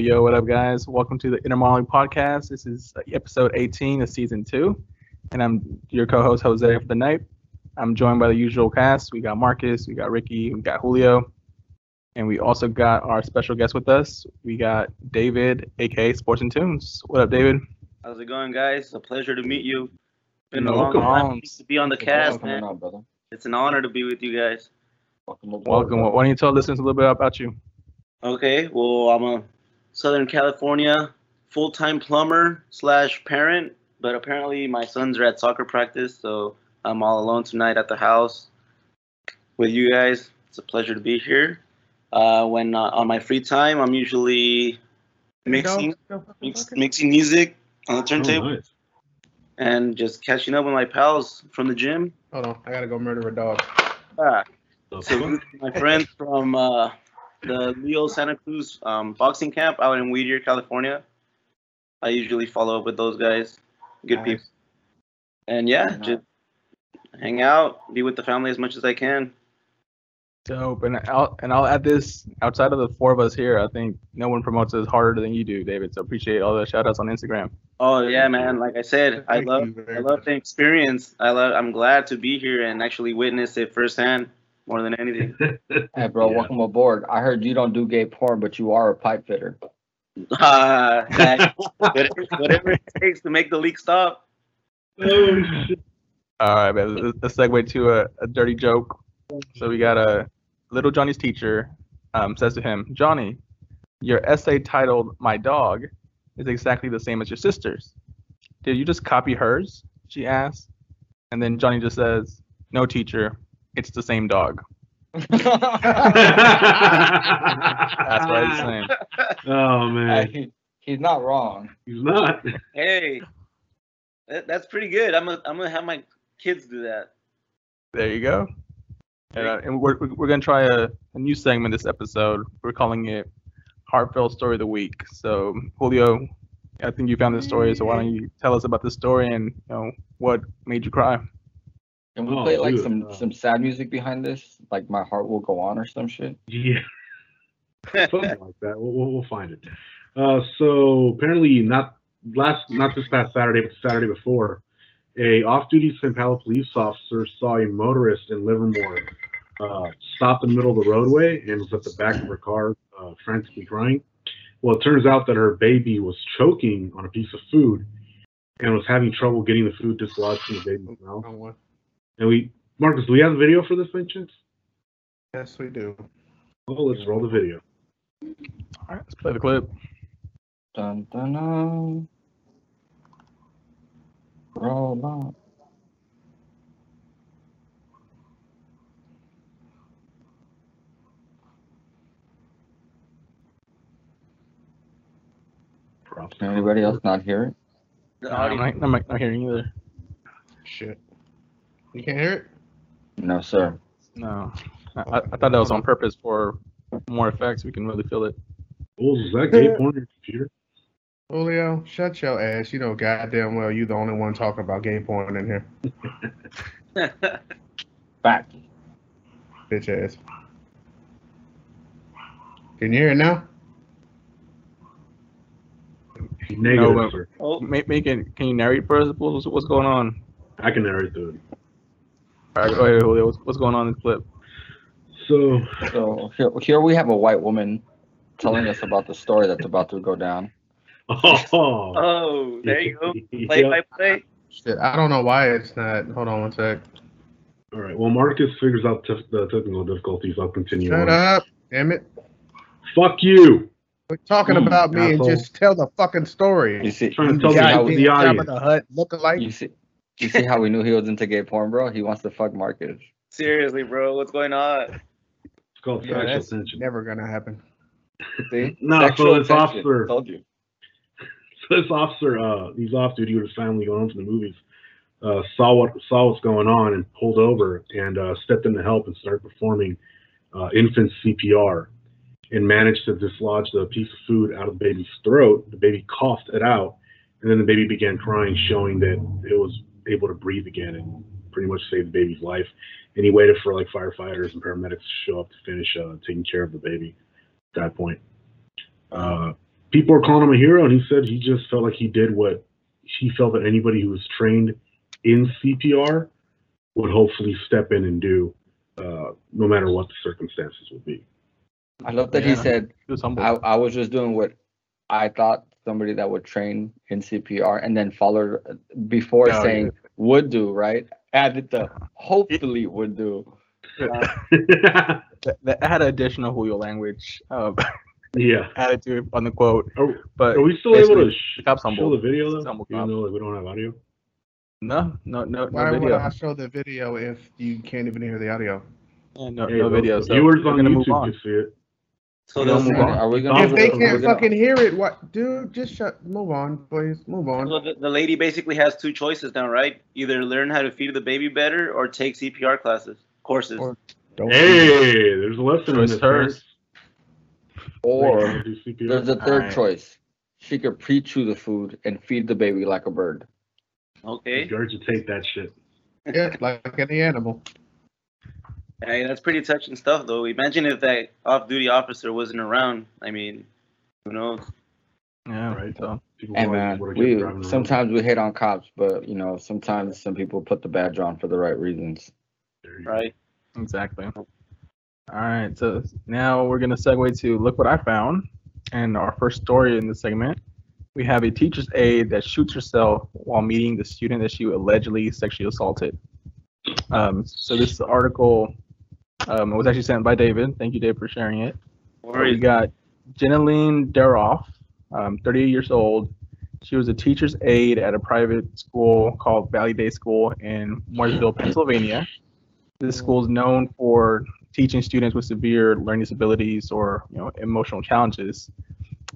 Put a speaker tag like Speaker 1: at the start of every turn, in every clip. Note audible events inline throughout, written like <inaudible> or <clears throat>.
Speaker 1: Yo, yo, yo, what up, guys? Welcome to the Inner Monologue Podcast. This is uh, episode 18 of season two, and I'm your co host, Jose, for the night. I'm joined by the usual cast. We got Marcus, we got Ricky, we got Julio, and we also got our special guest with us. We got David, aka Sports and Tunes. What up, David?
Speaker 2: How's it going, guys? It's a pleasure to meet you. Been a long time
Speaker 1: problems.
Speaker 2: to be on the
Speaker 3: Thanks for
Speaker 2: cast,
Speaker 3: coming
Speaker 2: man.
Speaker 3: on, brother.
Speaker 2: It's an honor to be with you guys.
Speaker 3: Welcome.
Speaker 1: Welcome. Why don't you tell listeners a little bit about you?
Speaker 2: Okay, well, I'm a Southern California full-time plumber slash parent, but apparently my sons are at soccer practice, so I'm all alone tonight at the house with you guys. It's a pleasure to be here. Uh, when uh, on my free time, I'm usually mixing mix, mixing music on the turntable
Speaker 4: Oh, nice.
Speaker 2: and just catching up with my pals from the gym.
Speaker 5: Hold on, I gotta go murder a dog.
Speaker 2: Ah, So my friends from uh, the Leo Santa Cruz um, boxing camp out in Whittier, California. I usually follow up with those guys. Good
Speaker 5: Nice.
Speaker 2: people. And yeah,
Speaker 3: Nice.
Speaker 2: just hang out, be with the family as much as I can.
Speaker 1: Dope. And I'll and I'll add this outside of the four of us here. I think no one promotes us harder than you do, David. So appreciate all the shout outs on Instagram.
Speaker 2: Oh yeah, man. Like I said, I love I love the experience. I love I'm glad to be here and actually witness it firsthand more than anything. <laughs>
Speaker 3: Hey, bro,
Speaker 4: Yeah.
Speaker 3: welcome aboard. I heard you don't do gay porn, but you are a pipe fitter.
Speaker 2: uh, that- whatever, whatever it takes to make the leak stop.
Speaker 4: oh. <laughs>
Speaker 1: All right, man. Let's, let's segue to a, a dirty joke. So we got a little Johnny's teacher um, says to him, Johnny, your essay titled "My Dog" is exactly the same as your sister's. Did you just copy hers? She asks, and then Johnny just says, "No, teacher, it's the same dog." <laughs>
Speaker 4: That's
Speaker 1: That's what he's saying.
Speaker 4: Oh man,
Speaker 3: Hey, he's not wrong.
Speaker 4: he's not. <laughs>
Speaker 2: Hey, that, that's pretty good. I'm gonna I'm gonna have my kids do that.
Speaker 1: There you go. And, uh, and we're, we're going to try a, a new segment this episode. We're calling it Heartfelt Story of the Week. So, Julio, I think you found this story. So, why don't you tell us about this story and you know what made you cry?
Speaker 3: Can we
Speaker 4: Oh,
Speaker 3: play like
Speaker 4: dude,
Speaker 3: some
Speaker 4: uh,
Speaker 3: some sad music behind this? Like my heart will go on or some shit.
Speaker 4: Yeah, <laughs> something like that. We'll, we'll, we'll find it. Uh, so apparently, not last, not this past Saturday, but the Saturday before, a off-duty St. Paulo police officer saw a motorist in Livermore uh, stop in the middle of the roadway and was at the back of her car, uh, frantically crying. Well, it turns out that her baby was choking on a piece of food and was having trouble getting the food dislodged from the baby's mouth.
Speaker 5: Wrong one.
Speaker 4: And we, Marcus, do we have the video for this, by chance?
Speaker 5: Yes, we do.
Speaker 4: Oh, let's roll the video.
Speaker 1: All right, let's play the clip.
Speaker 3: Dun dun dun. Roll on.
Speaker 4: Props.
Speaker 3: Can anybody else not hear it?
Speaker 1: No, I'm, not, I'm not not hearing either.
Speaker 5: Shit. You can't hear it?
Speaker 3: No, sir.
Speaker 1: No. I, I I thought that was on purpose for more effects. We can really feel it.
Speaker 4: Oh, is that gay porn on your computer?
Speaker 5: Julio, shut your ass. You know goddamn well you the only one talking about gay porn in here. <laughs>
Speaker 3: Back.
Speaker 5: Bitch ass. Can you hear it now?
Speaker 4: Negative,
Speaker 1: but-
Speaker 2: oh,
Speaker 1: Ma- Make it, can you narrate for us? What's, what's going on?
Speaker 4: I can narrate through it.
Speaker 1: All right, go ahead, Julio. What's, what's going on in the clip?
Speaker 4: So,
Speaker 3: So here, here we have a white woman telling us about the story that's about to go down. <laughs>
Speaker 4: oh,
Speaker 2: oh, there you go. Play
Speaker 4: Yeah.
Speaker 2: by play.
Speaker 5: Shit, I don't know why it's not. Hold on one sec.
Speaker 4: All right. Well, Marcus figures out t- the technical difficulties. I'll continue.
Speaker 5: Shut
Speaker 4: on.
Speaker 5: up. Damn it.
Speaker 4: Fuck you.
Speaker 5: Quit talking
Speaker 4: Mm,
Speaker 5: about me
Speaker 4: asshole.
Speaker 5: and just tell the fucking story.
Speaker 3: You see,
Speaker 4: Trying to tell
Speaker 3: see
Speaker 4: the,
Speaker 3: how
Speaker 5: Goddamn
Speaker 4: the
Speaker 5: Jabba
Speaker 4: audience.
Speaker 5: the Hutt lookalike.
Speaker 3: you see, you see how we knew he was into gay porn, bro? He wants to fuck Marcus.
Speaker 2: Seriously, bro, what's going on?
Speaker 4: It's called
Speaker 5: Yeah,
Speaker 4: sexual
Speaker 5: that's
Speaker 4: tension.
Speaker 5: never gonna happen.
Speaker 3: See?
Speaker 4: No, so this
Speaker 3: tension.
Speaker 4: officer-
Speaker 3: Told you. <laughs>
Speaker 4: So this officer, uh, he's off duty with his family going home from the movies. Uh, saw what saw what's going on and pulled over and uh, stepped in to help and started performing uh, infant CPR and managed to dislodge the piece of food out of the baby's throat. The baby coughed it out, and then the baby began crying, showing that it was able to breathe again and pretty much saved the baby's life. And he waited for like firefighters and paramedics to show up to finish uh, taking care of the baby at that point. Uh, people are calling him a hero, and he said he just felt like he did what he felt that anybody who was trained in CPR would hopefully step in and do, uh, no matter what the circumstances would be.
Speaker 6: I love that he
Speaker 1: Yeah.
Speaker 6: said
Speaker 1: He was humble.
Speaker 6: I, I was just doing what I thought somebody that would train in CPR and then followed before
Speaker 1: Oh,
Speaker 6: saying would do, right? Added the <laughs> hopefully would do. <laughs>
Speaker 1: that, that had additional Julio language uh, <laughs>
Speaker 4: yeah.
Speaker 1: added to on the quote.
Speaker 4: Are,
Speaker 1: But
Speaker 4: are we still able to
Speaker 1: basically,
Speaker 4: sh-
Speaker 1: the cop's
Speaker 4: show
Speaker 1: humble.
Speaker 4: the video though?
Speaker 1: Humble
Speaker 4: Even though like, we don't have audio.
Speaker 1: no, no, no,
Speaker 5: Why
Speaker 1: no
Speaker 5: would. I show the video if you can't even hear the audio?
Speaker 1: Yeah, no,
Speaker 4: Hey,
Speaker 1: no
Speaker 4: the-
Speaker 1: video. So
Speaker 4: viewers
Speaker 1: we're
Speaker 4: on
Speaker 1: gonna move
Speaker 4: YouTube
Speaker 1: on.
Speaker 4: can see it.
Speaker 2: So they'll
Speaker 1: move on.
Speaker 6: Are we gonna?
Speaker 5: If they can't
Speaker 6: gonna-
Speaker 5: fucking hear it, what, dude? Just shut. Move on, please. Move on.
Speaker 2: so the, the lady basically has two choices now, right? Either learn how to feed the baby better or take CPR classes courses.
Speaker 5: Or- Don't
Speaker 4: Hey, there's a lesson in this.
Speaker 1: hers.
Speaker 6: Or
Speaker 4: parents. Do CPR.
Speaker 6: there's a third
Speaker 1: Alright.
Speaker 6: choice. She could pre-chew the food and feed the baby like a bird.
Speaker 2: Okay.
Speaker 4: Regurgitate that shit.
Speaker 5: Yeah, like any animal.
Speaker 2: Hey, that's pretty touching stuff, though. Imagine if that off-duty officer wasn't around. I mean, who knows?
Speaker 1: Yeah,
Speaker 4: Right.
Speaker 1: So
Speaker 4: People
Speaker 6: Hey
Speaker 4: probably
Speaker 6: man, we
Speaker 4: driving around.
Speaker 6: sometimes we hate on cops, but you know sometimes some people put the badge on for the right reasons.
Speaker 4: There you go.
Speaker 2: Right?
Speaker 1: exactly. All right. So now we're gonna segue to look what I found, and our first story in this segment. We have a teacher's aide that shoots herself while meeting the student that she allegedly sexually assaulted. Um, so this article um, was actually sent by David. Thank you, Dave, for sharing it.
Speaker 2: No
Speaker 1: we got Jeneline Daroff, um, 38 years old. She was a teacher's aide at a private school called Valley Day School in Morrisville, Pennsylvania. This school is known for teaching students with severe learning disabilities or you know emotional challenges.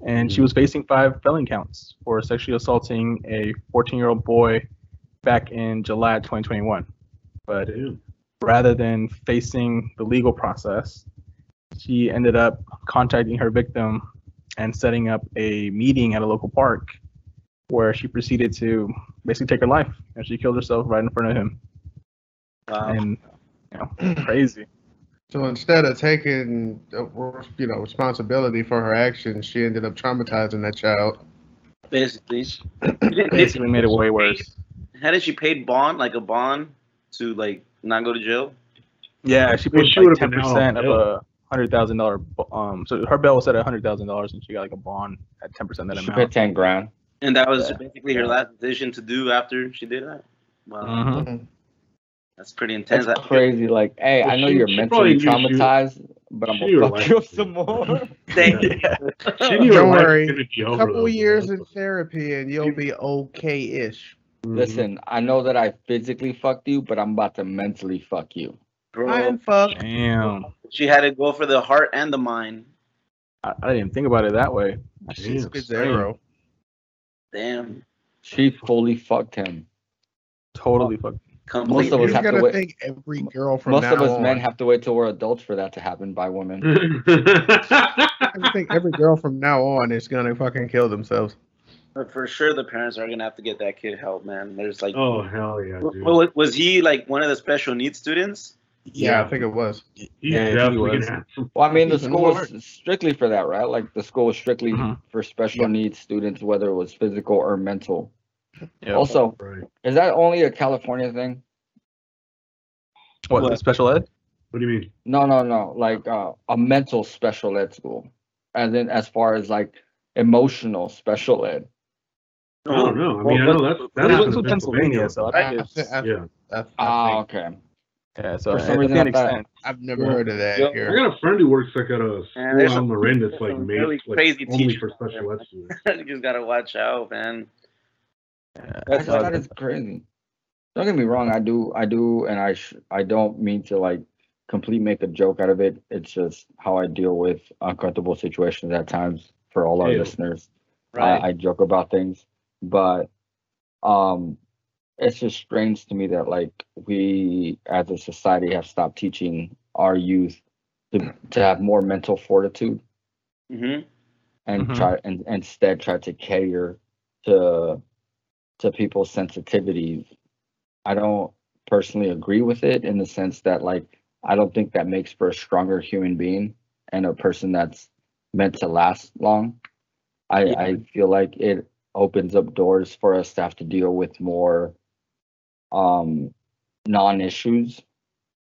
Speaker 1: And she was facing five felony counts for sexually assaulting a 14-year-old boy back in July 2021. But. Rather than facing the legal process, she ended up contacting her victim and setting up a meeting at a local park where she proceeded to basically take her life and she killed herself right in front of him.
Speaker 2: Wow.
Speaker 1: And you know, <clears throat> crazy.
Speaker 5: So instead of taking, you know, responsibility for her actions, she ended up traumatizing that child.
Speaker 2: Basically. <clears throat>
Speaker 1: Basically made it way worse.
Speaker 2: Hadn't she paid bond, like a bond, to like not go to jail?
Speaker 1: Yeah, she
Speaker 4: Well,
Speaker 1: paid
Speaker 4: she
Speaker 1: like ten percent of a hundred thousand dollar. Um, so her bail was set at hundred thousand dollars, and she got like a bond at ten percent that
Speaker 6: She
Speaker 1: amount.
Speaker 6: paid ten grand.
Speaker 2: And that was
Speaker 1: Yeah.
Speaker 2: basically her last decision to do after she did that. Wow,
Speaker 1: Mhm.
Speaker 2: that's pretty intense.
Speaker 6: That's crazy. Like, hey,
Speaker 4: Well,
Speaker 6: I know
Speaker 4: she-
Speaker 6: you're
Speaker 4: she
Speaker 6: mentally
Speaker 4: probably knew she-
Speaker 6: traumatized, but I'm
Speaker 4: she knew her
Speaker 6: gonna fuck you up some more. <laughs>
Speaker 2: Thank you.
Speaker 4: She
Speaker 5: Don't worry.
Speaker 4: gonna be over,
Speaker 5: couple years in therapy and you'll be okay-ish.
Speaker 4: Mhm.
Speaker 6: Listen, I know that I physically fucked you, but I'm about to mentally fuck you.
Speaker 2: Bro,
Speaker 5: I'm fucked.
Speaker 1: Damn,
Speaker 2: she had to go for the heart and the mind.
Speaker 1: I, I didn't even think about it that way. That shit's
Speaker 4: Damn.
Speaker 5: Zero.
Speaker 2: Damn.
Speaker 6: She fully fucked him.
Speaker 1: Totally fucked.
Speaker 2: Completely.
Speaker 6: Most of us
Speaker 5: You
Speaker 6: have to
Speaker 5: gotta
Speaker 6: wait-
Speaker 5: think every girl from
Speaker 6: Most
Speaker 5: now
Speaker 6: of us
Speaker 5: on.
Speaker 6: men have to wait till we're adults for that to happen by women. <laughs>
Speaker 5: I think every girl from now on is gonna fucking kill themselves.
Speaker 2: But for sure, the parents are gonna have to get that kid help, man. There's like,
Speaker 4: oh hell yeah, dude.
Speaker 2: Well, was he like one of the special needs students?
Speaker 5: Yeah,
Speaker 4: Yeah.
Speaker 5: I think it was.
Speaker 4: He's
Speaker 1: Yeah, he
Speaker 4: definitely
Speaker 1: was.
Speaker 4: gonna.
Speaker 6: Well, I mean, the school
Speaker 5: more.
Speaker 6: was strictly for that, right? Like the school was strictly
Speaker 1: Mhm.
Speaker 6: for special
Speaker 5: Yeah.
Speaker 6: needs students, whether it was physical or mental.
Speaker 1: Yeah.
Speaker 6: Also,
Speaker 4: Right.
Speaker 6: is that only a California thing?
Speaker 1: what,
Speaker 2: what?
Speaker 1: special ed?
Speaker 4: What do you mean?
Speaker 6: No, no, no. Like uh, a mental special ed school, as in as far as like emotional special ed.
Speaker 4: I don't know. I mean, I know that's that
Speaker 1: was
Speaker 4: happens
Speaker 1: with
Speaker 4: in
Speaker 1: Pennsylvania, so I
Speaker 5: I,
Speaker 1: think
Speaker 5: I,
Speaker 1: it's
Speaker 5: thi- I,
Speaker 4: Yeah.
Speaker 5: I, I
Speaker 6: Ah,
Speaker 5: think,
Speaker 6: okay.
Speaker 1: yeah. So
Speaker 6: For some
Speaker 1: I- I
Speaker 6: reason,
Speaker 1: think
Speaker 6: I
Speaker 1: it
Speaker 6: thought-
Speaker 1: makes sense.
Speaker 5: I've never
Speaker 4: Yeah.
Speaker 5: heard of that
Speaker 2: Yeah.
Speaker 4: I
Speaker 5: here.
Speaker 4: got a friend who works like at a
Speaker 2: Man, there's
Speaker 4: school on Marin that's like made
Speaker 2: really
Speaker 4: like
Speaker 2: crazy
Speaker 4: only
Speaker 2: teachers
Speaker 4: for special ed
Speaker 2: man.
Speaker 4: students. <laughs>
Speaker 2: you just gotta watch out, man.
Speaker 1: Yeah,
Speaker 6: I
Speaker 2: That's
Speaker 6: just thought it's crazy. Don't get me wrong. I do, I do, and I sh- I don't mean to like complete make a joke out of it. It's just how I deal with uncomfortable situations at times. For all our
Speaker 4: Yeah.
Speaker 6: listeners,
Speaker 2: Right.
Speaker 6: I, I joke about things, but um, it's just strange to me that like we as a society have stopped teaching our youth to to have more mental fortitude
Speaker 2: hmm
Speaker 6: and
Speaker 1: Mhm.
Speaker 6: try and instead try to cater to to people's sensitivities. I don't personally agree with it in the sense that like I don't think that makes for a stronger human being and a person that's meant to last long. I
Speaker 2: Yeah.
Speaker 6: I feel like it opens up doors for us to have to deal with more um non-issues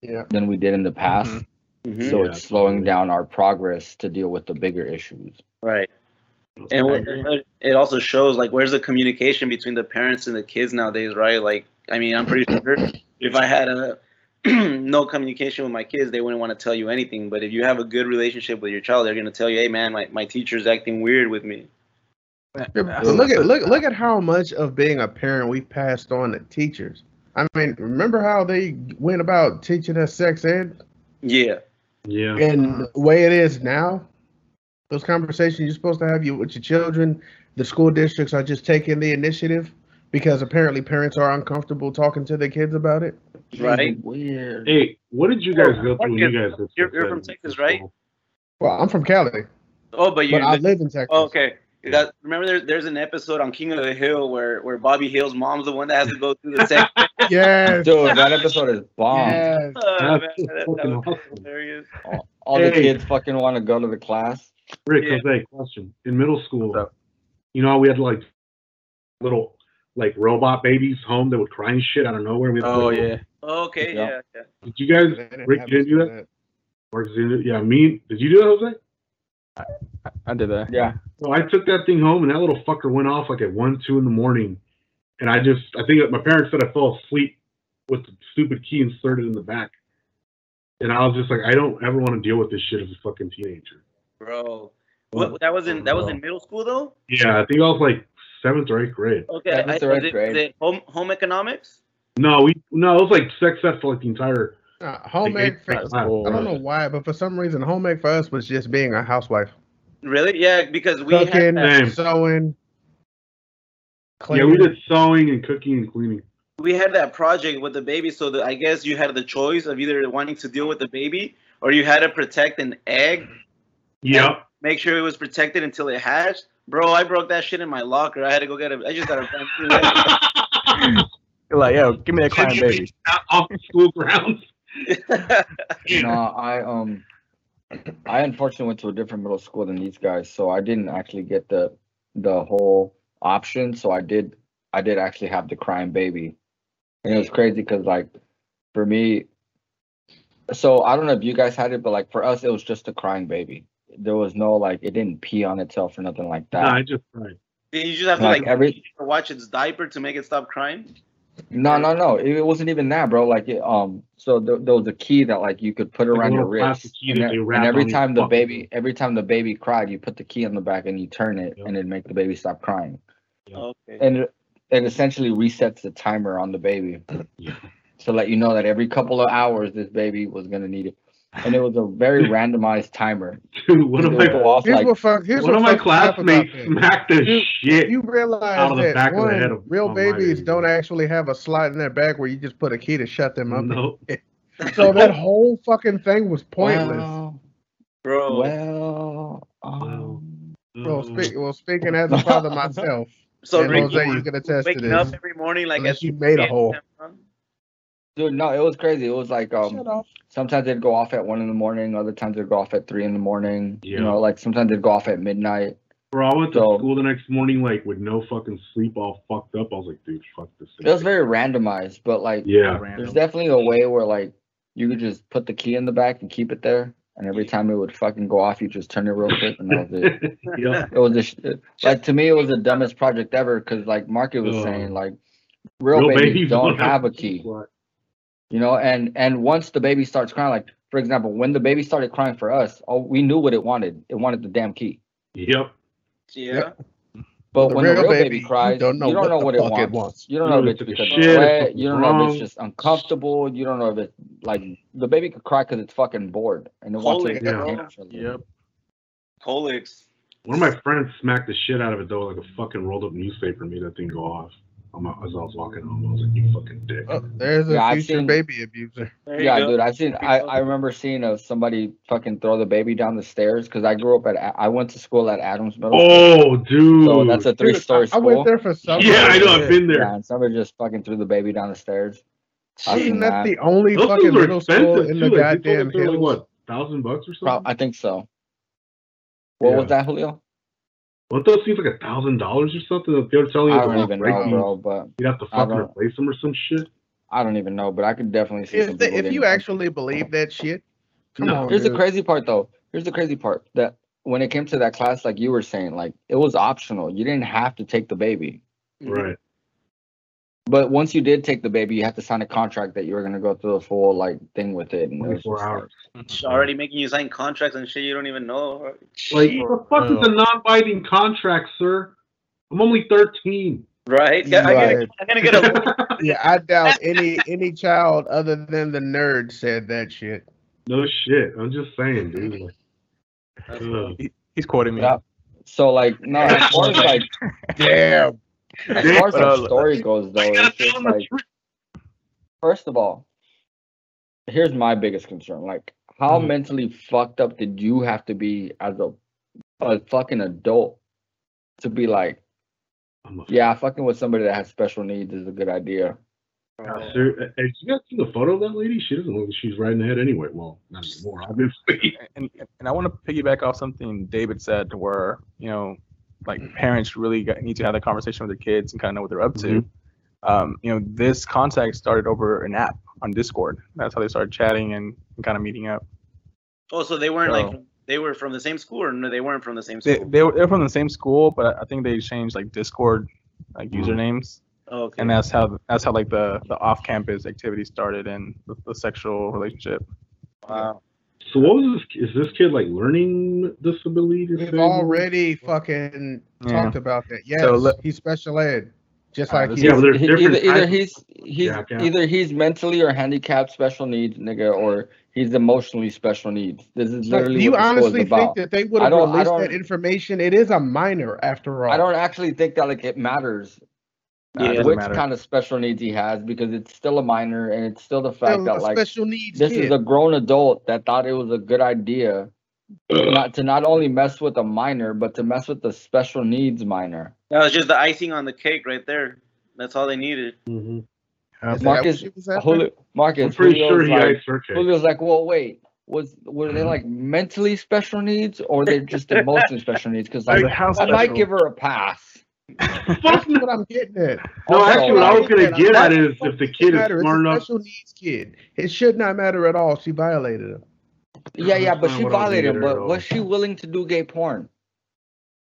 Speaker 5: Yeah.
Speaker 6: than we did in the past.
Speaker 1: Mhm.
Speaker 2: Mhm.
Speaker 6: So
Speaker 4: Yeah,
Speaker 6: it's slowing
Speaker 4: absolutely.
Speaker 6: down our progress to deal with the bigger issues.
Speaker 2: Right. And what, it also shows like where's the communication between the parents and the kids nowadays, right? Like, I mean, I'm pretty sure if I had a <clears throat> no communication with my kids, they wouldn't want to tell you anything. But if you have a good relationship with your child, they're gonna tell you, "Hey, man, my, my teacher's acting weird with me."
Speaker 5: Yeah, look at look look at how much of being a parent we passed on to teachers. I mean, remember how they went about teaching us sex ed,
Speaker 2: Yeah.
Speaker 4: Yeah.
Speaker 5: and the way it is now, those conversations you're supposed to have you with your children, the school districts are just taking the initiative because apparently parents are uncomfortable talking to their kids about it.
Speaker 2: Right.
Speaker 6: Weird.
Speaker 4: Hey, what did you guys go through when you guys?
Speaker 2: You're- you're from Texas, right?
Speaker 5: Well, I'm from Cali,
Speaker 2: Oh, but you.
Speaker 5: I live in Texas.
Speaker 2: oh, okay. That, remember, there, there's an episode on King of the Hill where, where Bobby Hill's mom's the one that has to go through the sex. <laughs>
Speaker 5: Yes.
Speaker 6: Dude, that episode is bomb.
Speaker 5: Yes.
Speaker 2: Oh, man, that, that
Speaker 4: fucking awesome.
Speaker 2: hilarious.
Speaker 6: All, all the kids fucking want to go to the class.
Speaker 4: Rick,
Speaker 2: Yeah.
Speaker 4: Jose, question. In middle school, you know, how we had like little like robot babies home that would cry and shit out of nowhere. We had,
Speaker 1: Oh
Speaker 4: like,
Speaker 1: yeah.
Speaker 2: Oh, okay,
Speaker 6: Yeah.
Speaker 2: yeah, yeah.
Speaker 4: Did you guys,
Speaker 5: They didn't
Speaker 4: Rick, you didn't do
Speaker 5: us
Speaker 4: that? Or did you, yeah, me. Did you do that, Jose?
Speaker 1: I did that.
Speaker 6: Yeah.
Speaker 4: So I took that thing home, and that little fucker went off like at one, two in the morning. And I just, I think my parents said I fell asleep with the stupid key inserted in the back. And I was just like, I don't ever want to deal with this shit as a fucking teenager.
Speaker 2: Bro. What, that was in that was in middle school though.
Speaker 4: Yeah, I think I was like seventh or eighth grade.
Speaker 2: Okay,
Speaker 6: Seventh
Speaker 2: I,
Speaker 6: or
Speaker 2: was
Speaker 6: eighth
Speaker 2: it,
Speaker 6: grade.
Speaker 2: was it home home economics?
Speaker 4: No, we no, it was like sex ed for like the entire.
Speaker 5: Uh, home
Speaker 4: like,
Speaker 5: ec for,
Speaker 4: grade
Speaker 5: I don't know why, but for some reason, home ec for us was just being a housewife,
Speaker 2: Really? Yeah, because we
Speaker 5: cooking,
Speaker 2: had that,
Speaker 4: Same.
Speaker 5: sewing,
Speaker 4: Yeah, we did sewing and cooking and cleaning.
Speaker 2: we had that project with the baby, so that I guess you had the choice of either wanting to deal with the baby or you had to protect an egg,
Speaker 4: Yep.
Speaker 2: make sure it was protected until it hatched. Bro, I broke that shit in my locker. I had to go get a. I just got a brand. <laughs>
Speaker 1: You're like, yo, give me that crying baby.
Speaker 4: Off the school grounds.
Speaker 6: No, <laughs> I um, I unfortunately went to a different middle school than these guys, so I didn't actually get the the whole option. So I did, I did actually have the crying baby, and it was crazy because like, for me, so I don't know if you guys had it, but like for us, it was just a crying baby. There was no like, it didn't pee on itself or nothing like that.
Speaker 4: Nah, I just right.
Speaker 2: Did you just have to
Speaker 6: like
Speaker 2: like
Speaker 6: every
Speaker 2: watch its diaper to make it stop crying?
Speaker 6: No no no. It wasn't even that bro. Like it, um so th- there was a key that like you could put
Speaker 4: Like
Speaker 6: around your wrist. and,
Speaker 4: that
Speaker 6: and every time the
Speaker 4: fucking-
Speaker 6: baby every time the baby cried you put the key on the back and you turn it
Speaker 4: Yep.
Speaker 6: and it'd make the baby stop crying.
Speaker 2: Okay.
Speaker 6: and it, it essentially resets the timer on the baby
Speaker 4: Yeah.
Speaker 6: to let you know that every couple of hours this baby was gonna need it and it was a very <laughs> randomized timer
Speaker 4: Dude, one of my
Speaker 6: go off
Speaker 5: Here's
Speaker 6: like
Speaker 5: what fuck. Here's
Speaker 4: one
Speaker 5: what
Speaker 4: of my
Speaker 5: fucks me up about
Speaker 4: classmates
Speaker 5: this.
Speaker 4: smacked the
Speaker 5: You-
Speaker 4: shit.
Speaker 5: You realize
Speaker 4: out of the
Speaker 5: that
Speaker 4: back of the head of-
Speaker 5: real
Speaker 4: of my
Speaker 5: babies
Speaker 4: baby.
Speaker 5: don't actually have a slot in their back where you just put a key to shut them up.
Speaker 4: no. <laughs>
Speaker 5: So that <laughs> whole fucking thing was pointless.
Speaker 6: well,
Speaker 2: Bro.
Speaker 6: well um,
Speaker 5: Well, speak, well, speaking as a father myself,
Speaker 2: so
Speaker 5: and
Speaker 2: Ricky,
Speaker 5: Jose, you can attest to this.
Speaker 2: waking up
Speaker 5: this.
Speaker 2: every morning like
Speaker 5: Unless
Speaker 2: as
Speaker 5: you made a hole.
Speaker 6: Dude no it was crazy it was like um sometimes they'd go off at one in the morning other times they'd go off at three in the morning
Speaker 4: Yeah.
Speaker 6: you know like sometimes they'd go off at midnight
Speaker 4: Bro, I went to
Speaker 6: So-
Speaker 4: school the next morning like with no fucking sleep, all fucked up. I was like, dude, fuck this.
Speaker 6: it was very randomized but like
Speaker 4: Yeah.
Speaker 6: there's definitely a way where like you could just put the key in the back and keep it there and every time it would fucking go off you just turn it real quick and that was it <laughs>
Speaker 4: yeah.
Speaker 6: it was just like to me it was the dumbest project ever because like market was saying like real, babies, don't have a key
Speaker 4: What?
Speaker 6: You know and and once the baby starts crying like for example when the baby started crying for us oh we knew what it wanted it wanted the damn key
Speaker 4: Yep.
Speaker 2: Yeah.
Speaker 6: but
Speaker 5: The
Speaker 6: when the
Speaker 5: real
Speaker 6: real
Speaker 5: baby,
Speaker 6: baby
Speaker 5: you
Speaker 6: cries
Speaker 5: don't know
Speaker 6: you don't
Speaker 5: what
Speaker 6: know
Speaker 5: the
Speaker 6: what it
Speaker 5: fuck it
Speaker 6: wants.
Speaker 5: wants.
Speaker 6: you don't know
Speaker 4: know
Speaker 6: if
Speaker 4: if
Speaker 6: it's
Speaker 4: it's
Speaker 6: because
Speaker 4: shit,
Speaker 6: it's wet you don't know if it's just uncomfortable you don't know if it's like the baby could cry because it's fucking bored and it wants to
Speaker 2: Colic,
Speaker 4: Yeah.
Speaker 1: Yep.
Speaker 2: Colix.
Speaker 4: One of my friends smacked the shit out of it though, like a fucking rolled up newspaper, made that thing go off. I'm, as I was walking home, I was like, "You fucking dick."
Speaker 5: Oh, there's a
Speaker 6: Yeah,
Speaker 5: future
Speaker 6: seen-
Speaker 5: baby abuser.
Speaker 6: Yeah,
Speaker 2: go.
Speaker 6: dude, I've seen. I. I remember seeing of somebody fucking throw the baby down the stairs because I grew up at. I went to school at Adams Middle. School,
Speaker 4: Oh, dude.
Speaker 6: so that's a three-story school.
Speaker 5: I went there for summer.
Speaker 4: yeah, I know. I've been there.
Speaker 6: Yeah, and somebody just fucking threw the baby down the stairs. I've
Speaker 5: Isn't that
Speaker 6: that.
Speaker 5: the only
Speaker 4: Those
Speaker 5: fucking middle school
Speaker 4: expensive
Speaker 5: in
Speaker 4: too.
Speaker 5: the
Speaker 4: Like, they told
Speaker 5: goddamn
Speaker 4: us they're like what, thousand bucks or
Speaker 6: Pro-
Speaker 4: something?
Speaker 6: I think so. What
Speaker 4: Yeah.
Speaker 6: was that, Julio?
Speaker 4: What those seems like a thousand dollars or something that they're telling you
Speaker 6: I don't even know,
Speaker 4: break them.
Speaker 6: bro. But
Speaker 4: You'd have to fucking replace them or some shit.
Speaker 6: I don't even know. But I could definitely see. some
Speaker 5: If, the,
Speaker 6: people
Speaker 5: if you
Speaker 6: getting-
Speaker 5: actually believe that shit, come
Speaker 4: No.
Speaker 5: on.
Speaker 6: Here's the crazy part, though. Here's the crazy part that when it came to that class, like you were saying, like it was optional. You didn't have to take the baby.
Speaker 4: Right.
Speaker 6: But once you did take the baby, you had to sign a contract that you were gonna go through the full like thing with it. And
Speaker 4: 24
Speaker 6: just like-
Speaker 4: hours.
Speaker 2: It's already making you sign contracts and shit you don't even know.
Speaker 4: Like, what the fuck is a non-binding contract, sir? I'm only 13.
Speaker 2: Right? Yeah, I'm,
Speaker 5: Right.
Speaker 2: gonna, I'm gonna get a. <laughs>
Speaker 5: Yeah, I doubt any any child other than the nerd said that shit.
Speaker 4: no shit. I'm just saying, dude. Like, ugh.
Speaker 1: He's quoting me.
Speaker 6: Yeah. So like no, as far as like <laughs>
Speaker 5: Damn.
Speaker 6: As far as
Speaker 1: uh,
Speaker 6: the story goes though, it's just like first of all, here's my biggest concern. Like how
Speaker 4: Mhm.
Speaker 6: mentally fucked up did you have to be as a a fucking adult to be like,
Speaker 4: I'm
Speaker 6: yeah, fucking with somebody that has special needs is a good idea.
Speaker 4: Yeah, sir, have you guys seen the photo of that lady? She doesn't look like she's riding ahead anyway. Well, not anymore, obviously.
Speaker 1: and and I want to piggyback off something David said, to where you know, like parents really got, need to have that conversation with their kids and kind of know what they're up to. Um, you know, this contact started over an app on Discord. That's how they started chatting and, and kind of meeting up.
Speaker 2: Oh, so they weren't
Speaker 1: So-
Speaker 2: like they were from the same school, or no? They weren't from the same
Speaker 1: They
Speaker 2: school.
Speaker 1: they were, they're from the same school, but I think they changed like Discord like
Speaker 4: Mhm.
Speaker 1: usernames,
Speaker 2: oh, okay.
Speaker 1: and that's how that's how like the the off campus activity started and the, the sexual relationship.
Speaker 2: wow.
Speaker 4: So what was this? Is this kid like learning disability?
Speaker 5: We've already fucking
Speaker 1: Yeah.
Speaker 5: talked about that. Yes,
Speaker 1: So let-
Speaker 5: he's special ed, just
Speaker 1: Uh,
Speaker 5: like
Speaker 1: this-
Speaker 5: he
Speaker 4: Yeah, but there's
Speaker 6: He- either either he's he's
Speaker 4: Yeah, yeah.
Speaker 6: either he's mentally or handicapped special needs nigga or he's emotionally special needs. This is literally
Speaker 5: do you
Speaker 6: what the school is
Speaker 5: honestly think
Speaker 6: about.
Speaker 5: that they would have released that information? It is a minor, after all.
Speaker 6: I don't actually think that like it matters
Speaker 1: Nah, it
Speaker 2: Yeah.
Speaker 1: doesn't
Speaker 6: which
Speaker 1: matter.
Speaker 6: kind of special needs he has because it's still a minor and it's still the fact
Speaker 5: Still
Speaker 6: that like
Speaker 5: special needs
Speaker 6: this
Speaker 5: kid.
Speaker 6: is a grown adult that thought it was a good idea not to not only mess with a minor but to mess with the special needs minor.
Speaker 2: That was just the icing on the cake right there. That's all they needed.
Speaker 4: hmm
Speaker 5: Is
Speaker 6: Marcus-
Speaker 5: what was?
Speaker 6: Julio, Marcus,
Speaker 4: I'm pretty
Speaker 6: Julio's
Speaker 4: sure he
Speaker 6: like,
Speaker 4: iced her cake.
Speaker 6: Julio's like, well, wait, was were they like mentally special needs or they're just <laughs> emotionally special needs? Because like,
Speaker 1: Like,
Speaker 6: I might give her a pass. <laughs>
Speaker 5: That's what I'm getting at.
Speaker 4: No,
Speaker 6: Also,
Speaker 4: actually, what I was gonna get at is if the kid is
Speaker 5: matter. It's
Speaker 4: smart
Speaker 5: a
Speaker 4: enough.
Speaker 5: special needs kid. It should not matter at all. She violated him.
Speaker 6: Yeah, yeah, but she
Speaker 4: not what I was
Speaker 6: violated him. But was she willing to do gay porn?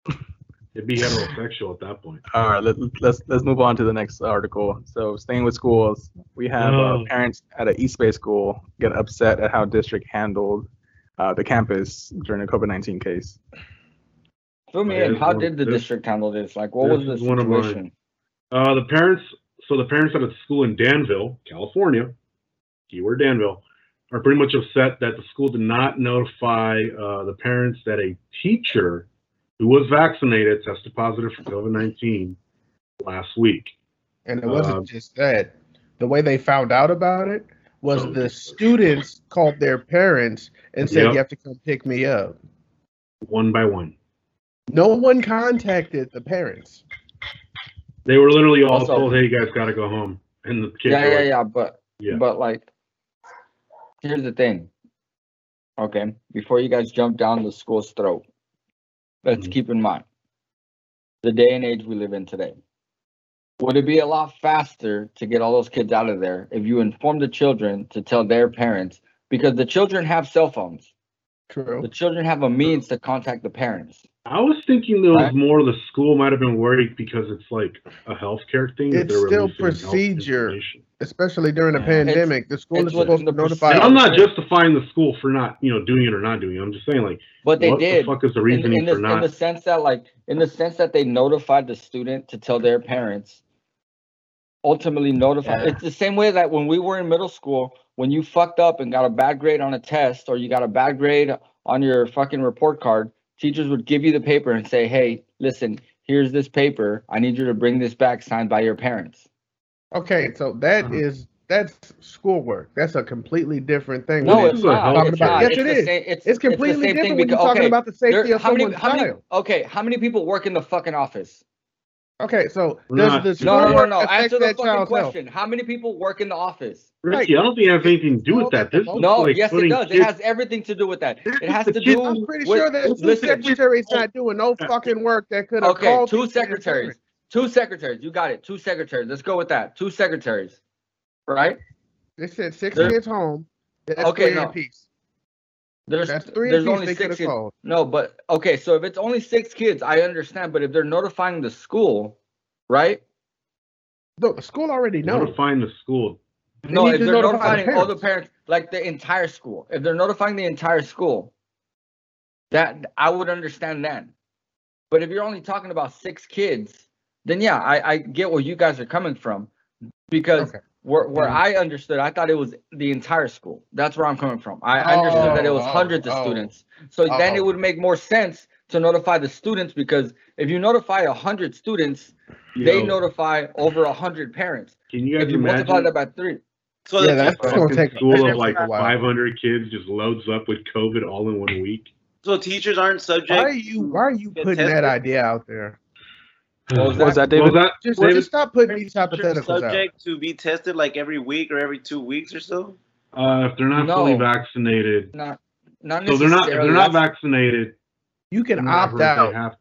Speaker 6: <laughs>
Speaker 4: It'd be heterosexual at that point.
Speaker 1: All right, let, let's let's move on to the next article. So, staying with schools, we have uh,
Speaker 4: Oh.
Speaker 1: parents at an East Bay school get upset at how district handled uh, the campus during the COVID nineteen case.
Speaker 6: Fill me in. How did the
Speaker 4: this-
Speaker 6: district handle this? Like, what
Speaker 4: this
Speaker 6: was the
Speaker 4: is one of mine.
Speaker 6: situation?
Speaker 4: Uh, the parents, so the parents at a school in Danville, California, keyword Danville, are pretty much upset that the school did not notify uh, the parents that a teacher who was vaccinated tested positive for COVID 19 last week.
Speaker 5: And it wasn't
Speaker 4: Um,
Speaker 5: just that. The way they found out about it was the students called their parents and said,
Speaker 4: Yep.
Speaker 5: You have to come pick me up.
Speaker 4: One by one.
Speaker 5: No one contacted the parents.
Speaker 4: They were literally all
Speaker 6: Also-
Speaker 4: told, hey, you guys got to go home. And the kids
Speaker 6: Yeah,
Speaker 4: were
Speaker 6: yeah,
Speaker 4: like,
Speaker 6: yeah. But
Speaker 4: yeah.
Speaker 6: but like, here's the thing. Okay, before you guys jump down the school's throat, let's
Speaker 4: Mhm.
Speaker 6: keep in mind the day and age we live in today. Would it be a lot faster to get all those kids out of there if you inform the children to tell their parents? Because the children have cell phones.
Speaker 5: True.
Speaker 6: The children have a means to contact the parents.
Speaker 4: I was thinking there was
Speaker 6: Right.
Speaker 4: more the school might have been worried because it's like a healthcare thing.
Speaker 5: It's
Speaker 4: they're
Speaker 5: still procedure. Especially during a
Speaker 1: Yeah.
Speaker 5: pandemic. The school is supposed to notify.
Speaker 4: And I'm not justifying the school for not, you know, doing it or not doing it. I'm just saying, like,
Speaker 6: But they
Speaker 4: what
Speaker 6: did.
Speaker 4: the fuck is the
Speaker 6: in,
Speaker 4: reasoning
Speaker 6: in, the,
Speaker 4: for
Speaker 6: in the sense that like in the sense that they notified the student to tell their parents ultimately notify
Speaker 1: Yeah.
Speaker 6: it's the same way that when we were in middle school when you fucked up and got a bad grade on a test or you got a bad grade on your fucking report card teachers would give you the paper and say hey listen here's this paper i need you to bring this back signed by your parents
Speaker 5: Okay, so that
Speaker 1: Mhm.
Speaker 5: is that's schoolwork. That's a completely different thing.
Speaker 6: no it's not,
Speaker 4: health
Speaker 6: it's
Speaker 5: care.
Speaker 6: not.
Speaker 5: Yes,
Speaker 6: It's
Speaker 5: it
Speaker 6: same- it's,
Speaker 5: It's
Speaker 6: the
Speaker 5: completely
Speaker 6: same thing
Speaker 5: different when you're
Speaker 6: because-
Speaker 5: talking about the safety
Speaker 6: there-
Speaker 5: of
Speaker 6: how many
Speaker 5: someone's
Speaker 6: how many
Speaker 5: child.
Speaker 6: okay how many people work in the fucking office
Speaker 5: Okay, so does
Speaker 4: not-
Speaker 5: the
Speaker 6: No, no, no, no. Answer the fucking
Speaker 5: child's health?
Speaker 6: question. How many people work in the office?
Speaker 4: Ricky, I don't think it has anything to do with that. This
Speaker 6: No,
Speaker 4: like
Speaker 6: yes, it
Speaker 4: putting
Speaker 6: does. It has everything to do with that.
Speaker 4: This
Speaker 6: It
Speaker 4: is
Speaker 6: has to do.
Speaker 5: I'm pretty
Speaker 6: with-
Speaker 5: sure that the
Speaker 6: listen,
Speaker 5: secretary's not doing no fucking work that could have
Speaker 6: Okay,
Speaker 5: called
Speaker 6: two
Speaker 5: these
Speaker 6: secretaries. Two secretaries. You got it. Two secretaries. Let's go with that. Two secretaries. Right?
Speaker 5: They said six
Speaker 6: There-
Speaker 5: kids home. That's
Speaker 6: Okay, no.
Speaker 5: apiece.
Speaker 6: There's
Speaker 5: That's three
Speaker 6: there's only
Speaker 5: they
Speaker 6: six kids.
Speaker 5: called.
Speaker 6: No, but okay, so if it's only six kids, I understand. But if they're notifying the school, right?
Speaker 5: No, the school already knows.
Speaker 4: Notifying the school.
Speaker 5: They
Speaker 6: No, if they're
Speaker 5: notify the
Speaker 6: notifying all the
Speaker 5: parents.
Speaker 6: parents, like the entire school, if they're notifying the entire school, that I would understand that. But if you're only talking about six kids, then yeah, I, I get where you guys are coming from. Because
Speaker 5: Okay.
Speaker 6: Where, where
Speaker 5: Mhm.
Speaker 6: I understood, I thought it was the entire school. That's where I'm coming from. I understood that it was
Speaker 5: Oh, oh,
Speaker 6: hundreds of
Speaker 5: oh.
Speaker 6: students. So then it
Speaker 5: Oh.
Speaker 6: would make more sense to notify the students because if you notify a hundred students, they notify over a hundred parents.
Speaker 4: Can you
Speaker 6: If
Speaker 4: guys
Speaker 6: you multiply that by three,
Speaker 2: So
Speaker 5: Yeah,
Speaker 2: the
Speaker 5: that's
Speaker 2: teacher-
Speaker 5: gonna take
Speaker 4: school of <laughs> like
Speaker 5: take a while.
Speaker 4: 500 kids just loads up with COVID all in one week?
Speaker 2: so teachers aren't subject.
Speaker 5: Why are you why are you
Speaker 2: Get
Speaker 5: putting that idea out there?
Speaker 6: What was
Speaker 1: What was that,
Speaker 4: What was
Speaker 1: David?
Speaker 4: that?
Speaker 5: Just,
Speaker 4: David?
Speaker 5: just stop putting these
Speaker 2: Teachers
Speaker 5: hypotheticals out.
Speaker 2: subject to be tested like every week or every two weeks or so.
Speaker 4: Uh, if they're not fully vaccinated,
Speaker 6: not not
Speaker 4: so they're not. If they're not vaccinated,
Speaker 5: You can opt out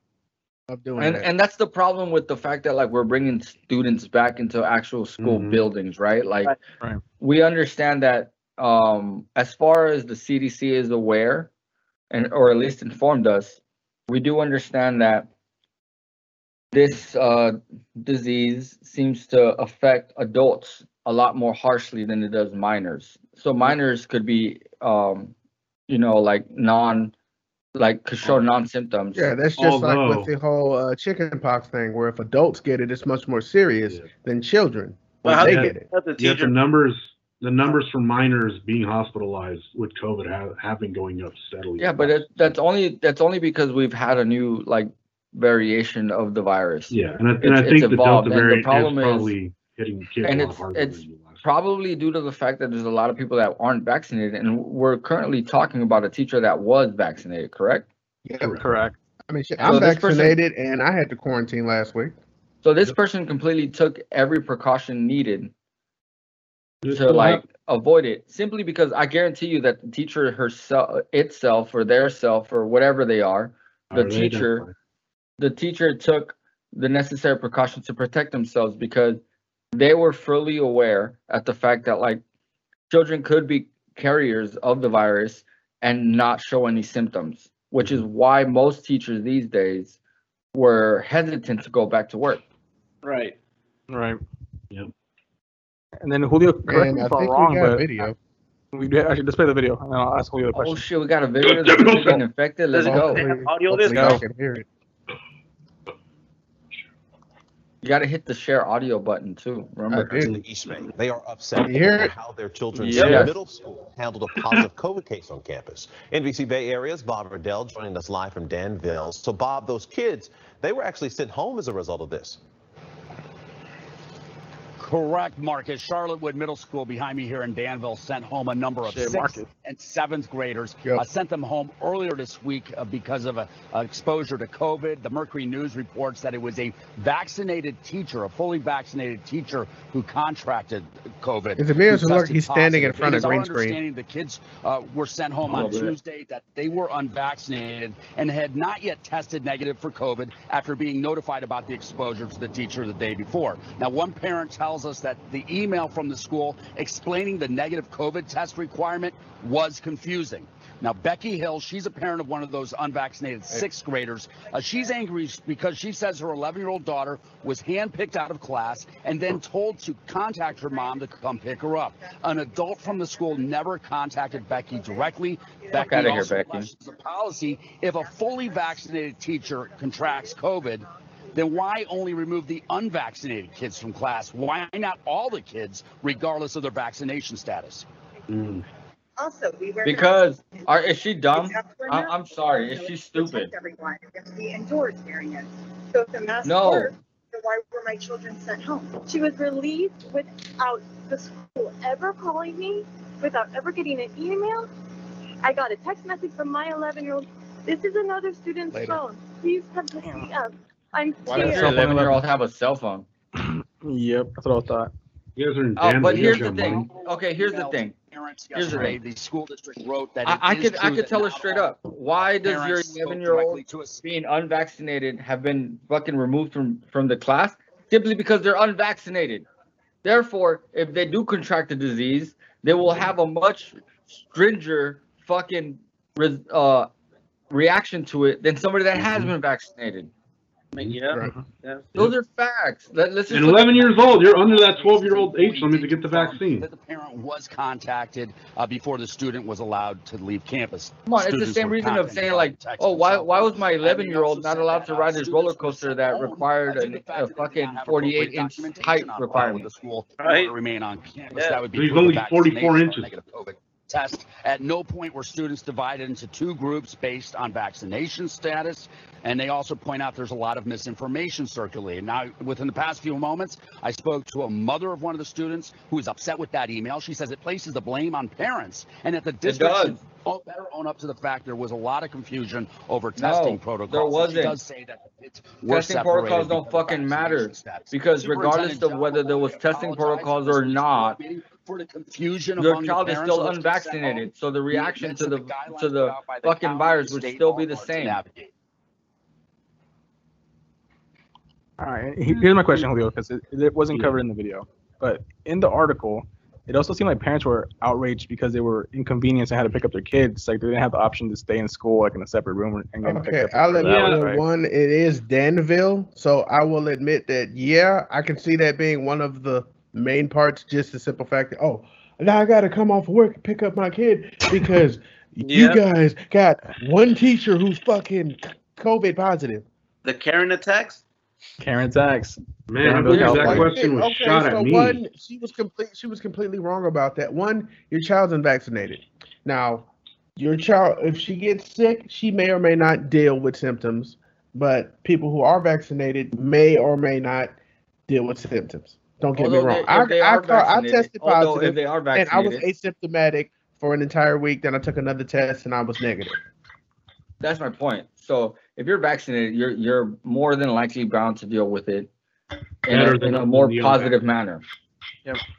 Speaker 5: of doing
Speaker 6: and
Speaker 5: that.
Speaker 6: and that's the problem with the fact that like we're bringing students back into actual school
Speaker 4: Mhm.
Speaker 6: buildings right like
Speaker 2: Right.
Speaker 1: Right.
Speaker 6: we understand that um as far as the cdc is aware and or at least informed us we do understand that this uh disease seems to affect adults a lot more harshly than it does minors so minors could be um you know like non like could show non-symptoms
Speaker 5: yeah, that's just like
Speaker 4: Although-
Speaker 5: with the whole uh, chicken pox thing, where if adults get it, it's much more serious
Speaker 4: Yeah.
Speaker 5: than children
Speaker 2: Well, how
Speaker 5: they
Speaker 2: do
Speaker 5: get it.
Speaker 2: Let the
Speaker 4: Yet the numbers, the numbers for minors being hospitalized with COVID have, have been going up steadily.
Speaker 6: Yeah, but it, that's only that's only because we've had a new like variation of the virus.
Speaker 4: yeah, and I, and I think the
Speaker 6: evolved,
Speaker 4: Delta
Speaker 6: and the
Speaker 4: variant is
Speaker 6: problem is-
Speaker 4: probably hitting kids
Speaker 6: and
Speaker 4: a lot
Speaker 6: it's-
Speaker 4: harder
Speaker 6: it's
Speaker 4: than.
Speaker 6: Probably due to the fact that there's a lot of people that aren't vaccinated, and we're currently talking about a teacher that was vaccinated, correct?
Speaker 5: Yeah,
Speaker 4: Correct.
Speaker 1: Correct.
Speaker 5: I mean, I'm
Speaker 6: this person-
Speaker 5: vaccinated and I had to quarantine last week.
Speaker 6: So this person completely took every precaution needed
Speaker 4: It's
Speaker 6: to like
Speaker 4: hap-
Speaker 6: avoid it, simply because I guarantee you that the teacher herself, itself, or their self, or whatever they are, the
Speaker 4: Are
Speaker 6: teacher-
Speaker 4: fine.
Speaker 6: The teacher took the necessary precautions to protect themselves because they were fully aware at the fact that like children could be carriers of the virus and not show any symptoms, which is mm-hmm. why most teachers these days were hesitant to go back to work.
Speaker 2: Right.
Speaker 1: Right.
Speaker 4: Yep.
Speaker 1: And then Julio, correct
Speaker 5: And
Speaker 1: me if I'm wrong,
Speaker 5: we got a
Speaker 1: but
Speaker 5: video.
Speaker 1: we do actually display the video, and I'll ask Julio the question.
Speaker 6: Oh
Speaker 1: question.
Speaker 6: shit, we got a video <laughs> that's getting infected. Let's go.
Speaker 2: audio this
Speaker 5: y'all
Speaker 1: Go.
Speaker 5: can hear it.
Speaker 6: You gotta hit the share audio button too. Remember?
Speaker 5: I did.
Speaker 7: in the East Bay. They are upset
Speaker 5: You hear
Speaker 7: how their children's
Speaker 6: Yes.
Speaker 7: middle school handled a positive COVID case on campus. NBC Bay Area's Bob Redell joining us live from Danville. So, Bob, those kids, they were actually sent home as a result of this.
Speaker 8: Correct, Marcus. Charlotte Wood Middle School behind me here in Danville sent home a number of sixth
Speaker 1: Marcus.
Speaker 8: and seventh graders.
Speaker 5: Yep.
Speaker 8: Uh, sent them home earlier this week uh, because of a, a exposure to COVID. The Mercury News reports that it was a vaccinated teacher, a fully vaccinated teacher, who contracted COVID.
Speaker 5: Is it me or
Speaker 8: who
Speaker 5: does look like
Speaker 8: tested
Speaker 5: he's standing in front of green screen?
Speaker 8: understanding the kids uh, were sent home on
Speaker 6: bit.
Speaker 8: Tuesday that they were unvaccinated and had not yet tested negative for COVID after being notified about the exposure to the teacher the day before. Now, one parent tells us that the email from the school explaining the negative COVID test requirement was confusing. Now, Becky Hill, she's a parent of one of those unvaccinated sixth graders. Uh, she's angry because she says her 11 year old daughter was handpicked out of class and then told to contact her mom to come pick her up. An adult from the school never contacted Becky directly. Becky
Speaker 6: outta here,
Speaker 8: also
Speaker 6: Becky.
Speaker 8: questions the policy if a fully vaccinated teacher contracts COVID. Then why only remove the unvaccinated kids from class? Why not all the kids, regardless of their vaccination status?
Speaker 4: Mm.
Speaker 9: Also, we wear
Speaker 6: Because are is she dumb? I,
Speaker 9: now,
Speaker 6: I'm sorry. Is she
Speaker 9: it's to protect
Speaker 6: stupid?
Speaker 9: Everyone, you're to be indoors wearing it. So if the mask
Speaker 6: No.
Speaker 9: worked, then why were my children sent home? She was released without the school ever calling me, without ever getting an email. I got a text message from my 11 year old. This is another student's
Speaker 5: Later.
Speaker 9: phone. Please come pick me up. I'm
Speaker 6: Why does
Speaker 9: scared.
Speaker 6: your 11 year old have a cell phone?
Speaker 1: Yep, that's what I thought.
Speaker 4: You guys are in
Speaker 6: Oh, but here's the
Speaker 4: got
Speaker 6: thing.
Speaker 4: money.
Speaker 6: Okay, here's the thing.
Speaker 8: Parents
Speaker 6: Here's the thing.
Speaker 8: the school district wrote that
Speaker 6: I, I could I could tell
Speaker 8: her
Speaker 6: straight up. Why does your 11 year old
Speaker 8: directly to us.
Speaker 6: being unvaccinated have been fucking removed from from the class simply because they're unvaccinated? Therefore, if they do contract the disease, they will have a much stringent fucking res- uh, reaction to it than somebody that has been vaccinated.
Speaker 2: Yeah.
Speaker 5: Right.
Speaker 2: yeah.
Speaker 6: Those are facts. Let, us just
Speaker 4: And 11
Speaker 6: at-
Speaker 4: years old, you're under that 12 year old age limit to get the vaccine.
Speaker 8: That the parent was contacted uh, before the student was allowed to leave campus.
Speaker 6: Come on, it's the same reason of saying like, oh, why why was my 11 year old not allowed to ride this roller coaster that required
Speaker 8: due
Speaker 6: an- a
Speaker 8: that they did not
Speaker 6: fucking 48 inch height
Speaker 8: on file with
Speaker 6: requirement?
Speaker 8: The school
Speaker 2: Right.
Speaker 8: to remain on campus.
Speaker 2: Yeah.
Speaker 8: That would be
Speaker 4: He's only 44 inches.
Speaker 8: negative COVID Test. At no point were students divided into two groups based on vaccination status. And they also point out there's a lot of misinformation circulating. Now, within the past few moments, I spoke to a mother of one of the students who is upset with that email. She says it places the blame on parents and that the district should better own up to the fact there was a lot of confusion over testing protocols.
Speaker 6: there wasn't.
Speaker 8: She does say that the were
Speaker 6: Testing protocols don't fucking matter,
Speaker 8: status.
Speaker 6: because regardless of whether there was testing protocols or not,
Speaker 8: for the confusion
Speaker 6: Your
Speaker 8: the
Speaker 6: child is still
Speaker 8: of those kids sent home.
Speaker 6: unvaccinated, so the reaction to
Speaker 8: that
Speaker 6: the to the
Speaker 8: the
Speaker 6: fucking virus would still be the same.
Speaker 8: navigate.
Speaker 1: All right, here's my question, Julio, because it, it wasn't
Speaker 4: Yeah.
Speaker 1: covered in the video. But in the article, it also seemed like parents were outraged because they were inconvenienced and had to pick up their kids. Like they didn't have the option to stay in school, like in a separate room, and get
Speaker 5: Okay,
Speaker 1: picked up.
Speaker 5: I'll
Speaker 1: for
Speaker 5: admit
Speaker 1: hours,
Speaker 5: that
Speaker 1: right?
Speaker 5: one, it is Danville, so I will admit that yeah, I can see that being one of the main parts. Just the simple fact that oh, now I got to come off work and pick up my kid because <laughs> you guys got one teacher who's fucking COVID positive.
Speaker 2: The Karen attacks?
Speaker 1: Karen Tax.
Speaker 4: Man, I
Speaker 1: Danville,
Speaker 4: believe that
Speaker 1: California.
Speaker 4: question was
Speaker 5: okay,
Speaker 4: shot
Speaker 5: so
Speaker 4: at me.
Speaker 5: one, she was complete. She was completely wrong about that. One, your child's unvaccinated. Now, your child, if she gets sick, she may or may not deal with symptoms. But people who are vaccinated may or may not deal with symptoms. Don't get
Speaker 6: Although
Speaker 5: me wrong.
Speaker 6: they-
Speaker 5: I,
Speaker 6: if
Speaker 5: I,
Speaker 6: are
Speaker 5: I
Speaker 6: vaccinated-
Speaker 5: tested
Speaker 6: although if
Speaker 5: positive,
Speaker 6: they are
Speaker 5: and I was asymptomatic for an entire week. Then I took another test, and I was negative.
Speaker 6: that's my point. So if you're vaccinated, you're you're more than likely bound to deal with it in a, in a more positive manner.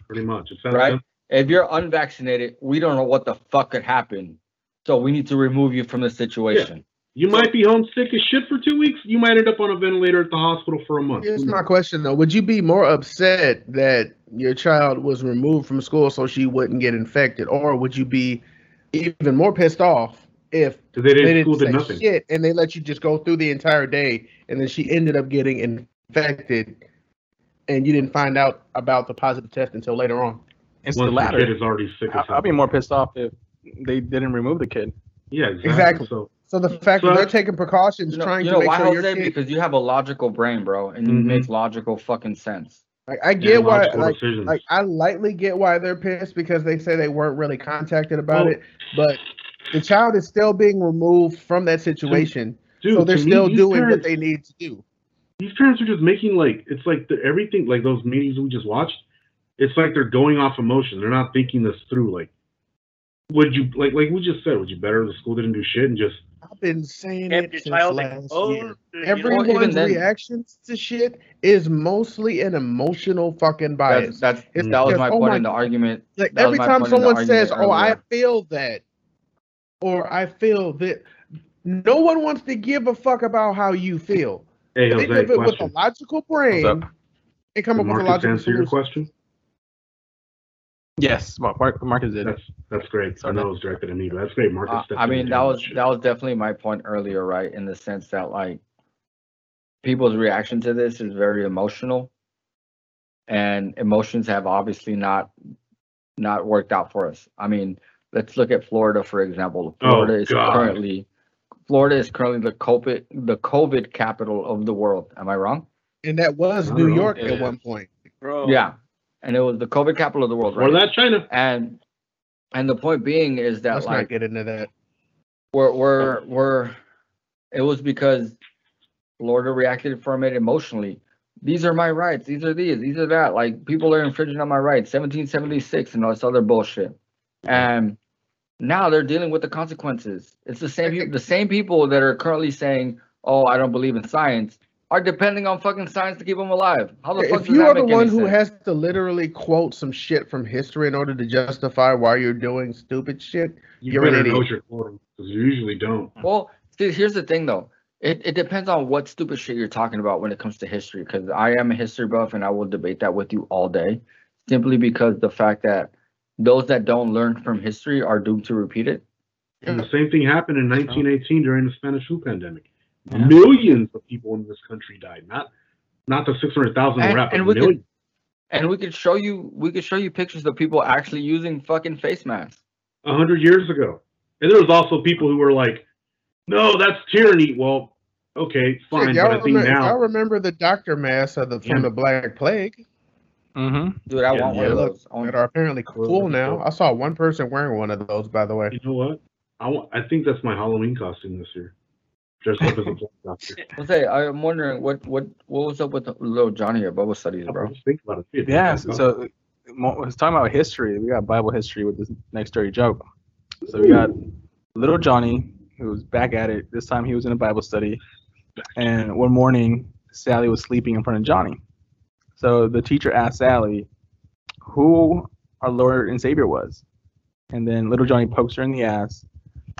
Speaker 4: Pretty much. It sounds
Speaker 6: Right?
Speaker 4: simple.
Speaker 6: If you're unvaccinated, we don't know what the fuck could happen. So we need to remove you from the situation.
Speaker 4: You might be homesick as shit for two weeks. You might end up on a ventilator at the hospital for a month.
Speaker 5: Here's
Speaker 4: Who
Speaker 5: my question though: Would you be more upset that your child was removed from school so she wouldn't get infected, or would you be even more pissed off if
Speaker 4: 'Cause they
Speaker 5: they
Speaker 4: didn't, school
Speaker 5: didn't
Speaker 4: did
Speaker 5: say
Speaker 4: nothing.
Speaker 5: shit and they let you just go through the entire day, and then she ended up getting infected, and you didn't find out about the positive test until later on?
Speaker 1: It's
Speaker 4: Once
Speaker 1: the
Speaker 4: the kid is already sick as
Speaker 1: I- I'll be more pissed off if they didn't remove the kid.
Speaker 4: Yeah, exactly.
Speaker 5: Exactly.
Speaker 4: So
Speaker 5: So the fact
Speaker 4: So-
Speaker 5: that they're taking precautions,
Speaker 6: You know,
Speaker 5: trying
Speaker 6: you
Speaker 5: to
Speaker 6: know
Speaker 5: make
Speaker 6: why,
Speaker 5: sure your
Speaker 6: Jose?
Speaker 5: kid,
Speaker 6: Because you have a logical brain, bro, and you
Speaker 4: Mhm.
Speaker 6: make logical fucking sense.
Speaker 5: like, I
Speaker 4: yeah,
Speaker 5: get why,
Speaker 4: logical
Speaker 5: like,
Speaker 4: decisions.
Speaker 5: like I lightly get why they're pissed because they say they weren't really contacted about
Speaker 4: Well-
Speaker 5: it, but the child is still being removed from that situation,
Speaker 4: Dude,
Speaker 5: so they're
Speaker 4: to me,
Speaker 5: still
Speaker 4: these
Speaker 5: doing
Speaker 4: parents,
Speaker 5: what they need to do.
Speaker 4: These parents are just making like it's like the, everything like those meetings we just watched. It's like they're going off emotion. They're not thinking this through. Like, would you like like we just said? Would you better the school didn't do shit and just
Speaker 5: I've been saying
Speaker 2: Kept
Speaker 5: it since
Speaker 2: child
Speaker 5: last
Speaker 2: exposed.
Speaker 5: year.
Speaker 2: you know?
Speaker 5: Everyone's
Speaker 6: even then-
Speaker 5: reactions to shit is mostly an emotional fucking bias.
Speaker 6: That's, that's
Speaker 5: It's
Speaker 6: that was my
Speaker 5: oh
Speaker 6: point
Speaker 5: my
Speaker 6: in the argument.
Speaker 5: like
Speaker 6: that
Speaker 5: every time
Speaker 6: point in the
Speaker 5: someone says,
Speaker 6: argument
Speaker 5: "Oh, I feel that," or "I feel that," no one wants to give a fuck about how you feel.
Speaker 4: hey
Speaker 5: Think
Speaker 4: Jose
Speaker 5: of it with a
Speaker 4: question?
Speaker 5: logical brain
Speaker 1: What's
Speaker 5: and come
Speaker 4: Did
Speaker 5: up with a
Speaker 4: Marcus
Speaker 5: logical
Speaker 4: answer your
Speaker 5: solution.
Speaker 4: question?
Speaker 1: Yes, Mar- Mar- Marcus did.
Speaker 4: That's that's great. I
Speaker 1: Sorry.
Speaker 4: know it was directed at me, but that's great. Marcus.
Speaker 6: Uh,
Speaker 4: stepped
Speaker 6: I
Speaker 4: in
Speaker 6: mean,
Speaker 4: and
Speaker 6: that
Speaker 4: did
Speaker 6: was
Speaker 4: shit.
Speaker 6: that was definitely my point earlier, right? In the sense that like people's reaction to this is very emotional, and emotions have obviously not not worked out for us. I mean, let's look at Florida for example.
Speaker 4: Oh,
Speaker 6: Florida is
Speaker 4: God.
Speaker 6: currently Florida is currently the COVID the COVID capital of the world. Am I wrong?
Speaker 5: And that was New
Speaker 4: at.
Speaker 5: York
Speaker 1: Yeah.
Speaker 5: at one point.
Speaker 2: Bro.
Speaker 6: Yeah, and it was the COVID capital of the world,
Speaker 4: Or
Speaker 6: right?
Speaker 4: that China.
Speaker 6: And and the point being is that
Speaker 5: Let's
Speaker 6: like
Speaker 5: not get into that.
Speaker 6: we're we're we're it was because Florida reacted from it emotionally. These are my rights. These are these. These are that. Like people are infringing on my rights. 1776 and all this other bullshit. And now they're dealing with the consequences. It's the same the same people that are currently saying, "Oh, I don't believe in science," are depending on fucking science to keep them alive. How the fuck
Speaker 5: If
Speaker 6: does
Speaker 5: you
Speaker 6: that
Speaker 5: are the one who
Speaker 6: sense?
Speaker 5: has to literally quote some shit from history in order to justify why you're doing stupid shit,
Speaker 4: You
Speaker 5: You're an
Speaker 4: better know
Speaker 5: idiot.
Speaker 4: what you're quoting because you usually don't.
Speaker 6: Well, see, here's the thing though. It, it depends on what stupid shit you're talking about when it comes to history. Because I am a history buff and I will debate that with you all day. Simply because the fact that those that don't learn from history are doomed to repeat it.
Speaker 4: And the same thing happened in 1918 during the Spanish flu pandemic.
Speaker 1: Yeah.
Speaker 4: Millions of people in this country died. Not not the 600,000
Speaker 6: And-
Speaker 4: we're
Speaker 6: and
Speaker 4: but
Speaker 6: we could- And we could show you we could show you pictures of people actually using fucking face masks.
Speaker 4: A hundred years ago. And there was also people who were like, "No, that's tyranny." Well, okay, fine,
Speaker 5: Shit,
Speaker 4: but
Speaker 5: y'all,
Speaker 4: I think
Speaker 5: remember,
Speaker 4: now
Speaker 5: y'all remember the doctor masks of the, from
Speaker 4: Yeah.
Speaker 5: the Black Plague
Speaker 1: Mm-hmm.
Speaker 6: Dude, I
Speaker 4: Yeah,
Speaker 6: want one
Speaker 5: yeah,
Speaker 6: of
Speaker 5: look,
Speaker 6: those. I want-
Speaker 5: that are apparently cool now. I saw one person wearing one of those, by the way.
Speaker 4: you know what? I want. I think that's my Halloween costume this year. Dressed up as a <laughs> black doctor. <laughs>
Speaker 6: Jose, I'm wondering what what what was up with little Johnny at Bubble Studies, bro?
Speaker 4: Just think about it.
Speaker 1: Yeah. So, so mo- was talking about history. We got Bible history with this next dirty joke. So we got little Johnny who was back at it. This time he was in a Bible study, and one morning Sally was sleeping in front of Johnny. So the teacher asked Sally who our Lord and Savior was, and then little Johnny pokes her in the ass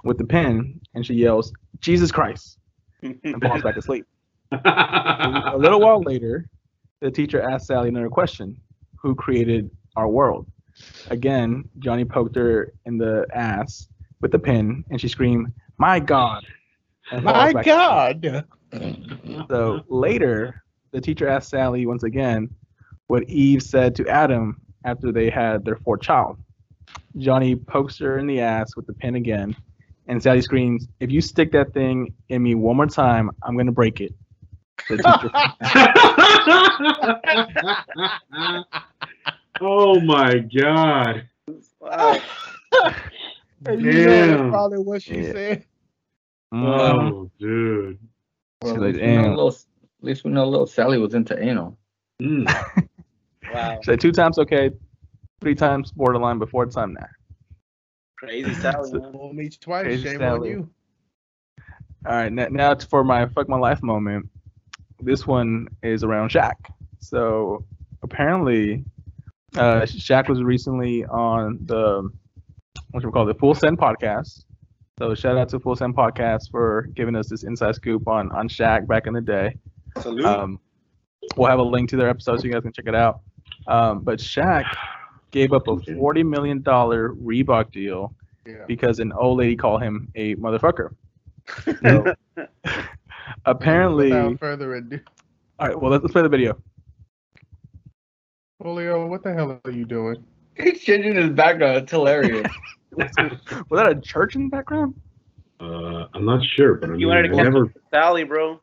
Speaker 1: with the pen, and she yells, "Jesus Christ!" and falls back asleep. <laughs> A little while later, the teacher asked Sally another question Who created our world? Again, Johnny poked her in the ass with the pin, and she screamed, My God!
Speaker 5: My God!
Speaker 1: asleep. So later, the teacher asked Sally once again what Eve said to Adam after they had their fourth child. Johnny pokes her in the ass with the pin again, and Sally screams, If you stick that thing in me one more time, I'm going to break it. The teacher <laughs> <laughs>
Speaker 4: oh my god!
Speaker 2: Wow. <laughs>
Speaker 5: And you know
Speaker 4: Damn.
Speaker 5: probably what she
Speaker 1: Yeah.
Speaker 5: said.
Speaker 4: Oh, mm-hmm.
Speaker 6: dude.
Speaker 1: She's like,
Speaker 6: least we know
Speaker 1: "Damn."
Speaker 6: little, at least we know little Sally was into anal.
Speaker 4: Mm. <laughs>
Speaker 2: Wow.
Speaker 1: She said two times okay, three times borderline, but fourth time nah.
Speaker 2: Crazy Sally, man.
Speaker 5: Fool me twice,
Speaker 1: Crazy
Speaker 5: shame on you.
Speaker 1: All right, now, now it's for my fuck my life moment. This one is around Shaq. So apparently, uh, Shaq was recently on the what we call the Full Send podcast. So shout out to Full Send podcast for giving us this inside scoop on on Shaq back in the day.
Speaker 2: Salute.
Speaker 1: Um, we'll have a link to their episode so you guys can check it out. Um, but Shaq gave up a forty million dollar Reebok deal
Speaker 5: Yeah.
Speaker 1: because an old lady called him a motherfucker. <laughs> So, <laughs> apparently,
Speaker 5: Without further ado,
Speaker 1: all right. Well, let's, let's play the video.
Speaker 5: Julio, what the hell are you doing?
Speaker 6: He's changing his background. It's hilarious. <laughs>
Speaker 1: Was that a church in the background?
Speaker 4: Uh, I'm not sure, but I
Speaker 2: You
Speaker 4: mean,
Speaker 2: wanted to
Speaker 4: I
Speaker 2: go-
Speaker 4: never.
Speaker 2: Sally, bro.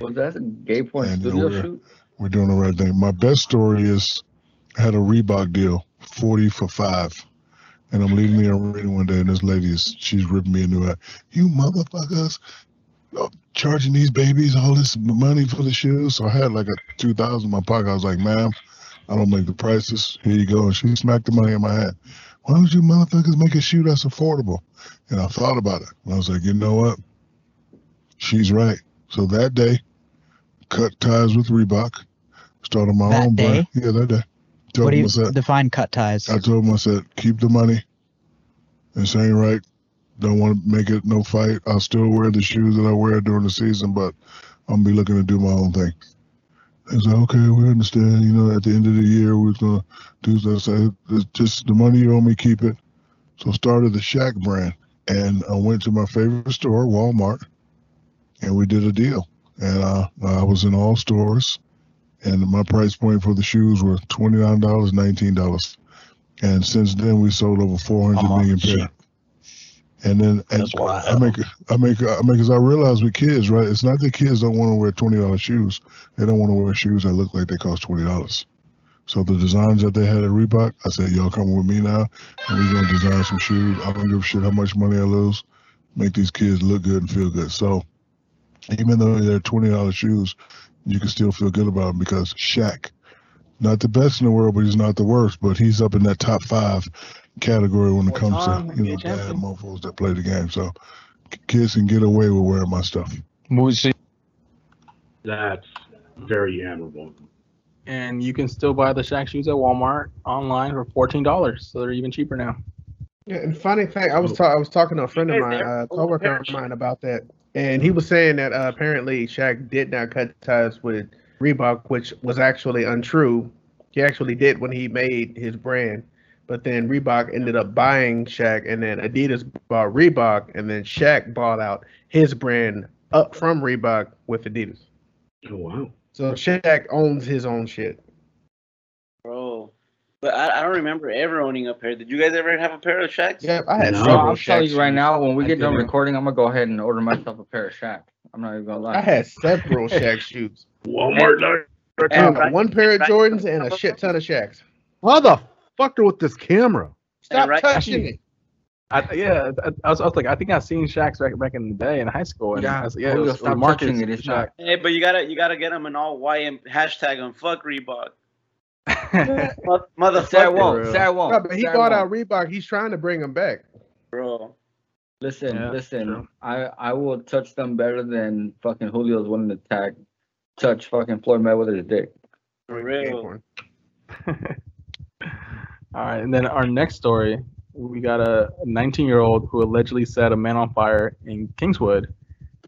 Speaker 6: Was that a gay porn
Speaker 10: And
Speaker 6: studio
Speaker 10: we're-
Speaker 6: shoot?
Speaker 10: We're doing the right thing. My best story is I had a Reebok deal, 40 for five. And I'm leaving the arena one day, and this lady is, she's ripping me a new eye. You motherfuckers, uh, charging these babies all this money for the shoes. So I had like a 2000 in my pocket. I was like, ma'am, I don't make the prices. Here you go. And she smacked the money in my hand. Why don't you motherfuckers make a shoe that's affordable? And I thought about it. And I was like, you know what? She's right. So that day, cut ties with Reebok, started my
Speaker 11: That
Speaker 10: own brand. Yeah, that day. Told
Speaker 11: What do you
Speaker 10: said,
Speaker 11: define cut ties?
Speaker 10: I told him I said, keep the money. This ain't right. Don't want to make it no fight. I'll still wear the shoes that I wear during the season, but I'm gonna be looking to do my own thing. They said, okay, we understand. You know, at the end of the year, we're gonna do this. I said, "It's just the money you owe me, keep it. So started the Shaq brand, and I went to my favorite store, Walmart, and we did a deal. And uh, I was in all stores, and my price point for the shoes were twenty nine dollars, nineteen dollars. And since then, we sold over four hundred
Speaker 11: Oh,
Speaker 10: million pair. And then and I make I make I make because I realize with kids, right? It's not that kids don't want to wear twenty dollars shoes; they don't want to wear shoes that look like they cost twenty dollars. So the designs that they had at Reebok, I said, "Y'all come with me now, and we're gonna design some shoes. I don't give a shit how much money I lose. Make these kids look good and feel good." So even though they're twenty dollars shoes, you can still feel good about them because Shaq, not the best in the world, but he's not the worst. But he's up in that top five category when it comes
Speaker 1: Time,
Speaker 10: to you know bad
Speaker 1: champion.
Speaker 10: mofos that play the game. So kids can get away with wearing my stuff.
Speaker 4: That's very admirable.
Speaker 1: And you can still buy the Shaq shoes at Walmart online for fourteen dollars, so they're even cheaper now.
Speaker 5: Yeah, and funny thing, I was ta- I was talking to a friend of mine, uh, coworker of mine about that, and he was saying that uh, apparently Shaq did not cut ties with Reebok, which was actually untrue. He actually did when he made his brand, but then Reebok ended up buying Shaq, and then Adidas bought Reebok, and then Shaq bought out his brand up from Reebok with Adidas.
Speaker 4: Oh wow.
Speaker 5: So Shaq owns his own shit.
Speaker 2: Bro. But I, I don't remember ever owning a pair. Did you guys ever have a pair of Shaqs?
Speaker 5: Yeah, I had
Speaker 4: No.
Speaker 5: Several
Speaker 6: I'm telling
Speaker 5: Shaq
Speaker 6: you right now, when we
Speaker 5: I
Speaker 6: get done recording, I'm gonna go ahead and order myself a pair of Shaq. I'm not even gonna lie.
Speaker 5: I had several Shaq shoes.
Speaker 4: Walmart.
Speaker 2: And
Speaker 5: Uh,
Speaker 2: right-
Speaker 5: one pair of
Speaker 2: right-
Speaker 5: Jordans and a shit ton of Shaqs.
Speaker 11: Why the fuck with this camera?
Speaker 5: Stop
Speaker 2: right-
Speaker 5: touching it.
Speaker 1: I, yeah, I, I was, I was like, I think I've seen Shaq's back back in the day in high school. And
Speaker 6: Yeah,
Speaker 1: I was, yeah, it was, it was
Speaker 6: stop touching it, it's
Speaker 1: Shaq.
Speaker 2: Hey, but you gotta you gotta get them in all white and hashtag them. Fuck Reebok. Mo-
Speaker 6: Say I
Speaker 2: Motherfucker,
Speaker 6: won't.
Speaker 1: bro.
Speaker 6: Say I won't.
Speaker 5: No, but he
Speaker 6: say I
Speaker 5: bought
Speaker 6: won't.
Speaker 5: out Reebok. He's trying to bring him back.
Speaker 2: bro.
Speaker 6: Listen,
Speaker 1: Yeah,
Speaker 6: listen.
Speaker 1: true.
Speaker 6: I I will touch them better than fucking Julio's willing to tag, touch fucking Floyd Mayweather's dick.
Speaker 2: For real. <laughs>
Speaker 1: All right, and then our next story, we got a 19-year-old who allegedly set a man on fire in Kingwood,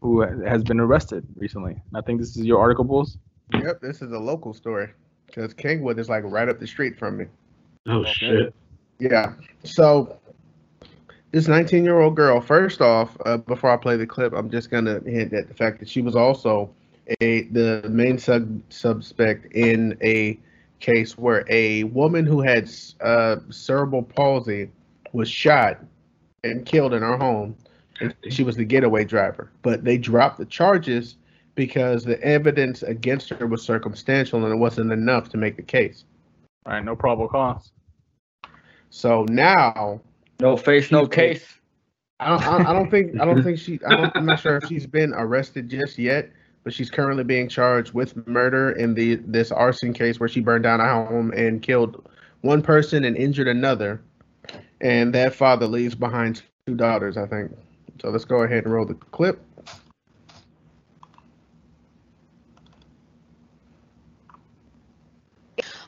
Speaker 1: who has been arrested recently. I think this is your article, Bulls.
Speaker 5: Yep, this is a local story because Kingwood is like right up the street from me.
Speaker 4: Oh shit.
Speaker 5: Yeah. So this 19 year old girl, first off, uh, before I play the clip, I'm just gonna hint at the fact that she was also a the main sub suspect in a case where a woman who had uh, cerebral palsy was shot and killed in her home, and she was the getaway driver. But they dropped the charges because the evidence against her was circumstantial and it wasn't enough to make the case.
Speaker 1: All right, no probable cause.
Speaker 5: So now
Speaker 6: No face, no case.
Speaker 5: I don't, I I don't think I don't think she I don't, I'm not sure if she's been arrested just yet, but she's currently being charged with murder in the this arson case where she burned down a home and killed one person and injured another, and that father leaves behind two daughters, I think. So let's go ahead and roll the clip.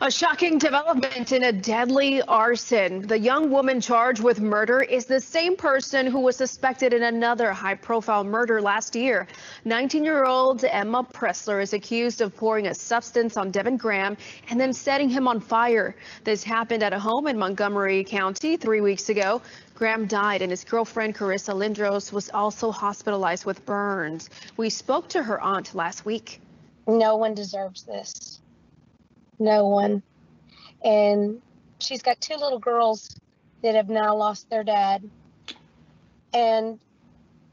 Speaker 12: A shocking development in a deadly arson. The young woman charged with murder is the same person who was suspected in another high profile murder last year. 19 year old Emma Pressler is accused of pouring a substance on Devin Graham and then setting him on fire. This happened at a home in Montgomery County three weeks ago. Graham died and his girlfriend Carissa Lindros was also hospitalized with burns. We spoke to her aunt last week.
Speaker 13: no one deserves this. No one. And she's got two little girls that have now lost their dad. And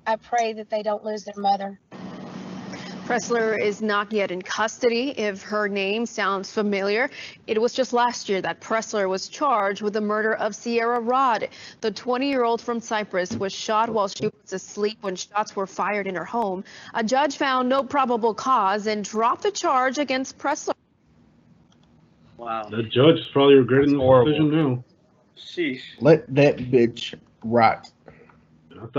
Speaker 13: I pray that they don't lose their mother.
Speaker 12: Pressler is not yet in custody. If her name sounds familiar, it was just last year that Pressler was charged with the murder of Sierra Rod. The 20 year old from Cypress was shot while she was asleep when shots were fired in her home. A judge found no probable cause and dropped the charge against Pressler.
Speaker 2: Wow.
Speaker 4: The judge is probably regretting
Speaker 1: That's
Speaker 4: the
Speaker 1: horrible.
Speaker 4: decision now.
Speaker 2: Sheesh.
Speaker 5: Let that bitch rot.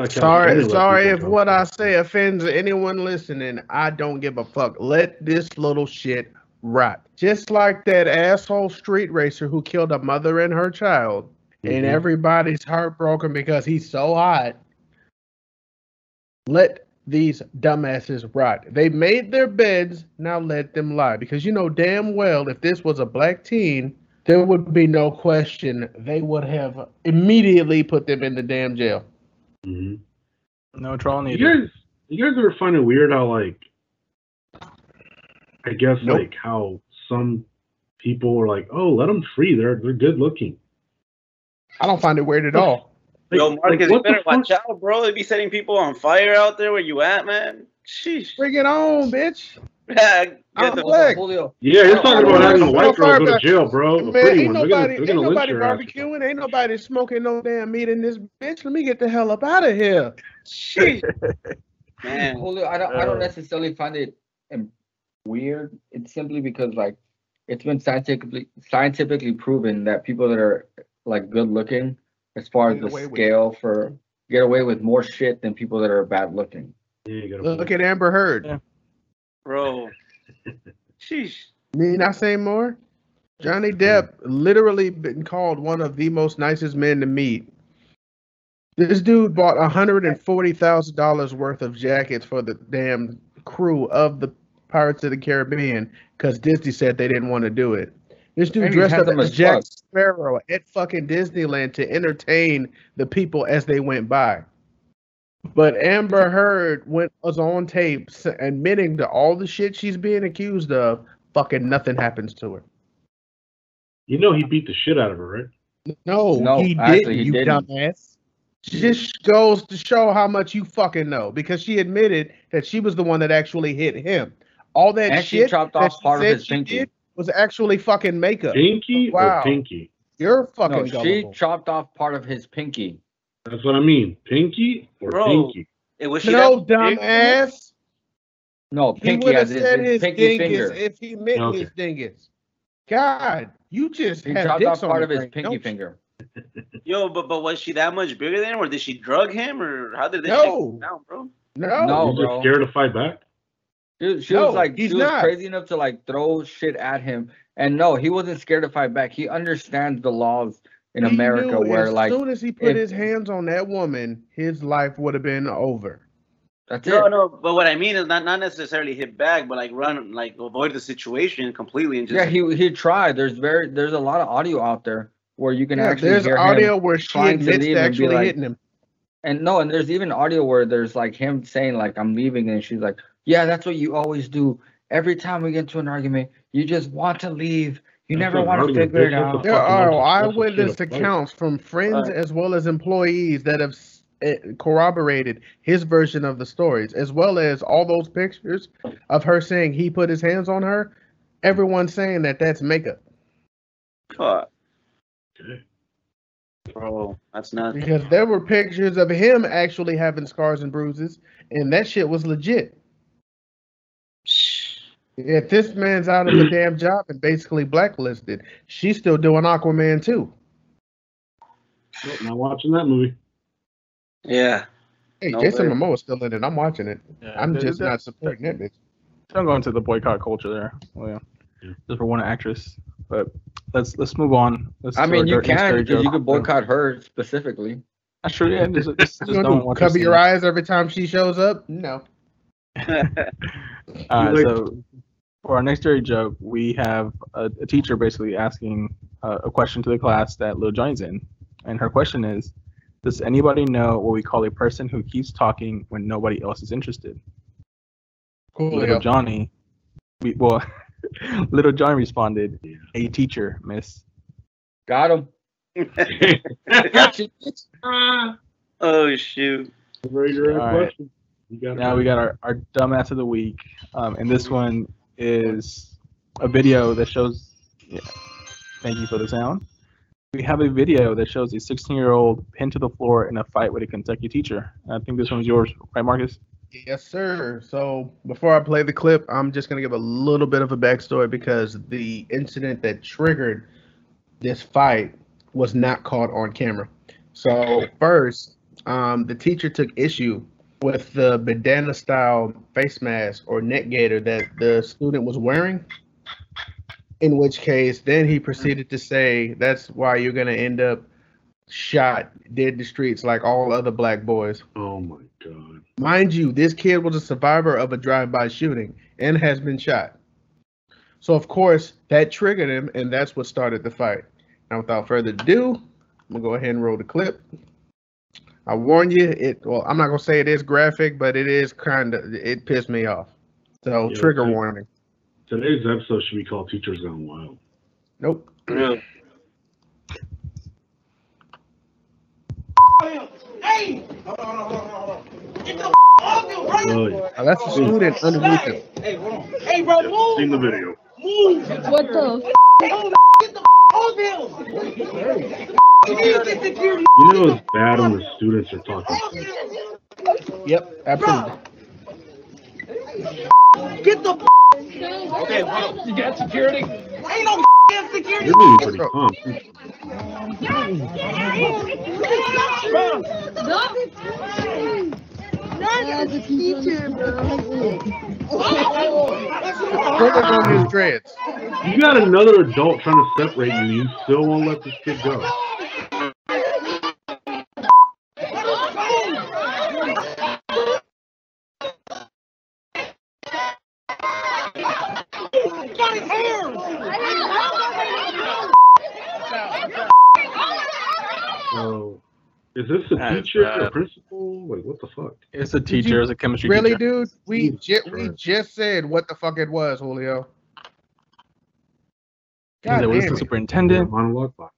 Speaker 5: Sorry, sorry if
Speaker 4: go.
Speaker 5: what I say offends anyone listening. I don't give a fuck. Let this little shit rot. Just like that asshole street racer who killed a mother and her child, and
Speaker 4: Mhm.
Speaker 5: everybody's heartbroken because he's so hot. Let these dumbasses rot. They made their beds, now let them lie. Because you know damn well if this was a black teen, there would be no question they would have immediately put them in the damn jail.
Speaker 4: Mhm.
Speaker 1: No trial needed.
Speaker 4: You guys, you guys ever find it weird how like, I guess
Speaker 5: Nope.
Speaker 4: like how some people are like, oh, let them free. They're they're good looking.
Speaker 5: I don't find it weird at all.
Speaker 4: Like,
Speaker 2: Yo,
Speaker 4: like,
Speaker 2: Marcus, you better watch
Speaker 4: fuck?
Speaker 2: out, bro. They be setting people on fire out there where you at, man. Sheesh.
Speaker 5: Bring it on, bitch. <laughs>
Speaker 2: Yeah,
Speaker 5: I'm black.
Speaker 6: Julio.
Speaker 4: Yeah, you're talking about having a white girl go to jail, bro. A
Speaker 5: Man,
Speaker 4: pretty
Speaker 5: ain't
Speaker 4: one. They're gonna,
Speaker 5: nobody,
Speaker 4: they're
Speaker 5: ain't nobody
Speaker 4: your ass.
Speaker 5: barbecuing, ain't nobody smoking no damn meat in this bitch. Let me get the hell up out of here.
Speaker 2: Sheesh. <laughs> Man.
Speaker 6: Julio, I don't, I don't
Speaker 1: Uh.
Speaker 6: necessarily find it um, weird. It's simply because like it's been scientifically scientifically proven that people that are like good looking, as far as the
Speaker 5: away with
Speaker 6: scale for get away with more shit than people that are bad looking.
Speaker 4: Yeah, you
Speaker 5: Look at Amber Heard.
Speaker 1: Yeah.
Speaker 2: Bro. <laughs> Sheesh.
Speaker 5: Me not saying more? Johnny Depp literally been called one of the most nicest men to meet. This dude bought hundred and forty thousand dollars worth of jackets for the damn crew of the Pirates of the Caribbean because Disney said they didn't want to do it. This dude
Speaker 6: And he
Speaker 5: dressed up as
Speaker 6: as
Speaker 5: Jack
Speaker 6: fuck.
Speaker 5: Sparrow at fucking Disneyland to entertain the people as they went by. But Amber Heard went was on tape admitting to all the shit she's being accused of. Fucking nothing happens to her.
Speaker 4: You know he beat the shit out of her, right?
Speaker 5: No,
Speaker 6: No,
Speaker 5: he didn't.
Speaker 6: he
Speaker 5: you
Speaker 6: didn't.
Speaker 5: dumbass. Just goes to show how much you fucking know because she admitted that she was the one that actually hit him. All that shit.
Speaker 6: And she
Speaker 5: shit
Speaker 6: chopped off part of
Speaker 5: said
Speaker 6: his
Speaker 5: she
Speaker 6: pinky.
Speaker 5: did was actually fucking makeup.
Speaker 4: Pinky
Speaker 5: Wow.
Speaker 4: or pinky?
Speaker 5: You're fucking
Speaker 6: No, she
Speaker 5: gullible.
Speaker 6: chopped off part of his pinky.
Speaker 4: That's what I mean. Pinky or
Speaker 2: Bro.
Speaker 4: pinky?
Speaker 2: It was she
Speaker 5: No,
Speaker 2: that big?
Speaker 5: dumbass.
Speaker 6: No,
Speaker 5: He
Speaker 6: pinky
Speaker 5: would have
Speaker 6: as his,
Speaker 5: said
Speaker 6: his
Speaker 5: his
Speaker 6: pinky finger.
Speaker 5: if he meant
Speaker 4: Okay.
Speaker 5: his dingus. God, you just
Speaker 6: He
Speaker 5: have
Speaker 6: chopped
Speaker 5: dicks
Speaker 6: off
Speaker 5: on
Speaker 6: part of his
Speaker 5: brain,
Speaker 6: pinky finger. <laughs>
Speaker 2: Yo, but but was she that much bigger than him, or did she drug him, or how did this
Speaker 5: No.
Speaker 2: shit down, bro?
Speaker 5: No,
Speaker 6: No,
Speaker 4: He's just
Speaker 6: bro.
Speaker 4: scared to fight back.
Speaker 6: She, she
Speaker 5: No,
Speaker 6: was like,
Speaker 5: he's
Speaker 6: she was crazy enough to like throw shit at him. And no, he wasn't scared to fight back. He understands the laws in
Speaker 5: He
Speaker 6: America where
Speaker 5: as
Speaker 6: like as
Speaker 5: soon as he put
Speaker 6: if-
Speaker 5: his hands on that woman, his life would have been over.
Speaker 6: that's
Speaker 2: No,
Speaker 6: it.
Speaker 2: no, but what I mean is not not necessarily hit back, but like run, like avoid the situation completely and just.
Speaker 6: Yeah, he he tried. There's very there's a lot of audio out there where you can
Speaker 5: Yeah,
Speaker 6: actually
Speaker 5: there's
Speaker 6: hear
Speaker 5: audio
Speaker 6: him.
Speaker 5: where she
Speaker 6: trying to leave
Speaker 5: to
Speaker 6: and be
Speaker 5: actually
Speaker 6: like-
Speaker 5: hitting him.
Speaker 6: And no, and there's even audio where there's like him saying like I'm leaving, and she's like, yeah, that's what you always do. Every time we get into an argument, you just want to leave. You
Speaker 4: That's
Speaker 6: never want to figure it out.
Speaker 4: a
Speaker 5: There
Speaker 4: fucking
Speaker 5: are
Speaker 4: bunch of- that's a
Speaker 5: eyewitness
Speaker 4: straight up fight.
Speaker 5: accounts from friends
Speaker 2: Right.
Speaker 5: as well as employees that have eh, corroborated his version of the stories, as well as all those pictures of her saying he put his hands on her. Everyone's saying that that's makeup
Speaker 2: Fuck,
Speaker 4: Okay.
Speaker 2: bro, that's not.
Speaker 5: because there were pictures of him actually having scars and bruises, and that shit was legit. If this man's out of a <clears throat> damn job and basically blacklisted, she's still doing Aquaman too.
Speaker 4: Nope, not watching that movie.
Speaker 2: Yeah.
Speaker 5: Hey,
Speaker 2: No
Speaker 5: Jason
Speaker 2: way.
Speaker 5: Momoa's still in it. I'm watching it.
Speaker 1: Yeah,
Speaker 5: I'm just not supporting that bitch.
Speaker 1: Don't go into the boycott culture there. Well, yeah.
Speaker 4: Yeah.
Speaker 1: Just for one actress. But let's let's move on. Let's
Speaker 6: I mean, you can
Speaker 1: dirty
Speaker 6: because you
Speaker 1: joke.
Speaker 6: could boycott her specifically.
Speaker 1: That's true. Yeah, just, just, just
Speaker 5: You gonna
Speaker 1: don't
Speaker 5: do, cover your eyes every time she shows up? No.
Speaker 1: All right, <laughs> <laughs> uh,
Speaker 4: Like-
Speaker 1: so for our next dirty joke, we have a, a teacher basically asking uh, a question to the class that Lil Johnny's in, and her question is, "Does anybody know what we call a person who keeps talking when nobody else is interested?"
Speaker 5: Cool.
Speaker 1: Little Johnny, we, well, <laughs> Little Johnny responded, "A teacher, miss."
Speaker 6: Got him. <laughs>
Speaker 2: oh shoot.
Speaker 4: Very direct
Speaker 1: All right.
Speaker 4: question. You
Speaker 1: Now we got our, our dumbass of the week, um, and this one is a video that shows. Yeah, thank you for the sound. We have a video that shows a 16-year-old pinned to the floor in a fight with a Kentucky teacher. I think this one's yours, right, Marcus?
Speaker 5: Yes, sir. So before I play the clip, I'm just gonna give a little bit of a backstory because the incident that triggered this fight was not caught on camera. So first, um, the teacher took issue with the bandana style face mask or neck gaiter that the student was wearing. In which case, then he proceeded to say, "That's why you're gonna end up shot dead in the streets like all other black boys."
Speaker 4: Oh my god.
Speaker 5: Mind you, this kid was a survivor of a drive-by shooting and has been shot. So of course that triggered him, and that's what started the fight. Now, without further ado, I'm gonna go ahead and roll the clip. I warn you, it. Well, I'm not gonna say it is graphic, but it is kind of. It pissed me off. So
Speaker 4: Yeah,
Speaker 5: trigger
Speaker 4: okay.
Speaker 5: warning.
Speaker 4: Today's episode should be called Teachers Gone Wild.
Speaker 5: Nope.
Speaker 2: Real.
Speaker 14: Hey! Hold on, hold on, hold on, hold on. Get the off him, bro!
Speaker 4: Oh,
Speaker 5: that's the student underneath him.
Speaker 14: Hey, hold on. Hey, bro, move!
Speaker 4: Seen the video.
Speaker 14: Move!
Speaker 15: What the?
Speaker 14: Get the off him! You need to get security.
Speaker 4: You know it's bad when the students are talking. shit.
Speaker 5: Yep, absolutely.
Speaker 14: Get the. Okay, hold on. You got security? Ain't no damn security.
Speaker 4: You're being pretty calm. too.
Speaker 14: Bro,
Speaker 9: As a teacher, bro.
Speaker 5: Put it on his dreads.
Speaker 4: You got another adult trying to separate you. You still won't let this kid go. Is this a
Speaker 1: That's
Speaker 4: teacher,
Speaker 1: bad.
Speaker 4: a principal? Like, what the fuck?
Speaker 1: It's a teacher.
Speaker 5: you
Speaker 1: It's a chemistry
Speaker 5: Really,
Speaker 1: teacher.
Speaker 5: dude? We ju- we just said what the fuck it was, Julio.
Speaker 1: He's like,
Speaker 5: God
Speaker 1: "Well, this is
Speaker 5: damn
Speaker 1: the
Speaker 5: it.
Speaker 1: superintendent.
Speaker 4: Monologue box.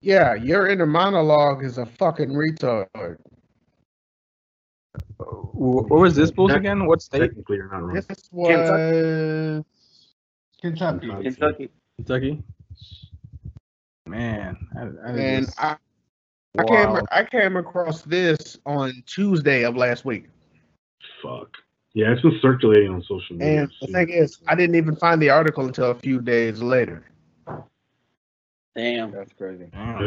Speaker 5: Yeah, your inner monologue is a fucking retard.
Speaker 1: Wh- Where was this bulls again? What state?
Speaker 4: Technically, you're not wrong.
Speaker 5: This was Kentucky.
Speaker 2: Kentucky.
Speaker 1: Kentucky. Man, I, I
Speaker 5: And
Speaker 1: just-
Speaker 5: I, I came I came across this on Tuesday of last week.
Speaker 4: Fuck. Yeah, it's been circulating on social media.
Speaker 5: And the thing is, I didn't even find the article until a few days later.
Speaker 2: Damn.
Speaker 6: That's crazy. <sighs>
Speaker 4: I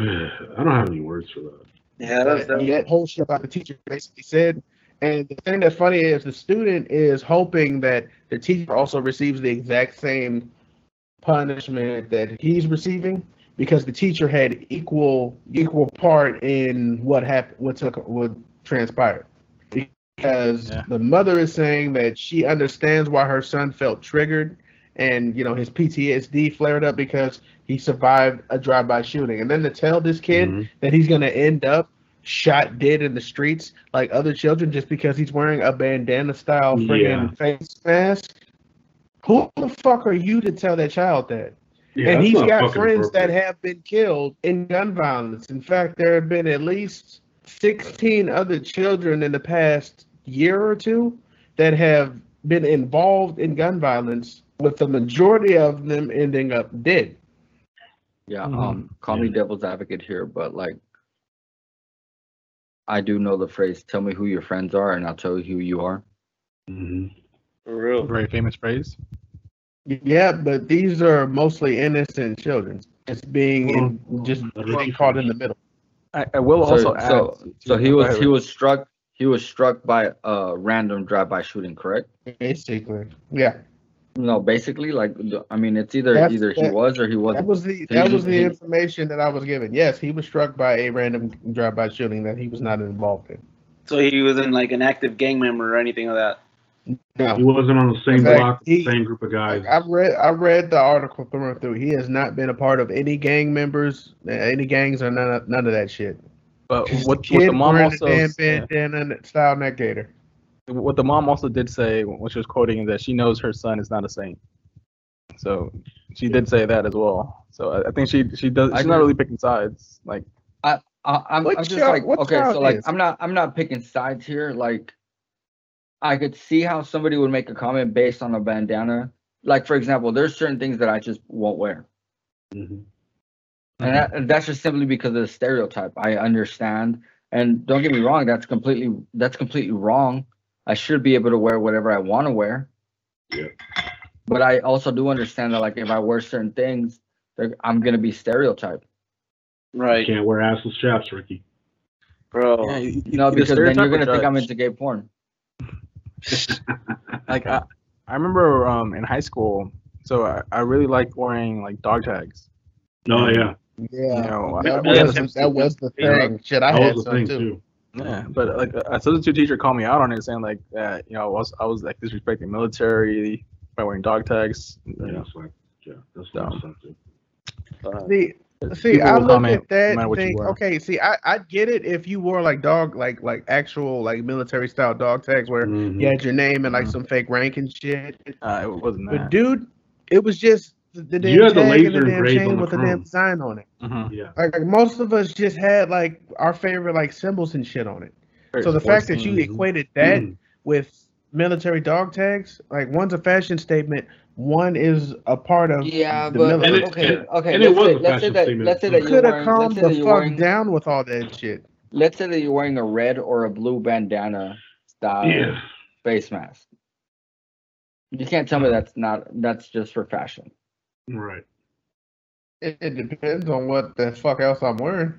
Speaker 4: don't have any words for that.
Speaker 2: Yeah, that's
Speaker 5: But
Speaker 2: that.
Speaker 5: that whole shit about the teacher basically said. And the thing that's funny is the student is hoping that the teacher also receives the exact same punishment that he's receiving because the teacher had equal equal part in what happened, what took, what transpired. Because
Speaker 1: Yeah.
Speaker 5: the mother is saying that she understands why her son felt triggered, and you know his PTSD flared up because he survived a drive-by shooting, and then to tell this kid
Speaker 4: Mhm.
Speaker 5: that he's gonna end up shot dead in the streets like other children just because he's wearing a bandana style friggin' face mask. Who the fuck are you to tell that child that?
Speaker 4: Yeah,
Speaker 5: and he's got friends that have been killed in gun violence. In fact, there have been at least 16 other children in the past year or two that have been involved in gun violence, with the majority of them ending up dead.
Speaker 6: Yeah,
Speaker 1: Mhm.
Speaker 6: um, call me devil's advocate here, but like, I do know the phrase "Tell me who your friends are, and I'll tell you who you are."
Speaker 4: Mm-hmm.
Speaker 2: For real.
Speaker 1: very famous phrase.
Speaker 5: Yeah, but these are mostly innocent children. It's being in, just mm-hmm. being mm-hmm. caught in the middle.
Speaker 1: I, I will
Speaker 6: So,
Speaker 1: also add.
Speaker 6: so, so he was he was struck he was struck by a random drive-by shooting, correct?
Speaker 5: Basically, yeah.
Speaker 6: No, basically, like I mean, it's either
Speaker 5: That's-
Speaker 6: either he was or he wasn't.
Speaker 5: That was the
Speaker 6: He
Speaker 5: that was the
Speaker 6: he-
Speaker 5: information that I was given. Yes, he was struck by a random drive-by shooting that he was not involved in.
Speaker 2: So he wasn't like an active gang member or anything of that.
Speaker 5: No,
Speaker 4: He wasn't on the same
Speaker 5: fact,
Speaker 4: block,
Speaker 5: he-
Speaker 4: same group of guys.
Speaker 5: I read I read the article through and through. He has not been a part of any gang members, any gangs or none of, none of that shit.
Speaker 1: But
Speaker 5: Just
Speaker 1: what,
Speaker 5: a
Speaker 1: what the mom also
Speaker 5: a damn
Speaker 1: said-
Speaker 5: bandana style neck gaiter.
Speaker 1: what the mom also did say, what she was quoting, is that she knows her son is not a saint. So she did say that as well. So I, I think she she does. She's not really picking sides. Like
Speaker 6: I, I I'm, I'm just like
Speaker 5: what
Speaker 6: okay, so like
Speaker 5: is?
Speaker 6: I'm not I'm not picking sides here. Like I could see how somebody would make a comment based on a bandana. Like for example, there's certain things that I just won't wear.
Speaker 4: Mhm.
Speaker 6: And, that, and that's just simply because of the stereotype. I understand, and don't get me wrong. That's completely that's completely wrong. I should be able to wear whatever I want to wear.
Speaker 4: Yeah.
Speaker 6: But I also do understand that, like, if I wear certain things, I'm gonna be stereotyped.
Speaker 2: Right.
Speaker 4: Can't wear assless chaps, Ricky.
Speaker 2: Bro.
Speaker 1: yeah, you, you,
Speaker 6: No,
Speaker 1: you
Speaker 6: because then you're
Speaker 1: stereotype
Speaker 6: gonna think I'm into gay porn. <laughs>
Speaker 1: like I, I remember um in high school. So I, I really liked wearing like dog tags.
Speaker 4: No, yeah.
Speaker 1: You
Speaker 5: Yeah,
Speaker 1: know,
Speaker 5: that
Speaker 1: I-
Speaker 5: was that was the thing. Shit, I
Speaker 4: That
Speaker 5: had
Speaker 4: was
Speaker 5: some too.
Speaker 4: too.
Speaker 1: Yeah, but like a substitute teacher called me out on it, saying like that you know I was I was like disrespecting military by wearing dog tags. You
Speaker 4: Yeah,
Speaker 1: know,
Speaker 4: that's like, yeah, that's what I'm saying.
Speaker 2: Uh,
Speaker 5: See, see,
Speaker 1: People
Speaker 5: I
Speaker 1: will
Speaker 5: look
Speaker 1: comment
Speaker 5: at that
Speaker 1: no matter
Speaker 5: and
Speaker 1: what you
Speaker 5: think, okay, see, I I get it if you wore like dog, like like actual like military style dog tags where
Speaker 4: Mhm.
Speaker 5: you had your name and like
Speaker 1: Mhm.
Speaker 5: some fake rank and shit.
Speaker 1: uh, it wasn't that.
Speaker 5: But dude, it was just the, the damn
Speaker 4: You had the
Speaker 5: tag and the damn chain
Speaker 4: the
Speaker 5: with the damn
Speaker 4: chrome.
Speaker 5: design on it.
Speaker 1: Mhm.
Speaker 4: Yeah.
Speaker 5: Like, like most of us just had like our favorite like symbols and shit on it. So the fact that you equated that
Speaker 4: Mhm.
Speaker 5: with military dog tags, like one's a fashion statement, one is a part of
Speaker 6: Yeah,
Speaker 5: the
Speaker 6: but
Speaker 4: And
Speaker 5: military.
Speaker 4: it-
Speaker 6: okay,
Speaker 4: and-
Speaker 6: okay.
Speaker 4: and
Speaker 6: let's
Speaker 4: was
Speaker 6: say,
Speaker 4: a
Speaker 6: let's say that
Speaker 4: statement,
Speaker 6: let's say that you're
Speaker 5: Could have calmed the fuck
Speaker 6: wearing
Speaker 5: down with all that shit.
Speaker 6: let's say that you're wearing a red or a blue bandana style
Speaker 4: Yeah.
Speaker 6: face mask. You can't tell me that's not that's just for fashion.
Speaker 4: Right.
Speaker 5: It, it depends on what the fuck else I'm wearing.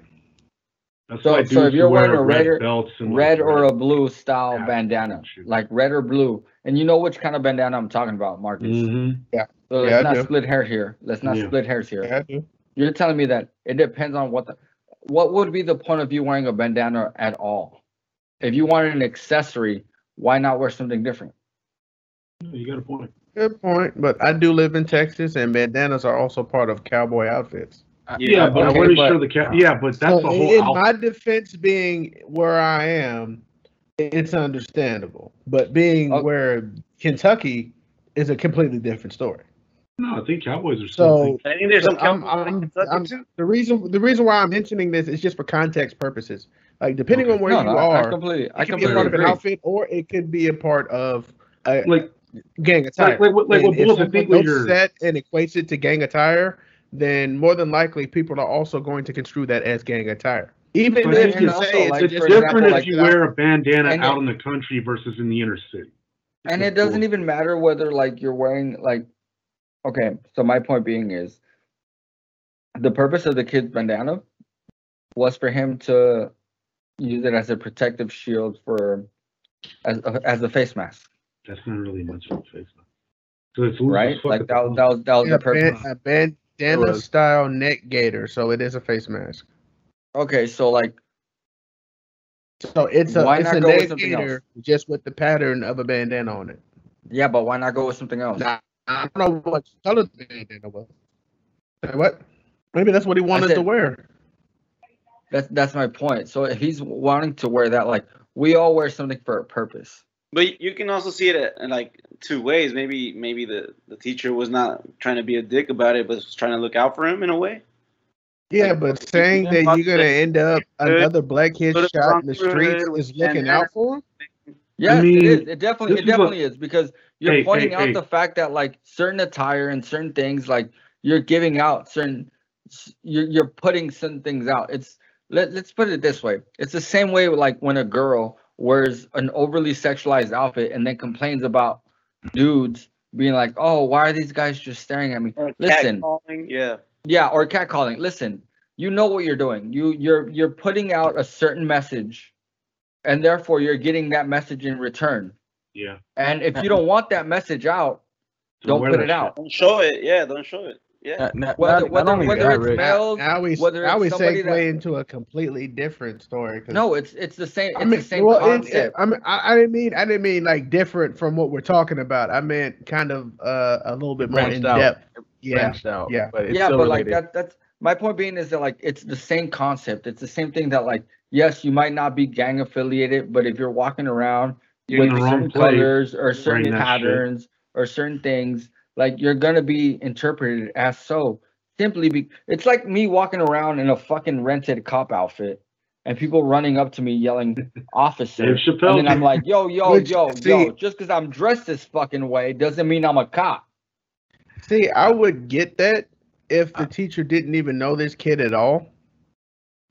Speaker 4: That's
Speaker 6: So, so if you're wearing a
Speaker 4: red
Speaker 6: red or,
Speaker 4: belts and, like,
Speaker 6: or
Speaker 4: red
Speaker 6: a blue style
Speaker 4: hats
Speaker 6: bandana, like red or blue, and you know which kind of bandana I'm talking about, Marcus.
Speaker 4: Mhm.
Speaker 5: Yeah.
Speaker 6: So let's
Speaker 5: I
Speaker 6: not
Speaker 5: do.
Speaker 6: split hair here. Let's not
Speaker 4: Yeah.
Speaker 6: split hairs here.
Speaker 5: Yeah,
Speaker 6: You're telling me that it depends on what the what would be the point of you wearing a bandana at all? If you wanted an accessory, why not wear something different?
Speaker 4: You got a point.
Speaker 5: Good point. But I do live in Texas, and bandanas are also part of cowboy outfits.
Speaker 4: Yeah, but
Speaker 6: okay,
Speaker 4: I'm pretty
Speaker 6: but-
Speaker 4: sure the cat. Yeah, but that's
Speaker 5: so
Speaker 4: the whole.
Speaker 5: in
Speaker 4: outfit.
Speaker 5: my defense, being where I am, it's understandable. But being
Speaker 6: Oh.
Speaker 5: where Kentucky is a completely different story.
Speaker 4: No, I think Cowboys are still.
Speaker 5: So
Speaker 2: I think there's some
Speaker 5: I'm, I'm, I'm, the reason the reason why I'm mentioning this is just for context purposes. Like depending
Speaker 4: Okay.
Speaker 5: on where
Speaker 6: no,
Speaker 5: you
Speaker 6: no, I, I
Speaker 5: are,
Speaker 6: completely, I
Speaker 5: it could be a
Speaker 6: completely
Speaker 5: part of an
Speaker 6: agree.
Speaker 5: outfit or it could be a part of a
Speaker 4: like
Speaker 5: gang attire.
Speaker 4: like what- like
Speaker 5: And
Speaker 4: what
Speaker 5: if
Speaker 4: Bulls, I
Speaker 5: someone
Speaker 4: think what
Speaker 5: looks
Speaker 4: you're-
Speaker 5: that and equates it to gang attire, then more than likely people are also going to construe that as gang attire. Even
Speaker 6: But
Speaker 5: if
Speaker 6: then
Speaker 5: you
Speaker 6: also,
Speaker 5: say it's
Speaker 6: like,
Speaker 4: it's different
Speaker 6: example,
Speaker 4: if
Speaker 6: like
Speaker 4: you
Speaker 6: that-
Speaker 4: wear a bandana
Speaker 6: and
Speaker 4: out
Speaker 6: it-
Speaker 4: in the country versus in the inner city.
Speaker 6: and it doesn't even matter whether like you're wearing like okay so my point being is the purpose of the kid's bandana was for him to use it as a protective shield for as a, as a face mask
Speaker 4: That's not really much of a face. mask. So it's
Speaker 6: right like
Speaker 4: at
Speaker 6: that was that was that was
Speaker 5: Yeah,
Speaker 6: the purpose
Speaker 5: ban- a bandana
Speaker 1: was.
Speaker 5: style neck gaiter, so it is a face mask.
Speaker 6: okay so like
Speaker 5: So it's a
Speaker 6: Why
Speaker 5: it's
Speaker 6: not
Speaker 5: a
Speaker 6: go with
Speaker 5: neck
Speaker 6: something
Speaker 5: gaiter just with the pattern of a bandana on it.
Speaker 6: yeah but why not go with something else
Speaker 5: Now, I don't know what color the bandana was. Say What? Maybe that's what he wanted to wear.
Speaker 6: that's that's my point so if he's wanting to wear that like we all wear something for a purpose
Speaker 2: But you can also see it in like two ways. Maybe maybe the, the teacher was not trying to be a dick about it, but was trying to look out for him in a way.
Speaker 5: Yeah, but saying that you're gonna end up another black kid shot in the
Speaker 2: on through
Speaker 5: streets
Speaker 2: it
Speaker 5: is looking out for him.
Speaker 6: Yes,
Speaker 4: mean,
Speaker 6: it is. It definitely,
Speaker 4: this
Speaker 6: it
Speaker 4: is what-
Speaker 6: definitely is because you're
Speaker 4: Hey,
Speaker 6: pointing
Speaker 4: hey,
Speaker 6: out
Speaker 4: hey.
Speaker 6: the fact that like certain attire and certain things, like you're giving out certain, you're you're putting certain things out. It's let let's put it this way. It's the same way like when a girl wears an overly sexualized outfit and then complains about dudes being like, oh, why are these guys just staring at me?
Speaker 2: Or
Speaker 6: Listen,
Speaker 2: catcalling, yeah.
Speaker 6: yeah, or catcalling. Listen, you know what you're doing. You you're you're putting out a certain message, and therefore you're getting that message in return.
Speaker 4: Yeah.
Speaker 6: And if you don't want that message out,
Speaker 4: Don't
Speaker 6: don't put it
Speaker 4: shit.
Speaker 6: out.
Speaker 2: Don't show it. Yeah, don't show it. Yeah.
Speaker 1: Not, not,
Speaker 6: Whether
Speaker 1: not,
Speaker 6: whether,
Speaker 1: not only
Speaker 6: whether
Speaker 1: that,
Speaker 6: it's
Speaker 1: Rick.
Speaker 6: males,
Speaker 5: Now we
Speaker 6: whether
Speaker 5: now
Speaker 6: it's
Speaker 5: we
Speaker 6: somebody
Speaker 5: segue
Speaker 6: that
Speaker 5: into a completely different story. 'cause-
Speaker 6: no, it's it's the same. It's
Speaker 5: I mean,
Speaker 6: the same
Speaker 5: well, it-
Speaker 6: concept.
Speaker 5: it- I mean, I, I didn't mean I didn't mean like different from what we're talking about. I meant kind of uh, a little bit more in
Speaker 1: out.
Speaker 5: depth. Yeah,
Speaker 1: out.
Speaker 5: yeah.
Speaker 1: but it's
Speaker 6: yeah,
Speaker 1: still
Speaker 6: but like that that's my point being is that like it's the same concept. It's the same thing that like yes, you might not be gang affiliated, but if you're walking around
Speaker 4: You're
Speaker 6: with certain colors or certain
Speaker 4: that shit.
Speaker 6: patterns or certain things, like you're gonna be interpreted as so. Simply be it's like me walking around in a fucking rented cop outfit and people running up to me yelling officer.
Speaker 4: Dave Chappelle
Speaker 6: And then I'm like, yo, yo,
Speaker 5: Which-
Speaker 6: yo,
Speaker 5: see-
Speaker 6: yo, just because I'm dressed this fucking way doesn't mean I'm a cop.
Speaker 5: See, I would get that if the uh, teacher didn't even know this kid at all.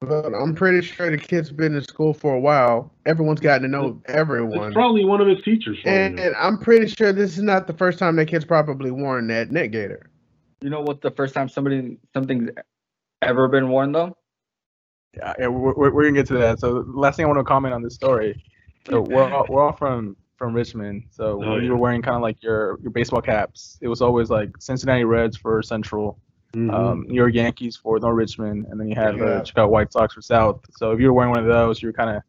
Speaker 5: But I'm pretty sure the kid's been in school for a while. Everyone's gotten to know everyone.
Speaker 4: It's probably one of his teachers. for all we
Speaker 5: And, and I'm pretty sure this is not the first time that kid's probably worn that neck gaiter.
Speaker 6: You know what the first time somebody something's ever been worn though?
Speaker 1: Yeah, yeah we're, we're, we're gonna get to that. So last thing I want to comment on this story. So we're all, we're all from from Richmond. So
Speaker 4: Oh,
Speaker 1: when you were wearing kind of like your your baseball caps, it was always like Cincinnati Reds for Central,
Speaker 4: Mhm.
Speaker 1: um, New York Yankees for North Richmond, and then you had
Speaker 5: Yeah.
Speaker 1: the Chicago White Sox for South. So if you were wearing one of those, you're kind of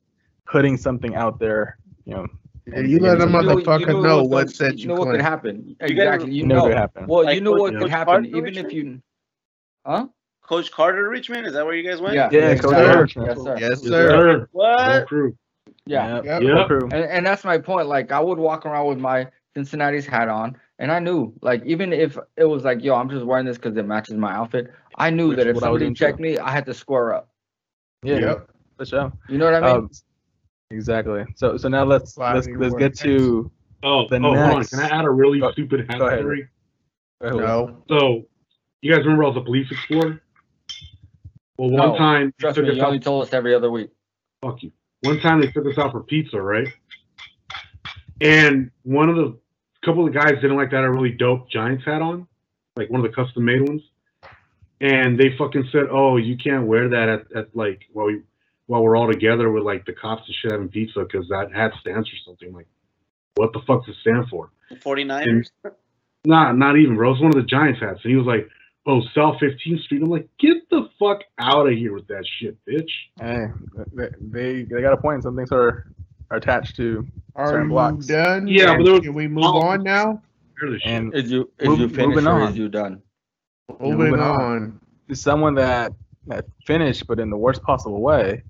Speaker 1: putting something out there. You know,
Speaker 5: Yeah, you let a
Speaker 1: You know-
Speaker 5: motherfucker know
Speaker 6: was
Speaker 5: what
Speaker 6: gonna-
Speaker 5: set
Speaker 6: you
Speaker 5: you
Speaker 6: know what could happen. Exactly. You
Speaker 1: you know
Speaker 6: know.
Speaker 1: what happened.
Speaker 6: Well,
Speaker 2: Like
Speaker 6: you know
Speaker 2: Coach-
Speaker 6: what could happen
Speaker 2: Carter
Speaker 6: even if you Huh?
Speaker 2: Coach Carter Richmond, is that where you guys went?
Speaker 6: Yeah.
Speaker 1: Yeah,
Speaker 5: Yes,
Speaker 1: Coach
Speaker 5: sir.
Speaker 1: Richmond.
Speaker 6: Yes, sir.
Speaker 5: Yes,
Speaker 4: Yes,
Speaker 5: sir.
Speaker 4: sir. Go
Speaker 2: What?
Speaker 4: crew.
Speaker 6: Yeah.
Speaker 1: Yep.
Speaker 5: Yep.
Speaker 4: Yep.
Speaker 1: Crew.
Speaker 6: And, and that's my point. Like I would walk around with my Cincinnati's hat on, and I knew, like, even if it was like, yo, I'm just wearing this because it matches my outfit, I knew
Speaker 1: Which
Speaker 6: that
Speaker 1: is
Speaker 6: if
Speaker 1: what I was
Speaker 6: somebody checked me, I had to square up.
Speaker 1: Yeah,
Speaker 5: Yep.
Speaker 1: for sure.
Speaker 6: You know what I mean?
Speaker 1: Um, exactly. So so now let's
Speaker 5: Why
Speaker 1: let's let's
Speaker 5: wear
Speaker 1: get to
Speaker 4: Oh,
Speaker 1: The
Speaker 4: oh hold on.
Speaker 1: next-
Speaker 4: Can I add a really
Speaker 1: Go-
Speaker 4: stupid hat
Speaker 1: go ahead.
Speaker 4: story?
Speaker 5: No.
Speaker 4: So, you guys remember I was a police explorer? Well, one
Speaker 6: No,
Speaker 4: time they
Speaker 6: Trust me,
Speaker 4: us
Speaker 6: you
Speaker 4: out.
Speaker 6: told us every other week.
Speaker 4: Fuck you. One time they took us out for pizza, right? And one of the couple of guys didn't like that a really dope Giants hat on, like one of the custom made ones. And they fucking said, "Oh, you can't wear that at, at like well, we, while we're all together with like the cops and shit having pizza because that hat stands for something. Like, what the fuck does it stand for?
Speaker 2: 49ers.
Speaker 4: Not not even, bro. It's one of the Giants hats. And he was like, "Oh, South 15th Street." I'm like, "Get the fuck out of here with that shit, bitch."
Speaker 1: Hey, they, they they got a point. Some things are, are attached to
Speaker 5: Are
Speaker 1: certain
Speaker 5: you
Speaker 1: blocks.
Speaker 5: done?
Speaker 4: Yeah, but there was-
Speaker 5: Can we move on now?
Speaker 1: And
Speaker 6: Is you is
Speaker 1: Move-
Speaker 6: you finished or
Speaker 1: on.
Speaker 6: is you done?
Speaker 5: Moving,
Speaker 1: moving
Speaker 5: on.
Speaker 1: on. someone that that finished, but in the worst possible way.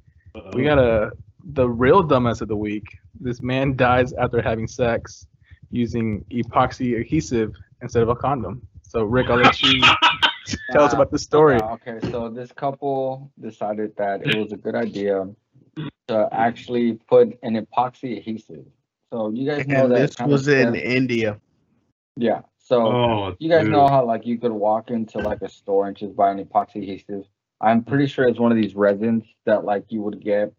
Speaker 1: We got a the real dumbass of the week. This man dies after having sex using epoxy adhesive instead of a condom. So Rick, I'll let you <laughs> tell us about the story.
Speaker 6: Uh, okay, so this couple decided that it was a good idea to actually put an epoxy adhesive. So you guys know
Speaker 5: And
Speaker 6: that
Speaker 5: this was in
Speaker 6: stuff-
Speaker 5: India.
Speaker 6: Yeah. So
Speaker 4: Oh,
Speaker 6: you guys
Speaker 4: dude.
Speaker 6: know how like you could walk into like a store and just buy an epoxy adhesive. I'm pretty sure it's one of these resins that like you would get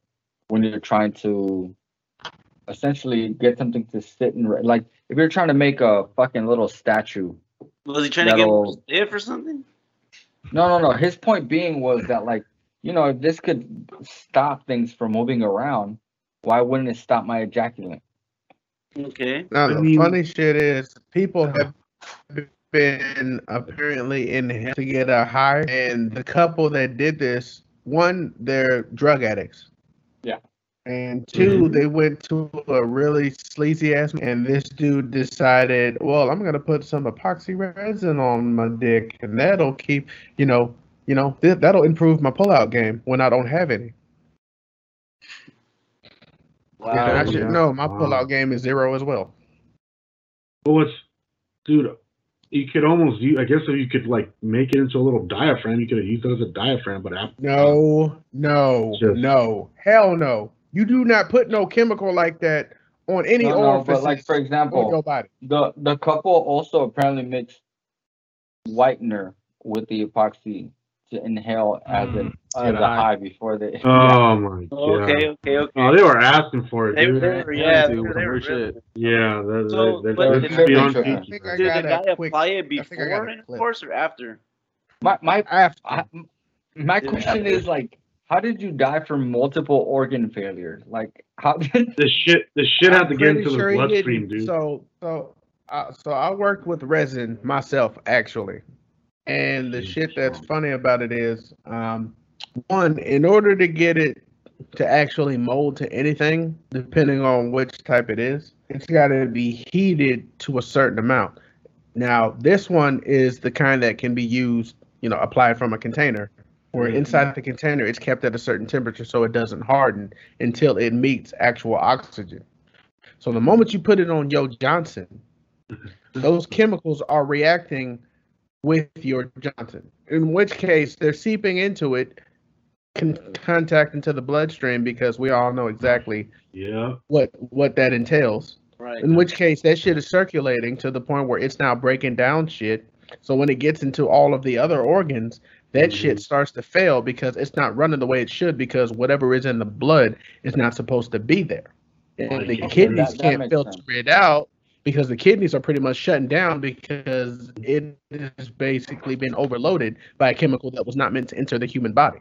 Speaker 6: when you're trying to essentially get something to sit in re- like if you're trying to make a fucking little statue.
Speaker 2: Was he trying to get
Speaker 6: That'll-
Speaker 2: stiff or something?
Speaker 6: No, no, no. His point being was that like, you know, if this could stop things from moving around, why wouldn't it stop my ejaculate?
Speaker 2: Okay.
Speaker 5: Now
Speaker 4: I
Speaker 5: the
Speaker 4: mean-
Speaker 5: funny shit is people have been apparently in hell to get a high, and the couple that did this, one, they're drug addicts.
Speaker 6: Yeah.
Speaker 5: And 2 mm-hmm. they went to a really sleazy ass, and this dude decided, well, I'm gonna put some epoxy resin on my dick, and that'll keep, you know, you know, th- that'll improve my pullout game when I don't have any. And I should know my
Speaker 4: Wow.
Speaker 5: pullout game is zero as well.
Speaker 4: Well, what's, dude? You could almost use. I guess if you could like make it into a little diaphragm, you could have used it as a diaphragm. But after,
Speaker 5: No, no,
Speaker 4: Just-
Speaker 5: no, hell no. You do not put no chemical like that on any
Speaker 6: No, no,
Speaker 5: orifice
Speaker 6: but like for
Speaker 5: on your
Speaker 6: example,
Speaker 5: body.
Speaker 6: the the couple also apparently mixed whitener with the epoxy to inhale as an
Speaker 1: Mm,
Speaker 6: as a
Speaker 1: high.
Speaker 6: high before they.
Speaker 4: oh <laughs> my god.
Speaker 2: Okay, okay, okay.
Speaker 4: Oh, they were asking for it,
Speaker 2: They,
Speaker 4: dude.
Speaker 2: they were,
Speaker 1: Yeah,
Speaker 2: yeah, they,
Speaker 1: some
Speaker 2: they were
Speaker 1: weird
Speaker 2: really-
Speaker 4: Yeah, they're,
Speaker 2: So,
Speaker 4: they're, they're,
Speaker 2: did-
Speaker 4: they're beyond
Speaker 6: I
Speaker 5: think I
Speaker 2: Did the
Speaker 5: a
Speaker 2: guy
Speaker 5: quick-
Speaker 2: apply it
Speaker 5: I think I
Speaker 2: before
Speaker 5: got a clip.
Speaker 2: intercourse or after?
Speaker 6: My my
Speaker 5: After.
Speaker 6: I, my
Speaker 2: Yeah.
Speaker 6: question is like, how did you die from multiple organ failures? Like, how did? <laughs>
Speaker 4: The shit, the shit had to get
Speaker 5: pretty
Speaker 4: into the
Speaker 5: sure he
Speaker 4: bloodstream, dude.
Speaker 5: So, so, uh, so I worked with resin myself actually, and the shit that's funny about it is, um, one, in order to get it to actually mold to anything, depending on which type it is, it's got to be heated to a certain amount. Now, this one is the kind that can be used, you know, applied from a container, where
Speaker 4: Mhm.
Speaker 5: inside the container it's kept at a certain temperature so it doesn't harden until it meets actual oxygen. So the moment you put it on Yo Johnson, those chemicals are reacting with your Johnson. In which case they're seeping into it, con- uh, contact into the bloodstream because we all know exactly
Speaker 4: Yeah.
Speaker 5: what what that entails.
Speaker 2: Right.
Speaker 5: In which case that shit is circulating to the point where it's now breaking down shit. So when it gets into all of the other organs, that mm-hmm. shit starts to fail because it's not running the way it should because whatever is in the blood is not supposed to be there. And the
Speaker 4: Okay,
Speaker 5: kidnees
Speaker 6: that- that
Speaker 5: can't filter
Speaker 6: sense.
Speaker 5: it out because the kidneys are pretty much shutting down because it has basically been overloaded by a chemical that was not meant to enter the human body.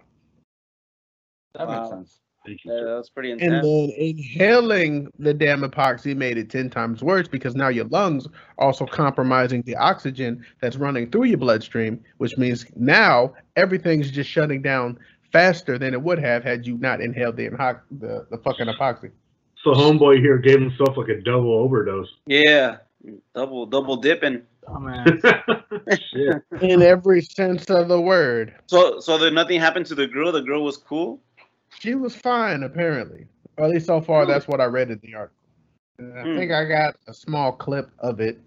Speaker 6: That
Speaker 2: Wow.
Speaker 6: makes sense.
Speaker 4: Thank you.
Speaker 2: Yeah, that was pretty
Speaker 5: And then inhaling the damn epoxy made it 10 times worse because now your lungs are also compromising the oxygen that's running through your bloodstream, which means now everything's just shutting down faster than it would have had you not inhaled the, the, the fucking epoxy.
Speaker 4: So homeboy here gave himself like a double overdose.
Speaker 2: Yeah, double double dipping.
Speaker 1: Dumbass. <laughs>
Speaker 4: Shit.
Speaker 5: In every sense of the word.
Speaker 2: So so then nothing happened to the girl. The girl was cool.
Speaker 5: She was fine, apparently. Or at least so far, that's what I read in the article. And I
Speaker 2: Hmm.
Speaker 5: think I got a small clip of it.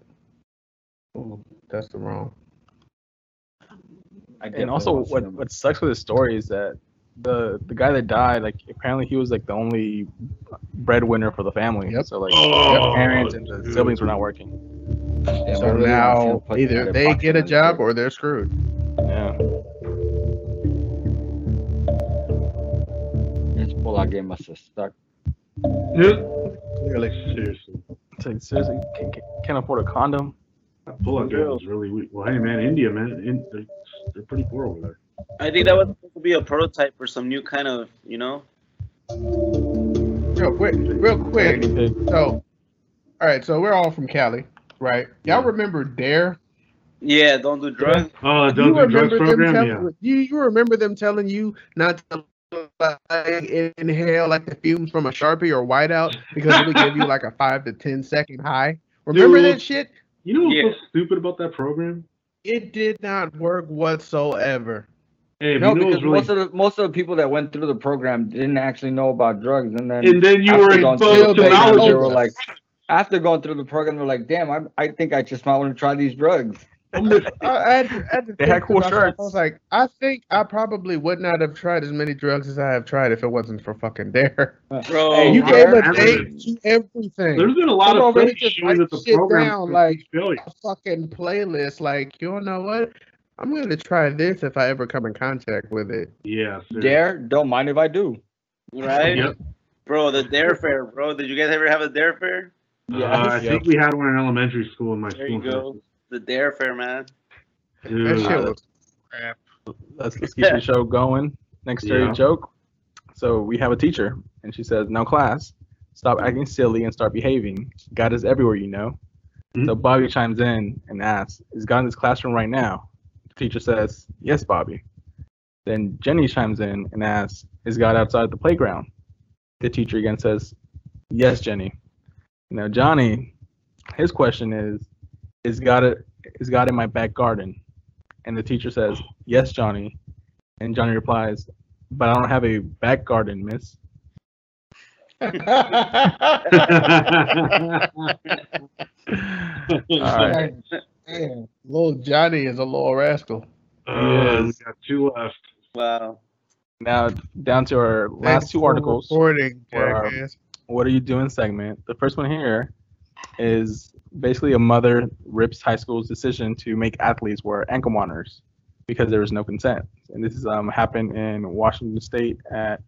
Speaker 5: Oh, that's the wrong.
Speaker 6: I
Speaker 1: and also what what sucks with the story is that the the guy that died like apparently he was like the only breadwinner for the family
Speaker 5: Yep.
Speaker 1: so like
Speaker 4: Oh,
Speaker 1: the parents and the
Speaker 4: dude.
Speaker 1: siblings were not working
Speaker 6: Yeah,
Speaker 5: so
Speaker 6: really
Speaker 5: now either they get a job or they're screwed.
Speaker 1: yeah
Speaker 6: His pull-out game must have stuck.
Speaker 4: Yeah.
Speaker 5: Clearly.
Speaker 4: Seriously.
Speaker 1: it's like seriously can, can, can't afford a condom
Speaker 4: That pull-out game was really weak. Well, hey man, India man, in, they're, they're pretty poor over there.
Speaker 2: I think that was supposed to be a prototype for some new kind of, you know,
Speaker 5: Real quick, real quick. So, all right. So we're all from Cali, right? Y'all remember D.A.R.E.?
Speaker 2: Yeah, don't do drugs.
Speaker 4: Uh, uh, oh,
Speaker 5: Do you
Speaker 4: don't do drugs
Speaker 5: remember them
Speaker 4: program.
Speaker 5: tell-
Speaker 4: Yeah.
Speaker 5: Do you remember them telling you not to like, inhale like the fumes from a sharpie or whiteout because it would give you like a five to ten second high? Remember
Speaker 4: Dude.
Speaker 5: that shit?
Speaker 4: You know what's
Speaker 2: Yeah.
Speaker 4: so stupid about that program?
Speaker 5: It did not work whatsoever.
Speaker 4: Hey,
Speaker 6: No, because
Speaker 4: really
Speaker 6: most of the most of the people that went through the program didn't actually know about drugs, and then
Speaker 4: And then you
Speaker 6: after
Speaker 4: were
Speaker 6: going
Speaker 4: exposed
Speaker 6: through
Speaker 5: to
Speaker 6: program,
Speaker 5: knowledge.
Speaker 6: they were like, after going through the program, they're like, damn, I, I think I just might want to try these drugs. <laughs>
Speaker 5: I, I had to, I had
Speaker 1: They had cool
Speaker 5: myself,
Speaker 1: shirts.
Speaker 5: I was like, I think I probably would not have tried as many drugs as I have tried if it wasn't for fucking D.A.R.E.
Speaker 2: Bro, <laughs>
Speaker 6: Hey,
Speaker 5: you gave a
Speaker 4: have
Speaker 5: name to everything.
Speaker 4: There's been a lot
Speaker 5: Come
Speaker 4: of
Speaker 5: over here, just
Speaker 4: that the
Speaker 5: shit
Speaker 4: program
Speaker 5: down, like-
Speaker 4: failure.
Speaker 5: a fucking playlist. Like, you don't know what? I'm gonna try this if I ever come in contact with it.
Speaker 4: Yeah. seriously.
Speaker 6: D.A.R.E, don't mind if I do.
Speaker 2: right?
Speaker 4: Yep.
Speaker 2: Bro, the D.A.R.E Fair, bro. Did you guys ever have a D.A.R.E Fair?
Speaker 4: Uh, I think we had one in elementary school in my
Speaker 2: There
Speaker 4: school.
Speaker 2: you go. The D.A.R.E Fair, man.
Speaker 4: Dude.
Speaker 5: That shit was crap.
Speaker 1: Let's, let's keep the show going. Next dirty
Speaker 4: Yeah.
Speaker 1: joke. So we have a teacher, and she says, "Now class, stop acting silly and start behaving. God is everywhere, you know."
Speaker 4: Mhm.
Speaker 1: So Bobby chimes in and asks, "Is God in this classroom right now?" The teacher says, "Yes, Bobby." Then Jenny chimes in and asks, "Is God outside the playground?" The teacher again says, "Yes, Jenny." Now Johnny, his question is, "Is God is God in my back garden?" And the teacher says, Yes, Johnny. And Johnny replies, But I don't have a back garden, miss. <laughs> <laughs> All right.
Speaker 5: Damn, little Johnny is a little rascal.
Speaker 4: Uh, we
Speaker 1: Yes.
Speaker 4: got two left.
Speaker 2: Wow.
Speaker 1: Now down to our
Speaker 5: Thanks
Speaker 1: last two
Speaker 5: for
Speaker 1: articles.
Speaker 5: Reporting,
Speaker 1: for our. What are you doing segment? The first one here is basically a mother rips high school's decision to make athletes wear ankle monitors because there was no consent. And this is um, happened in Washington State at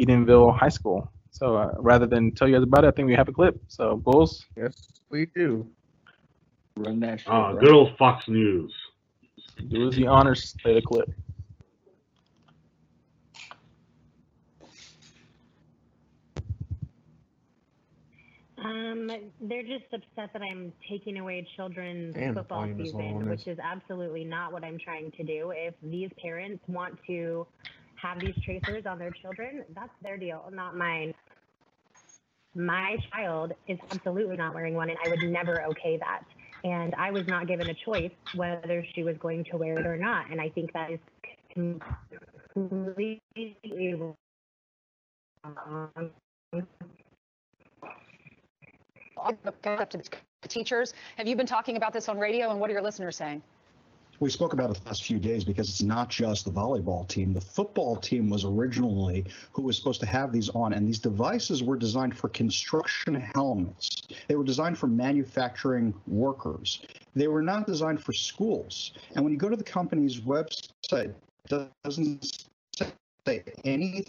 Speaker 1: Edenville High School. So uh, rather than tell you guys about it, I think we have a clip. So Bulls,
Speaker 5: Yes, we do.
Speaker 6: Run that shit.
Speaker 4: Uh,
Speaker 6: bro.
Speaker 4: good old Fox News.
Speaker 1: do us the honors, play the clip.
Speaker 15: Um, they're just upset that I'm taking away children's
Speaker 5: Damn,
Speaker 15: football
Speaker 5: volume is
Speaker 15: season, which is absolutely not what I'm trying to do. If these parents want to have these tracers on their children, that's their deal, not mine. My child is absolutely not wearing one, and I would never okay that. And I was not given a choice whether she was going to wear it or not. And I think that is completely
Speaker 16: the teachers. Have you been talking about this on radio, and what are your listeners saying?
Speaker 17: We spoke about it the last few days because it's not just the volleyball team. The football team was originally who was supposed to have these on, and these devices were designed for construction helmets. They were designed for manufacturing workers. They were not designed for schools. And when you go to the company's website, it doesn't say anything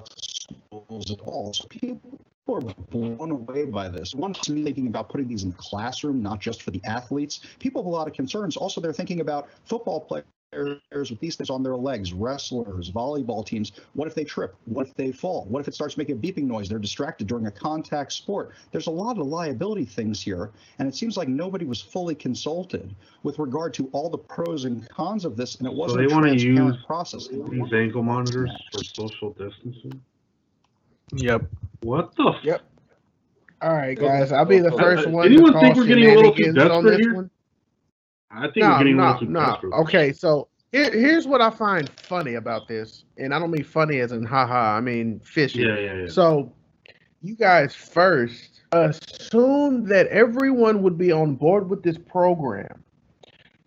Speaker 17: about schools at all. So people are blown away by this. One is thinking about putting these in the classroom, not just for the athletes. People have a lot of concerns. Also, they're thinking about football players with these things on their legs, wrestlers, volleyball teams. What if they trip? What if they fall? What if it starts making a beeping noise? They're distracted during a contact sport. There's a lot of liability things here, and it seems like nobody was fully consulted with regard to all the pros and cons of this, and it wasn't
Speaker 4: they
Speaker 17: a
Speaker 4: want to
Speaker 17: transparent
Speaker 4: use
Speaker 17: process.
Speaker 4: these ankle monitors for social distancing.
Speaker 1: Yep.
Speaker 4: What the? F-
Speaker 5: Yep. All right, guys. I'll be the first
Speaker 4: Uh,
Speaker 5: one
Speaker 4: anyone
Speaker 5: to
Speaker 4: think we're getting a little too
Speaker 5: shenanigans on
Speaker 4: desperate
Speaker 5: this
Speaker 4: here?
Speaker 5: one.
Speaker 4: I think
Speaker 5: no,
Speaker 4: we're getting a little too
Speaker 5: no.
Speaker 4: desperate.
Speaker 5: Okay, so here, here's what I find funny about this, and I don't mean funny as in haha. I mean fishy.
Speaker 4: Yeah, yeah, yeah.
Speaker 5: So, you guys first assume that everyone would be on board with this program.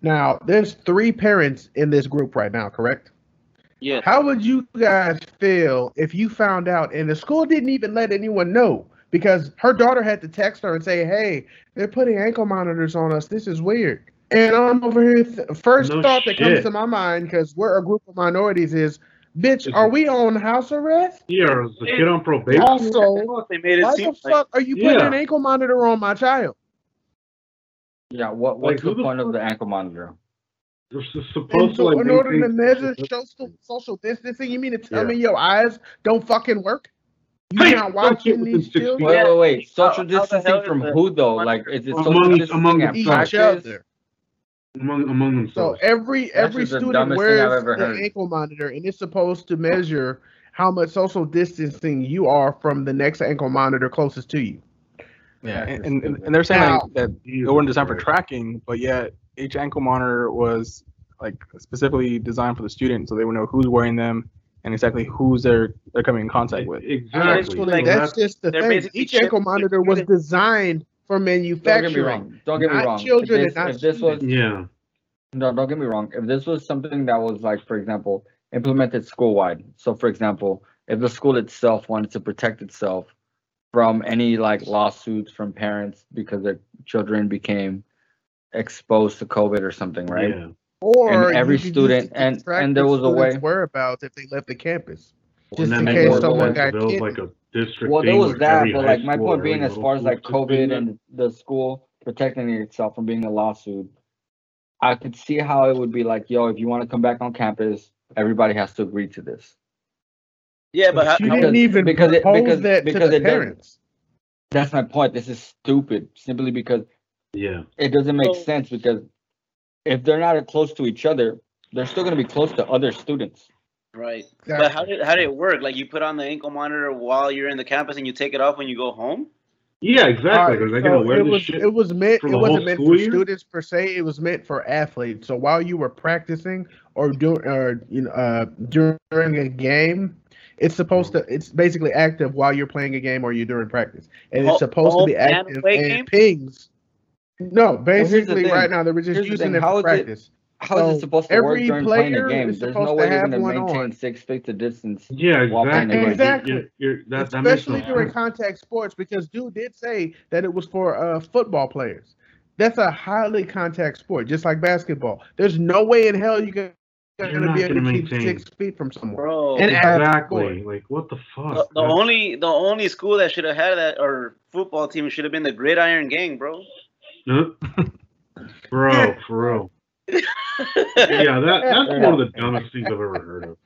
Speaker 5: Now, there's three parents in this group right now, correct?
Speaker 2: Yes.
Speaker 5: How would you guys feel if you found out and the school didn't even let anyone know because her daughter had to text her and say, "Hey, they're putting ankle monitors on us. This is weird." And I'm over here. Th- first
Speaker 4: No
Speaker 5: thought that comes to my mind because we're a group of minorities is, "Bitch, are we on house arrest?"
Speaker 4: Yeah, is the kid on probation?
Speaker 5: Also,
Speaker 2: they made it
Speaker 5: why
Speaker 2: seem
Speaker 5: the fuck are you putting
Speaker 4: Yeah.
Speaker 5: an ankle monitor on my child?
Speaker 6: Yeah, what what's
Speaker 4: who
Speaker 6: the
Speaker 4: the
Speaker 6: point of the ankle monitor?
Speaker 4: They're s-
Speaker 5: And
Speaker 4: supposed to like
Speaker 5: in order to measure
Speaker 4: social
Speaker 5: social social distancing, you mean to tell
Speaker 4: Yeah.
Speaker 5: me your eyes don't fucking work? You
Speaker 4: Hey,
Speaker 5: not watching these
Speaker 4: six
Speaker 5: children?
Speaker 6: Wait, wait, wait.
Speaker 2: Uh,
Speaker 6: social
Speaker 2: how the hell
Speaker 6: distancing from who though? Like, is it social
Speaker 4: Among-
Speaker 6: distancing
Speaker 4: among
Speaker 6: at
Speaker 5: each other.
Speaker 4: among among
Speaker 5: So every every student
Speaker 6: dumbest thing I've
Speaker 5: wears
Speaker 6: ever
Speaker 5: the ankle monitor, and it's supposed to measure how much social distancing you are from the next ankle monitor closest to you.
Speaker 1: Yeah, and, and, and they're saying
Speaker 5: Now-
Speaker 1: like, that they
Speaker 4: Jesus
Speaker 1: weren't designed for tracking, but yet each ankle monitor was like specifically designed for the student, so they would know who's wearing them and exactly who's they're they're coming in contact with.
Speaker 4: Exactly.
Speaker 5: Actually,
Speaker 2: like,
Speaker 5: that's just the
Speaker 2: they're
Speaker 5: thing. Each ankle
Speaker 2: chipping
Speaker 5: monitor was designed for
Speaker 6: Don't get me
Speaker 5: manufacturing.
Speaker 6: wrong. Don't get me
Speaker 5: not
Speaker 6: wrong. If
Speaker 5: children
Speaker 6: this,
Speaker 5: and not
Speaker 6: if this was
Speaker 4: yeah.
Speaker 6: No, don't get me wrong. If this was something that was like, for example, implemented school wide. So, for example, if the school itself wanted to protect itself from any like lawsuits from parents because their children became exposed to COVID or something, right?
Speaker 4: Yeah.
Speaker 5: Or
Speaker 6: And every
Speaker 5: you could use
Speaker 6: student- and- and there was a way-
Speaker 5: whereabouts if they left the campus,
Speaker 4: And
Speaker 5: just in case someone got
Speaker 4: if it was like a district
Speaker 6: Well, there was that, but like my point being, as far as like COVID and the school protecting itself from being a lawsuit, I could see how it would be like, yo, if you want to come back on campus, everybody has to agree to this.
Speaker 2: Yeah, but how,
Speaker 5: You
Speaker 2: how-
Speaker 5: didn't even
Speaker 6: because it- because-
Speaker 5: that to
Speaker 6: because
Speaker 5: the
Speaker 6: it doesn't- That's my point. This is stupid, simply because
Speaker 4: Yeah.
Speaker 6: it doesn't make
Speaker 2: So-
Speaker 6: sense. Because if they're not close to each other, they're still going to be close to other students.
Speaker 2: right. But how did how did it work? Like you put on the ankle monitor while you're in the campus and you take it off when you go home?
Speaker 4: Yeah, exactly.
Speaker 5: Alright,
Speaker 4: Because they're
Speaker 5: so
Speaker 4: gonna wear
Speaker 5: it
Speaker 4: this
Speaker 5: was
Speaker 4: shit.
Speaker 5: it was meant
Speaker 4: for
Speaker 5: it wasn't meant for
Speaker 4: year?
Speaker 5: students per se. It was meant for athletes. So while you were practicing or doing or you know uh, during a game, it's supposed to it's basically active while you're playing a game or you're doing practice, and it's supposed to be
Speaker 2: home and
Speaker 5: active and
Speaker 2: game?
Speaker 5: pings. No,
Speaker 6: here's the
Speaker 5: basically
Speaker 6: thing.
Speaker 5: right now they were just
Speaker 6: Here's the
Speaker 5: using
Speaker 6: thing.
Speaker 5: it for
Speaker 6: is it-
Speaker 5: practice.
Speaker 6: How is
Speaker 5: So
Speaker 6: it supposed to work
Speaker 5: every
Speaker 6: during playing a
Speaker 5: player
Speaker 6: game? There's no way you're going to maintain
Speaker 5: on.
Speaker 6: six feet of distance.
Speaker 4: Yeah, exactly.
Speaker 5: Exactly.
Speaker 4: You're, you're, that, that
Speaker 5: Especially
Speaker 4: no
Speaker 5: during contact sports, because dude did say that it was for uh, football players. That's a highly contact sport, just like basketball. There's no way in hell you can
Speaker 4: You're
Speaker 5: gonna
Speaker 4: not
Speaker 5: be able
Speaker 4: gonna
Speaker 5: to keep six feet from someone.
Speaker 2: Bro,
Speaker 5: And
Speaker 4: Exactly. Like what the fuck?
Speaker 2: the, the only the only school that should have had that or football team should have been the Gridiron Gang, bro.
Speaker 4: Huh? Bro, <laughs> for real. Yeah, that that's one of the dumbest things I've ever heard of.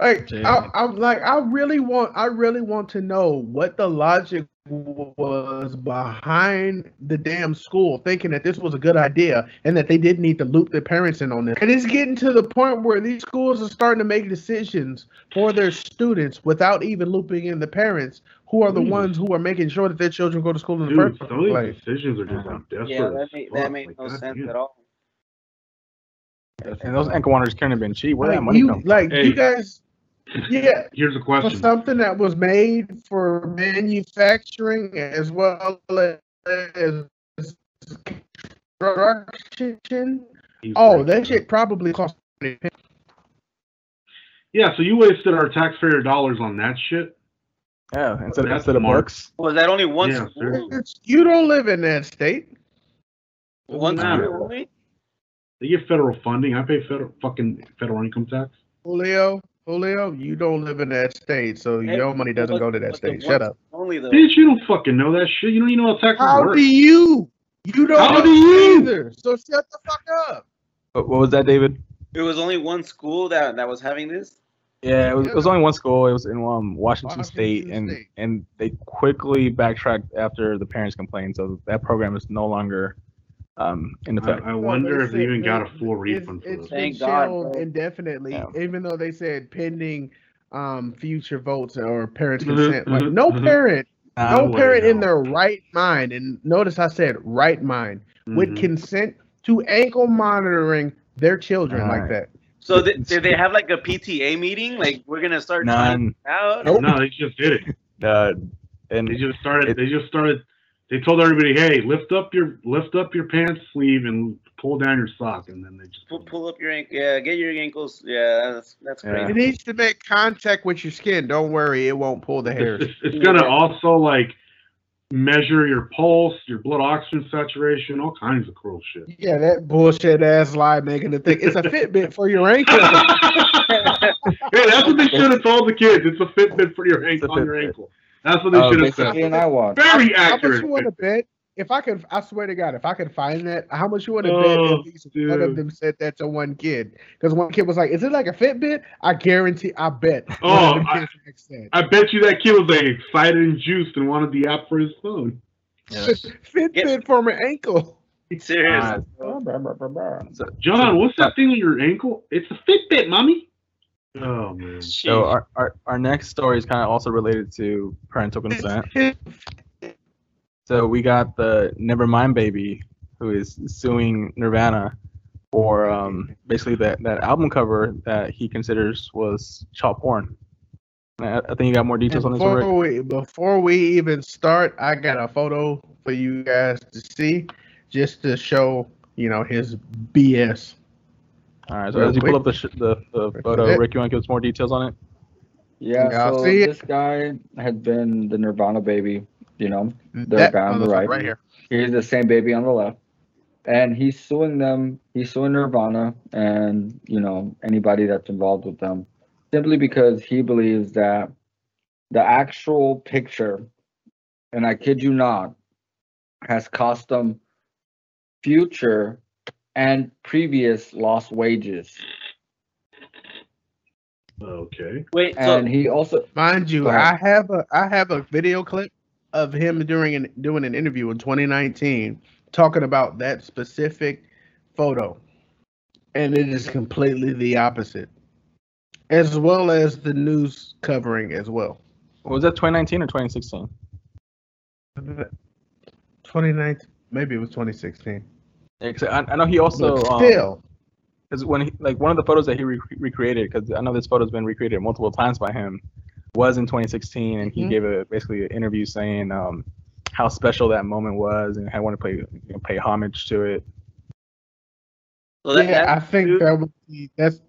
Speaker 5: Like I, I'm like I really want I really want to know what the logic was behind the damn school thinking that this was a good idea and that they didn't need to loop their parents in on this. And it's getting to the point where these schools are starting to make decisions for their students without even looping in the parents, who are the
Speaker 4: Jeez.
Speaker 5: ones who are making sure that their children go to school in the
Speaker 4: Dude,
Speaker 5: first
Speaker 4: some of these
Speaker 5: place.
Speaker 4: decisions are just like desperate.
Speaker 2: Yeah, that made that made
Speaker 4: Like,
Speaker 2: no
Speaker 4: God
Speaker 2: sense
Speaker 4: damn.
Speaker 2: at all.
Speaker 1: And those ankle monitors couldn't have been cheap. Where that
Speaker 5: Like
Speaker 1: money
Speaker 5: you,
Speaker 1: come
Speaker 5: like
Speaker 4: Hey.
Speaker 5: you guys, yeah, <laughs>
Speaker 4: Here's a
Speaker 5: for
Speaker 4: question.
Speaker 5: something that was made for manufacturing as well as construction.
Speaker 4: He's
Speaker 5: Oh,
Speaker 4: right.
Speaker 5: that uh, shit probably cost.
Speaker 4: Yeah, so you wasted our taxpayer dollars on that shit.
Speaker 1: Yeah, instead,
Speaker 4: of,
Speaker 1: instead of
Speaker 4: marks.
Speaker 1: books.
Speaker 2: Was that only one
Speaker 4: Yeah,
Speaker 2: school?
Speaker 5: you don't live in that state.
Speaker 2: One
Speaker 4: Doesn't
Speaker 2: school only?
Speaker 4: They get federal funding. I pay federal fucking federal income tax.
Speaker 5: Julio, Julio, you don't live in that state, so
Speaker 2: Hey,
Speaker 5: your money doesn't
Speaker 2: but-
Speaker 5: go to that
Speaker 2: but the
Speaker 5: state. Shut up.
Speaker 2: Only though.
Speaker 4: Bitch, you don't fucking know that shit. You don't even know how taxes
Speaker 5: How
Speaker 4: work.
Speaker 5: do you? You don't
Speaker 4: How
Speaker 5: know
Speaker 4: do you?
Speaker 5: either. So shut the fuck up.
Speaker 1: What, what was that, David?
Speaker 2: It was only one school that that was having this.
Speaker 1: Yeah, it was, it was only one school. It was in um, Washington,
Speaker 5: Washington
Speaker 1: State, and
Speaker 5: State.
Speaker 1: and they quickly backtracked after the parents complained. So that program is no longer um, in
Speaker 4: I,
Speaker 1: effect.
Speaker 4: I
Speaker 5: No,
Speaker 4: wonder
Speaker 5: but
Speaker 4: if they
Speaker 5: it's-
Speaker 4: even got a
Speaker 5: it's-
Speaker 4: full
Speaker 5: it's-
Speaker 4: refund for
Speaker 5: It's
Speaker 4: this.
Speaker 5: been
Speaker 2: Thank God,
Speaker 5: indefinitely,
Speaker 1: Yeah.
Speaker 5: even though they said pending um, future votes or parents'
Speaker 4: Mhm,
Speaker 5: consent. Like
Speaker 4: mhm,
Speaker 5: no
Speaker 4: mhm.
Speaker 5: parent, no parent in their right mind, and notice I said right mind, would
Speaker 4: Mhm.
Speaker 5: consent to ankle monitoring their children like
Speaker 1: Right.
Speaker 5: that.
Speaker 2: So th- did they have like a PTA meeting? Like we're gonna start trying
Speaker 1: None.
Speaker 2: it out.
Speaker 4: No, they just did it. <laughs>
Speaker 1: Uh, and
Speaker 4: They just started.
Speaker 1: It-
Speaker 4: they just started. They told everybody, "Hey, lift up your lift up your pants sleeve and pull down your sock," and then they just.
Speaker 2: Pull, pull up your ankle. Yeah, get your ankles. Yeah, that's that's
Speaker 1: Yeah.
Speaker 5: It needs to make contact with your skin. Don't worry, it won't pull the hairs.
Speaker 4: It's, <laughs> it's, it's gonna also like measure your pulse, your blood oxygen saturation, all kinds of cruel shit.
Speaker 5: Yeah, that bullshit ass lie making it think it's a <laughs> Fitbit for your ankle. <laughs>
Speaker 4: hey, that's what they should have told the kids. It's a Fitbit for your ankle on your ankle. That's what they
Speaker 1: Oh,
Speaker 4: should have
Speaker 6: Basically
Speaker 4: said.
Speaker 6: an iWatch.
Speaker 4: Very
Speaker 5: How much
Speaker 4: accurate.
Speaker 5: you want to bet? If I could, I swear to God, if I could find that, how much you would have bet
Speaker 4: Oh,
Speaker 5: at least one of them said that to one kid? Because one kid was like, "Is it like a Fitbit?" I guarantee, I bet.
Speaker 4: Oh,
Speaker 5: them
Speaker 4: I,
Speaker 5: said.
Speaker 4: I bet you that kid was like excited and juiced and wanted the app for his phone. <laughs>
Speaker 5: Fitbit for my ankle.
Speaker 2: Serious.
Speaker 1: Uh,
Speaker 4: John, what's that thing on your ankle? It's a Fitbit, mommy. Oh man.
Speaker 1: So our, our, our next story is kind of also related to parental consent. So we got the Nevermind baby who is suing Nirvana for um, basically that, that album cover that he considers was child porn. I, I think you got more details on this one.
Speaker 5: before
Speaker 1: Rick.
Speaker 5: we before we even start, I got a photo for you guys to see, just to show you know his BS.
Speaker 1: All right, so
Speaker 5: Real
Speaker 1: as you pull up the, sh- the, the photo. Rick, you want to give us more details on it?
Speaker 6: Yeah,
Speaker 5: Yeah,
Speaker 6: so
Speaker 5: see it.
Speaker 6: this guy had been the Nirvana baby, you know, mm, the
Speaker 5: That
Speaker 6: guy on the right.
Speaker 5: right here.
Speaker 6: He's the same baby on the left. And he's suing them, he's suing Nirvana and, you know, anybody that's involved with them simply because he believes that the actual picture, and I kid you not, has cost them future and previous lost wages.
Speaker 4: Okay.
Speaker 2: Wait,
Speaker 6: And he also
Speaker 5: Mind you, I have a I have a video clip of him during an doing an interview in 2019 talking about that specific photo, and it is completely the opposite, as well as the news covering as well.
Speaker 1: Was that 2019 or 2016?
Speaker 5: 2019, maybe it was 2016.
Speaker 1: Yeah, I, I know he also
Speaker 5: But
Speaker 1: um,
Speaker 5: still,
Speaker 1: because when he like one of the photos that he re- recreated because I know this photo's been recreated multiple times by him was in 2016 and he
Speaker 5: Mhm.
Speaker 1: gave a basically an interview saying um how special that moment was and I want to pay you know, pay homage to it.
Speaker 2: So that,
Speaker 5: yeah,
Speaker 2: that
Speaker 5: I think that would be that's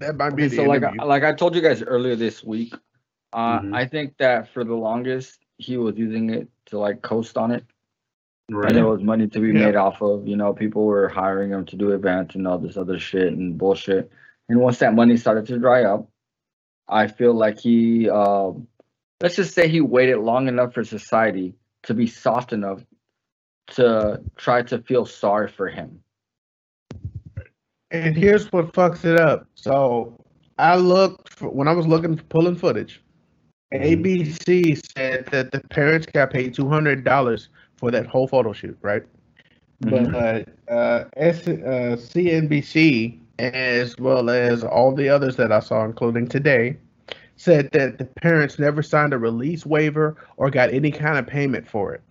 Speaker 5: that might be
Speaker 6: Okay,
Speaker 5: the
Speaker 6: so like
Speaker 5: interview.
Speaker 6: like I told you guys earlier this week, uh,
Speaker 4: Mhm.
Speaker 6: I think that for the longest he was using it to like coast on it,
Speaker 4: Right.
Speaker 6: and there was money to be
Speaker 5: Yeah.
Speaker 6: made off of. You know, people were hiring him to do events and all this other shit and bullshit. And once that money started to dry up, I feel like he, um, let's just say he waited long enough for society to be soft enough to try to feel sorry for him.
Speaker 5: And here's what fucks it up. So I looked for, when I was looking pulling footage. ABC said that the parents got paid two hundred dollars for that whole photo shoot, right?
Speaker 6: Mhm.
Speaker 5: But uh, S, uh, CNBC, as well as all the others that I saw, including today, said that the parents never signed a release waiver or got any kind of payment for it.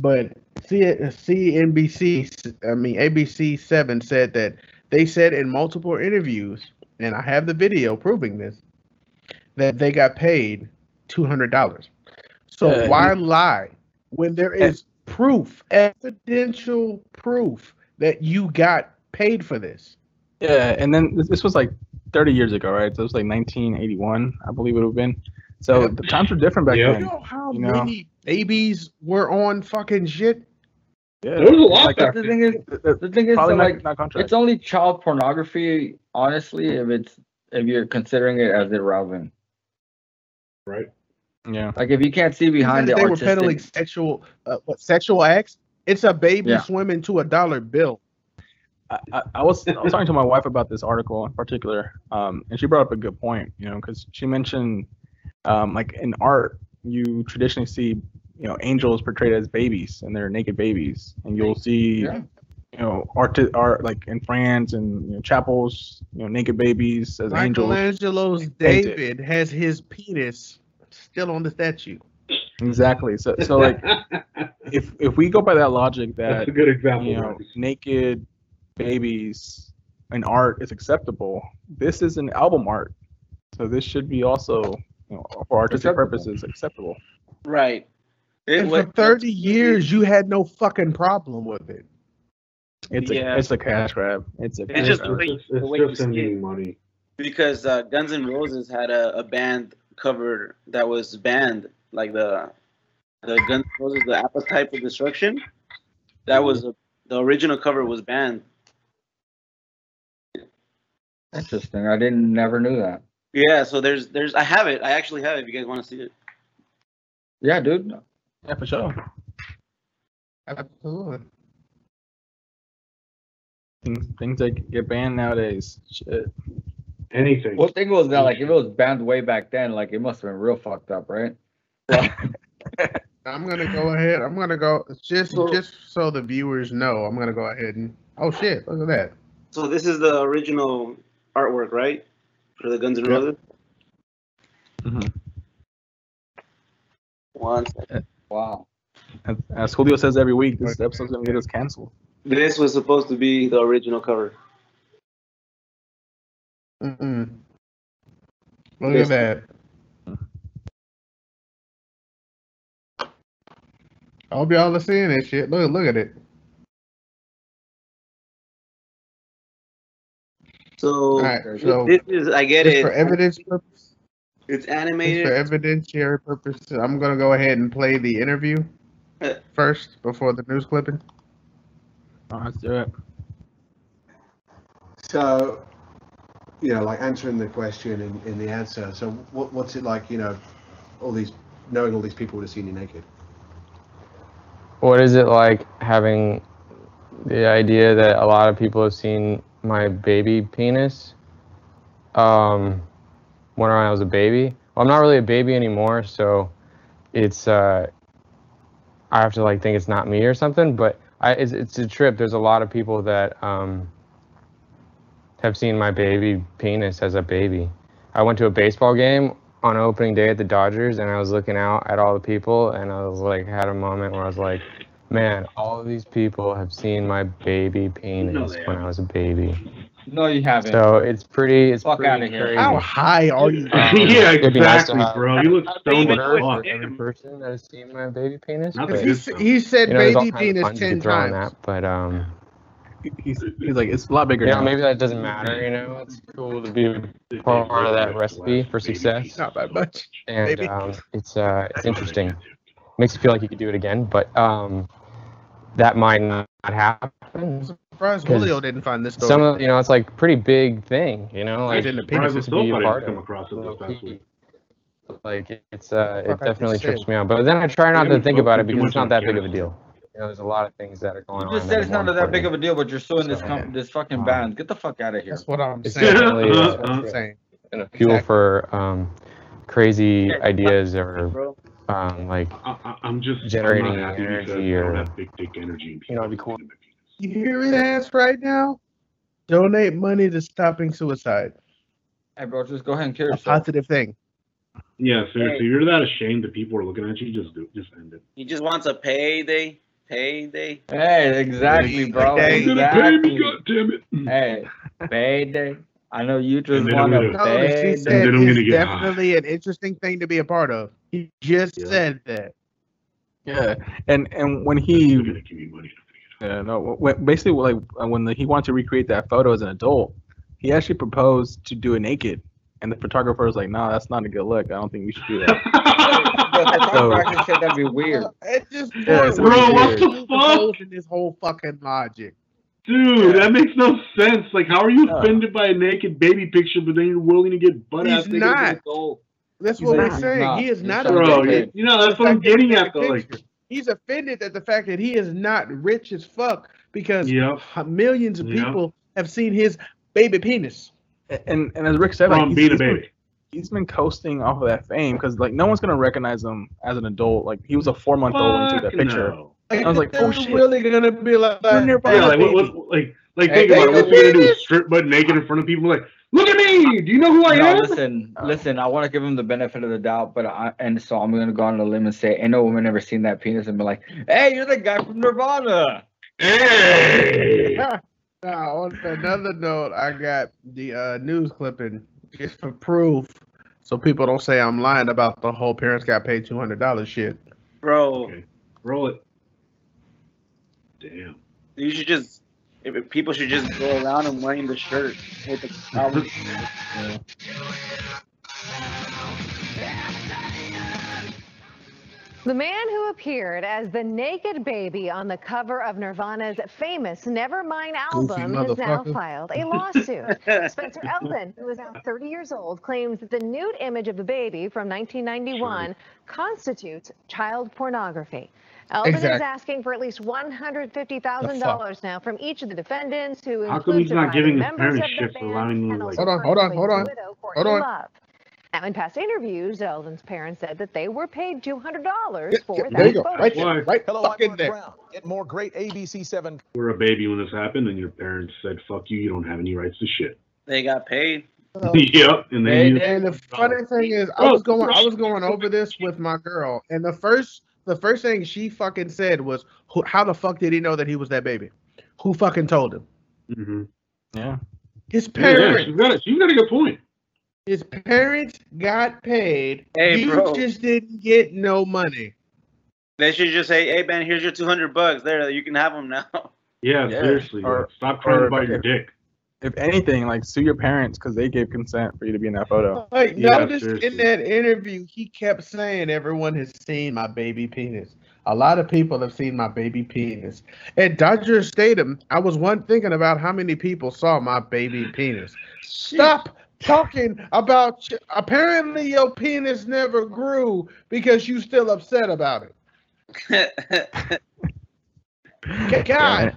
Speaker 5: But CNBC, I mean ABC Seven said that they said in multiple interviews, and I have the video proving this, that they got paid two hundred dollars. So
Speaker 1: Yeah,
Speaker 5: why lie when there is proof, evidential proof that you got paid for this?
Speaker 1: Yeah, and then this, this was like 30 years ago, right? So it was like 1981, I believe it would have been. So the times were different back
Speaker 4: Yep.
Speaker 1: then.
Speaker 5: You know how
Speaker 1: You know?
Speaker 5: many babies were on fucking shit?
Speaker 1: Yeah,
Speaker 4: There was a lot
Speaker 1: like,
Speaker 6: The thing is, the thing is, so, like,
Speaker 1: not contract.
Speaker 6: it's only child pornography, honestly, if it's if you're considering it as irrelevant.
Speaker 4: Right.
Speaker 1: yeah.
Speaker 6: Like if you can't see behind the
Speaker 5: they were peddling sexual, uh, what sexual acts. It's a baby
Speaker 6: Yeah.
Speaker 5: swimming to a dollar bill.
Speaker 1: I, I, I was I was talking to my wife about this article in particular, um, and she brought up a good point. You know, because she mentioned, um, like in art, you traditionally see, you know, angels portrayed as babies, and they're naked babies, and you'll see,
Speaker 6: Yeah.
Speaker 1: you know, art to art like in France and you know, chapels, you know, naked babies as angels.
Speaker 5: Michelangelo's
Speaker 1: painted.
Speaker 5: David has his penis still on the statue.
Speaker 1: Exactly. So so like if if we go by that logic that
Speaker 4: That's a good example.
Speaker 1: you know,
Speaker 4: Marcus.
Speaker 1: naked babies in art is acceptable. This is an album art, so this should be also, you know, for artistic
Speaker 6: Acceptable.
Speaker 1: purposes, acceptable.
Speaker 2: right. It,
Speaker 5: And for 30 years, you had no fucking problem with it.
Speaker 1: It's
Speaker 2: Yeah.
Speaker 1: a it's a cash grab. It's a
Speaker 2: It's
Speaker 1: cash
Speaker 2: just
Speaker 1: grab.
Speaker 2: the way,
Speaker 4: It's,
Speaker 2: the
Speaker 4: it's
Speaker 2: way you
Speaker 4: just
Speaker 2: see
Speaker 4: sending
Speaker 2: it.
Speaker 4: money.
Speaker 2: Because uh, Guns N' Roses had a, a band cover that was banned, like the the Guns N' Roses, the Appetite for Destruction. That was a, the original cover was banned.
Speaker 6: Interesting. I didn't never knew that.
Speaker 2: Yeah, so there's there's I have it. I actually have it. If you guys want to see it.
Speaker 6: Yeah, dude.
Speaker 1: Yeah, for sure.
Speaker 5: Absolutely.
Speaker 1: Things things that get banned nowadays. Shit.
Speaker 4: Anything.
Speaker 6: Well, thing was that like if it was banned way back then, like it must have been real fucked up, right? <laughs>
Speaker 5: I'm gonna go ahead. I'm gonna go just just so the viewers know. I'm gonna go ahead and oh shit, look at that.
Speaker 2: So this is the original artwork, right? For the Guns N'
Speaker 5: Yep.
Speaker 2: Roses.
Speaker 1: Mhm.
Speaker 2: One second.
Speaker 6: Wow.
Speaker 1: As, as Julio says every week, this episode's gonna get us canceled.
Speaker 2: This was supposed to be the original cover.
Speaker 5: Mm-mm. Look at that. I hope y'all are seeing this shit. Look, look at it.
Speaker 2: So
Speaker 5: All right, so
Speaker 2: this is I get it.
Speaker 5: for evidence purposes.
Speaker 2: It's
Speaker 5: Just
Speaker 2: animated.
Speaker 5: for evidentiary purposes, I'm gonna go ahead and play the interview
Speaker 2: Uh,
Speaker 5: first before the news clipping.
Speaker 1: Oh, let's do it.
Speaker 18: So, you know, like answering the question in, in the answer. So, what, what's it like, you know, all these, knowing all these people would have seen you naked?
Speaker 19: What is it like having the idea that a lot of people have seen my baby penis um, when I was a baby? Well, I'm not really a baby anymore, so it's uh, I have to like think it's not me or something. But I, it's, it's a trip. There's a lot of people that um, have seen my baby penis as a baby. I went to a baseball game on opening day at the Dodgers, and I was looking out at all the people, and I was like, had a moment where I was like, man, all of these people have seen my baby penis when I was a baby.
Speaker 6: No, you haven't.
Speaker 19: So it's pretty, it's
Speaker 6: Fuck
Speaker 19: pretty
Speaker 6: outta here.
Speaker 19: crazy.
Speaker 5: How high are you?
Speaker 19: Um, <laughs>
Speaker 4: yeah,
Speaker 19: it'd nice
Speaker 4: exactly, bro. You look stoned as
Speaker 19: Twitter
Speaker 4: fuck.
Speaker 19: for every person that has seen my baby penis. But,
Speaker 5: He,
Speaker 4: good
Speaker 5: s-
Speaker 4: stuff.
Speaker 5: he said
Speaker 19: you know,
Speaker 5: baby penis
Speaker 19: puns you
Speaker 5: ten
Speaker 19: could on
Speaker 5: times.
Speaker 19: that, but um,
Speaker 1: He's, he's like, it's a lot bigger
Speaker 19: you know,
Speaker 1: now.
Speaker 19: maybe that doesn't matter. You know, it's cool to be part of that recipe for success,
Speaker 5: Not by much.
Speaker 19: and um, it's uh, it's interesting. Makes you feel like you could do it again, but um, that might not happen.
Speaker 5: Surprised
Speaker 19: 'Cause
Speaker 5: Julio didn't find this story.
Speaker 19: Some of you know, it's like pretty big thing. You know, like
Speaker 5: in the
Speaker 4: Surprised
Speaker 5: penis
Speaker 19: to be a part
Speaker 4: come across it this past week.
Speaker 19: Like it's uh, it definitely trips
Speaker 5: said.
Speaker 19: me out. But then I try not to think about it because it's not that big of a deal. You know, there's a lot of things that are going
Speaker 6: You
Speaker 19: on.
Speaker 6: just
Speaker 19: that
Speaker 6: said it's not that big of a deal, but you're suing this
Speaker 19: So,
Speaker 6: com- this fucking
Speaker 19: um,
Speaker 6: band. Get the fuck out of here.
Speaker 5: That's what I'm
Speaker 19: It's
Speaker 5: saying.
Speaker 19: definitely uh,
Speaker 5: saying.
Speaker 19: fuel
Speaker 5: Exactly.
Speaker 19: for um, crazy ideas or
Speaker 2: Bro.
Speaker 19: Um, like
Speaker 4: I, I, I'm just
Speaker 19: Generating
Speaker 4: I'm not happy because
Speaker 19: energy
Speaker 4: I don't
Speaker 19: or-
Speaker 4: have big dick energy.
Speaker 19: you know, it'd be cool.
Speaker 5: You hear it, ass right now? Donate money to stopping suicide.
Speaker 6: Hey, bro, just go ahead and kill
Speaker 5: A positive thing.
Speaker 4: Yeah, seriously, you're that ashamed that people are looking at you. Just do, just end it.
Speaker 2: He just wants a payday. Payday.
Speaker 6: Hey, exactly, bro.
Speaker 5: Hey,
Speaker 4: You're pay me,
Speaker 6: Exactly.
Speaker 4: God damn it.
Speaker 6: Hey, payday. I know you just want a
Speaker 4: gonna-
Speaker 5: Notice he
Speaker 6: payday.
Speaker 5: said it's
Speaker 4: gonna high.
Speaker 5: definitely an interesting thing to be a part of. He just
Speaker 4: Yeah.
Speaker 5: said that.
Speaker 1: Yeah, and and when he,
Speaker 4: gonna give me money.
Speaker 1: yeah, no, when, basically like uh, when the, he wanted to recreate that photo as an adult, he actually proposed to do it naked, and the photographer was like, "No, that's not a good look. I don't think we should do that." <laughs> So-
Speaker 6: photographer actually said that'd be weird. <laughs>
Speaker 5: It just
Speaker 1: Yeah, it's
Speaker 5: bro,
Speaker 4: Bro, what the fuck?
Speaker 5: in this whole fucking logic.
Speaker 4: Dude, that makes no sense. Like, how are you
Speaker 1: Yeah.
Speaker 4: offended by a naked baby picture, but then you're willing to get butt ass
Speaker 5: He's
Speaker 4: naked as an
Speaker 5: not.
Speaker 4: adult?
Speaker 5: That's
Speaker 6: He's
Speaker 5: what
Speaker 6: not.
Speaker 5: we're saying.
Speaker 6: not.
Speaker 5: He is not
Speaker 6: trying to
Speaker 4: Bro,
Speaker 6: get
Speaker 4: you, you know, that's what I'm getting at, though. Like,
Speaker 5: He's offended at the fact that he is not rich as fuck because
Speaker 4: Yep.
Speaker 5: h- millions of
Speaker 4: Yep.
Speaker 5: people have seen his baby penis.
Speaker 1: And and as Rick said, like
Speaker 4: from
Speaker 1: he's,
Speaker 4: being
Speaker 1: he's been- he's been coasting off of that fame because like no one's gonna recognize him as an adult. Like he was a four month old when he took
Speaker 4: Fuck
Speaker 1: that picture.
Speaker 4: no.
Speaker 1: I was like, oh shit.
Speaker 5: really gonna be like,
Speaker 1: You're.
Speaker 4: Yeah, like, what, what, like, like,
Speaker 6: Hey,
Speaker 4: think about it.
Speaker 6: hey,
Speaker 4: What's he gonna do? Strip butt naked in front of people? Like, look at me. Do you know who I
Speaker 6: No,
Speaker 4: am?
Speaker 6: listen, listen. I want to give him the benefit of the doubt, but I and so I'm gonna go on a limb and say, ain't no woman ever seen that penis and be like, "Hey, you're the guy from Nirvana."
Speaker 4: Hey. <laughs>
Speaker 5: Now, on another note, I got the uh, news clipping just for proof, so people don't say I'm lying about the whole parents got paid two hundred dollars shit.
Speaker 2: Bro,
Speaker 4: Okay, roll it. Damn.
Speaker 2: you should just. If if people should just go around and wearing the shirt with the album.
Speaker 20: The man who appeared as the naked baby on the cover of Nirvana's famous Nevermind album has now filed a lawsuit. <laughs> Spencer Elden, who is now 30 years old, claims that the nude image of the baby from 1991 constitutes child pornography. Elden is asking for at least $150,000 now from each of the defendants, who
Speaker 4: How come
Speaker 20: includes
Speaker 4: he's not giving his
Speaker 20: members
Speaker 4: parents
Speaker 20: of the
Speaker 4: shit for allowing them to like?
Speaker 5: Hold on, hold on, hold on,
Speaker 20: widow,
Speaker 5: hold on.
Speaker 20: Love. Now, in past interviews, Elden's parents said that they were paid $200 for
Speaker 5: There
Speaker 20: that
Speaker 5: you go. Right there. Right
Speaker 7: Hello,
Speaker 5: fucking there.
Speaker 7: Brown. Get more great ABC 7
Speaker 4: were a baby when this happened, and your parents said, "Fuck you, you don't have any rights to shit."
Speaker 2: They got paid. <laughs>
Speaker 4: yep, and then you,
Speaker 5: And the funny thing is, I
Speaker 4: Oh,
Speaker 5: was going, I was going over this with my girl, and the first, the first thing she fucking said was, "How the fuck did he know that he was that baby? Who fucking told him?
Speaker 4: Mhm.
Speaker 1: Yeah.
Speaker 5: His
Speaker 4: Yeah, yeah,
Speaker 5: parents.
Speaker 4: she's got a, she's got a good point.
Speaker 5: His parents got paid.
Speaker 2: Hey,
Speaker 5: you
Speaker 2: bro.
Speaker 5: just didn't get no money.
Speaker 2: They should just say, "Hey, man, here's your 200 bucks. There, you can have them now."
Speaker 4: Yeah,
Speaker 1: Yeah,
Speaker 4: seriously.
Speaker 1: or-
Speaker 4: stop trying
Speaker 1: or
Speaker 4: to bite your dick.
Speaker 1: If anything, like sue your parents because they gave consent for you to be in that photo.
Speaker 5: Like,
Speaker 4: Yeah,
Speaker 5: notice
Speaker 4: seriously.
Speaker 5: in that interview, he kept saying everyone has seen my baby penis. A lot of people have seen my baby penis. At Dodger Stadium, I was one thinking about how many people saw my baby penis. Stop talking about. Apparently, your penis never grew because you still upset about it. <laughs> God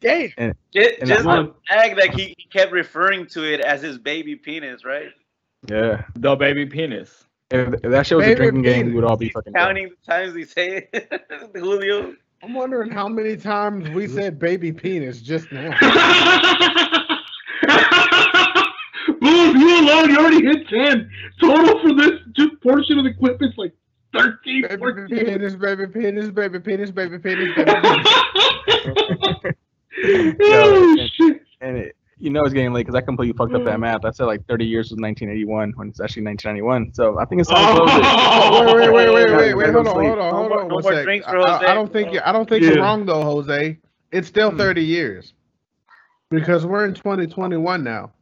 Speaker 5: damn.
Speaker 1: And,
Speaker 2: just
Speaker 1: And
Speaker 2: just the fact that he, he kept referring to it as his baby penis, right?
Speaker 1: yeah.
Speaker 6: The baby penis.
Speaker 1: If, if that shit was a
Speaker 5: Favorite
Speaker 1: drinking game, we would all be fucking. drunk.
Speaker 2: Counting the times he say it, <laughs> Julio.
Speaker 5: I'm wondering how many times we said baby penis just now. <laughs>
Speaker 4: Boom, you alone, you already hit 10. Total for this just portion of the clip is like 13,
Speaker 5: Baby
Speaker 4: 14.
Speaker 5: penis, baby penis, baby penis, baby penis, baby <laughs> penis. <laughs>
Speaker 4: oh,
Speaker 1: and-
Speaker 4: shit.
Speaker 1: And it, you know it's getting late because I completely fucked up that math. I said like 30 years was 1981 when it's actually 1991. So I think it's time to oh. close it.
Speaker 4: Oh, <laughs>
Speaker 5: wait, wait, wait, wait,
Speaker 1: Yeah,
Speaker 5: wait, wait,
Speaker 1: yeah,
Speaker 5: hold on, hold on, hold
Speaker 2: No
Speaker 5: on,
Speaker 2: more
Speaker 5: one sec.
Speaker 2: drinks
Speaker 5: I,
Speaker 2: for Jose.
Speaker 5: I don't think you, I don't think you're wrong though, Jose. It's still mm. 30 years because we're in 2021 now.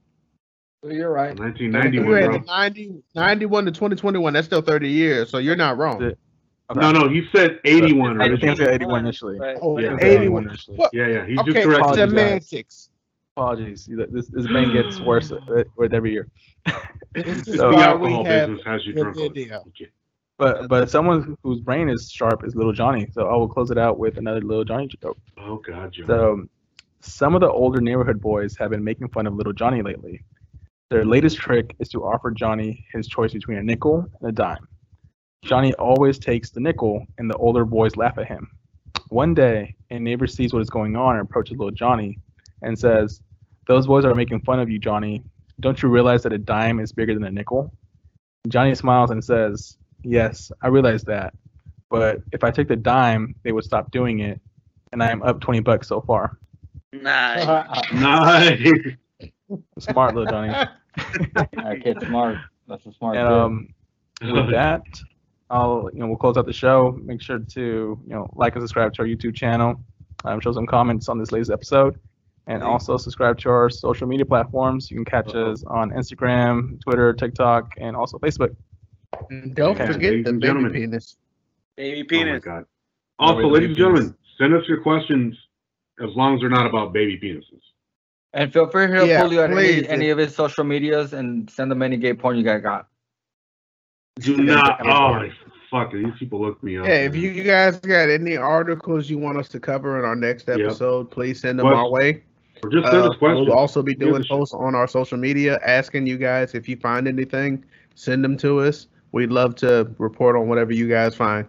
Speaker 6: So you're right.
Speaker 4: 1991,
Speaker 5: You
Speaker 4: bro.
Speaker 5: had 90, 91 to 2021. That's still 30 years, so you're not wrong.
Speaker 1: That's it. Okay.
Speaker 4: No, no, he said 81
Speaker 1: I think I
Speaker 4: originally.
Speaker 1: said 81 initially.
Speaker 2: Right.
Speaker 5: Oh,
Speaker 4: Yeah.
Speaker 5: 81.
Speaker 1: initially.
Speaker 5: What?
Speaker 4: Yeah, yeah, he just
Speaker 5: Okay,
Speaker 4: corrected you
Speaker 5: semantics.
Speaker 1: Apologies. This this brain gets worse mm. with with every year.
Speaker 5: This is <laughs>
Speaker 1: So-
Speaker 4: The
Speaker 5: why we
Speaker 4: alcohol
Speaker 5: have
Speaker 4: business has you
Speaker 5: the
Speaker 4: drunk. all the
Speaker 5: video.
Speaker 4: time. Okay.
Speaker 1: But but someone whose brain is sharp is Little Johnny. So I will close it out with another Little Johnny joke.
Speaker 4: Oh, God, Joe.
Speaker 1: So some of the older neighborhood boys have been making fun of Little Johnny lately. Their latest trick is to offer Johnny his choice between a nickel and a dime. Johnny always takes the nickel, and the older boys laugh at him. One day, a neighbor sees what is going on and approaches little Johnny and says, Those boys are making fun of you, Johnny. Don't you realize that a dime is bigger than a nickel? Johnny smiles and says, Yes, I realize that. But if I took the dime, they would stop doing it, and I am up 20 bucks so far.
Speaker 2: Nice. <laughs>
Speaker 4: Nice. <laughs>
Speaker 1: Smart little Johnny.
Speaker 3: That kid's smart. That's a smart
Speaker 1: And
Speaker 3: kid.
Speaker 1: um, with that, I'll you know we'll close out the show. Make sure to you know like and subscribe to our YouTube channel. Um, show some comments on this latest episode, and also subscribe to our social media platforms. You can catch us on Instagram, Twitter, TikTok, and also Facebook.
Speaker 5: And Don't
Speaker 1: Okay.
Speaker 5: forget
Speaker 4: Ladies
Speaker 5: the
Speaker 4: and
Speaker 5: baby
Speaker 4: gentlemen.
Speaker 5: penis.
Speaker 2: Baby
Speaker 4: Oh, my
Speaker 2: penis.
Speaker 4: God. Also,
Speaker 1: Wait,
Speaker 4: ladies and
Speaker 1: baby penis.
Speaker 4: gentlemen, send us your questions as long as they're not about baby penises.
Speaker 6: And feel free to
Speaker 5: Yeah,
Speaker 6: Julio on
Speaker 5: please.
Speaker 6: any, any of his social medias and send them any gay porn you guys got.
Speaker 4: Do not. Oh, fuck it. These people look me up.
Speaker 5: Yeah, if you, you guys got any articles you want us to cover in our next
Speaker 4: Yep.
Speaker 5: episode, please send them
Speaker 4: What-
Speaker 5: our way.
Speaker 4: Or just send
Speaker 5: Uh,
Speaker 4: us questions.
Speaker 5: We'll also be doing posts on our social media asking you guys if you find anything, send them to us. We'd love to report on whatever you guys find.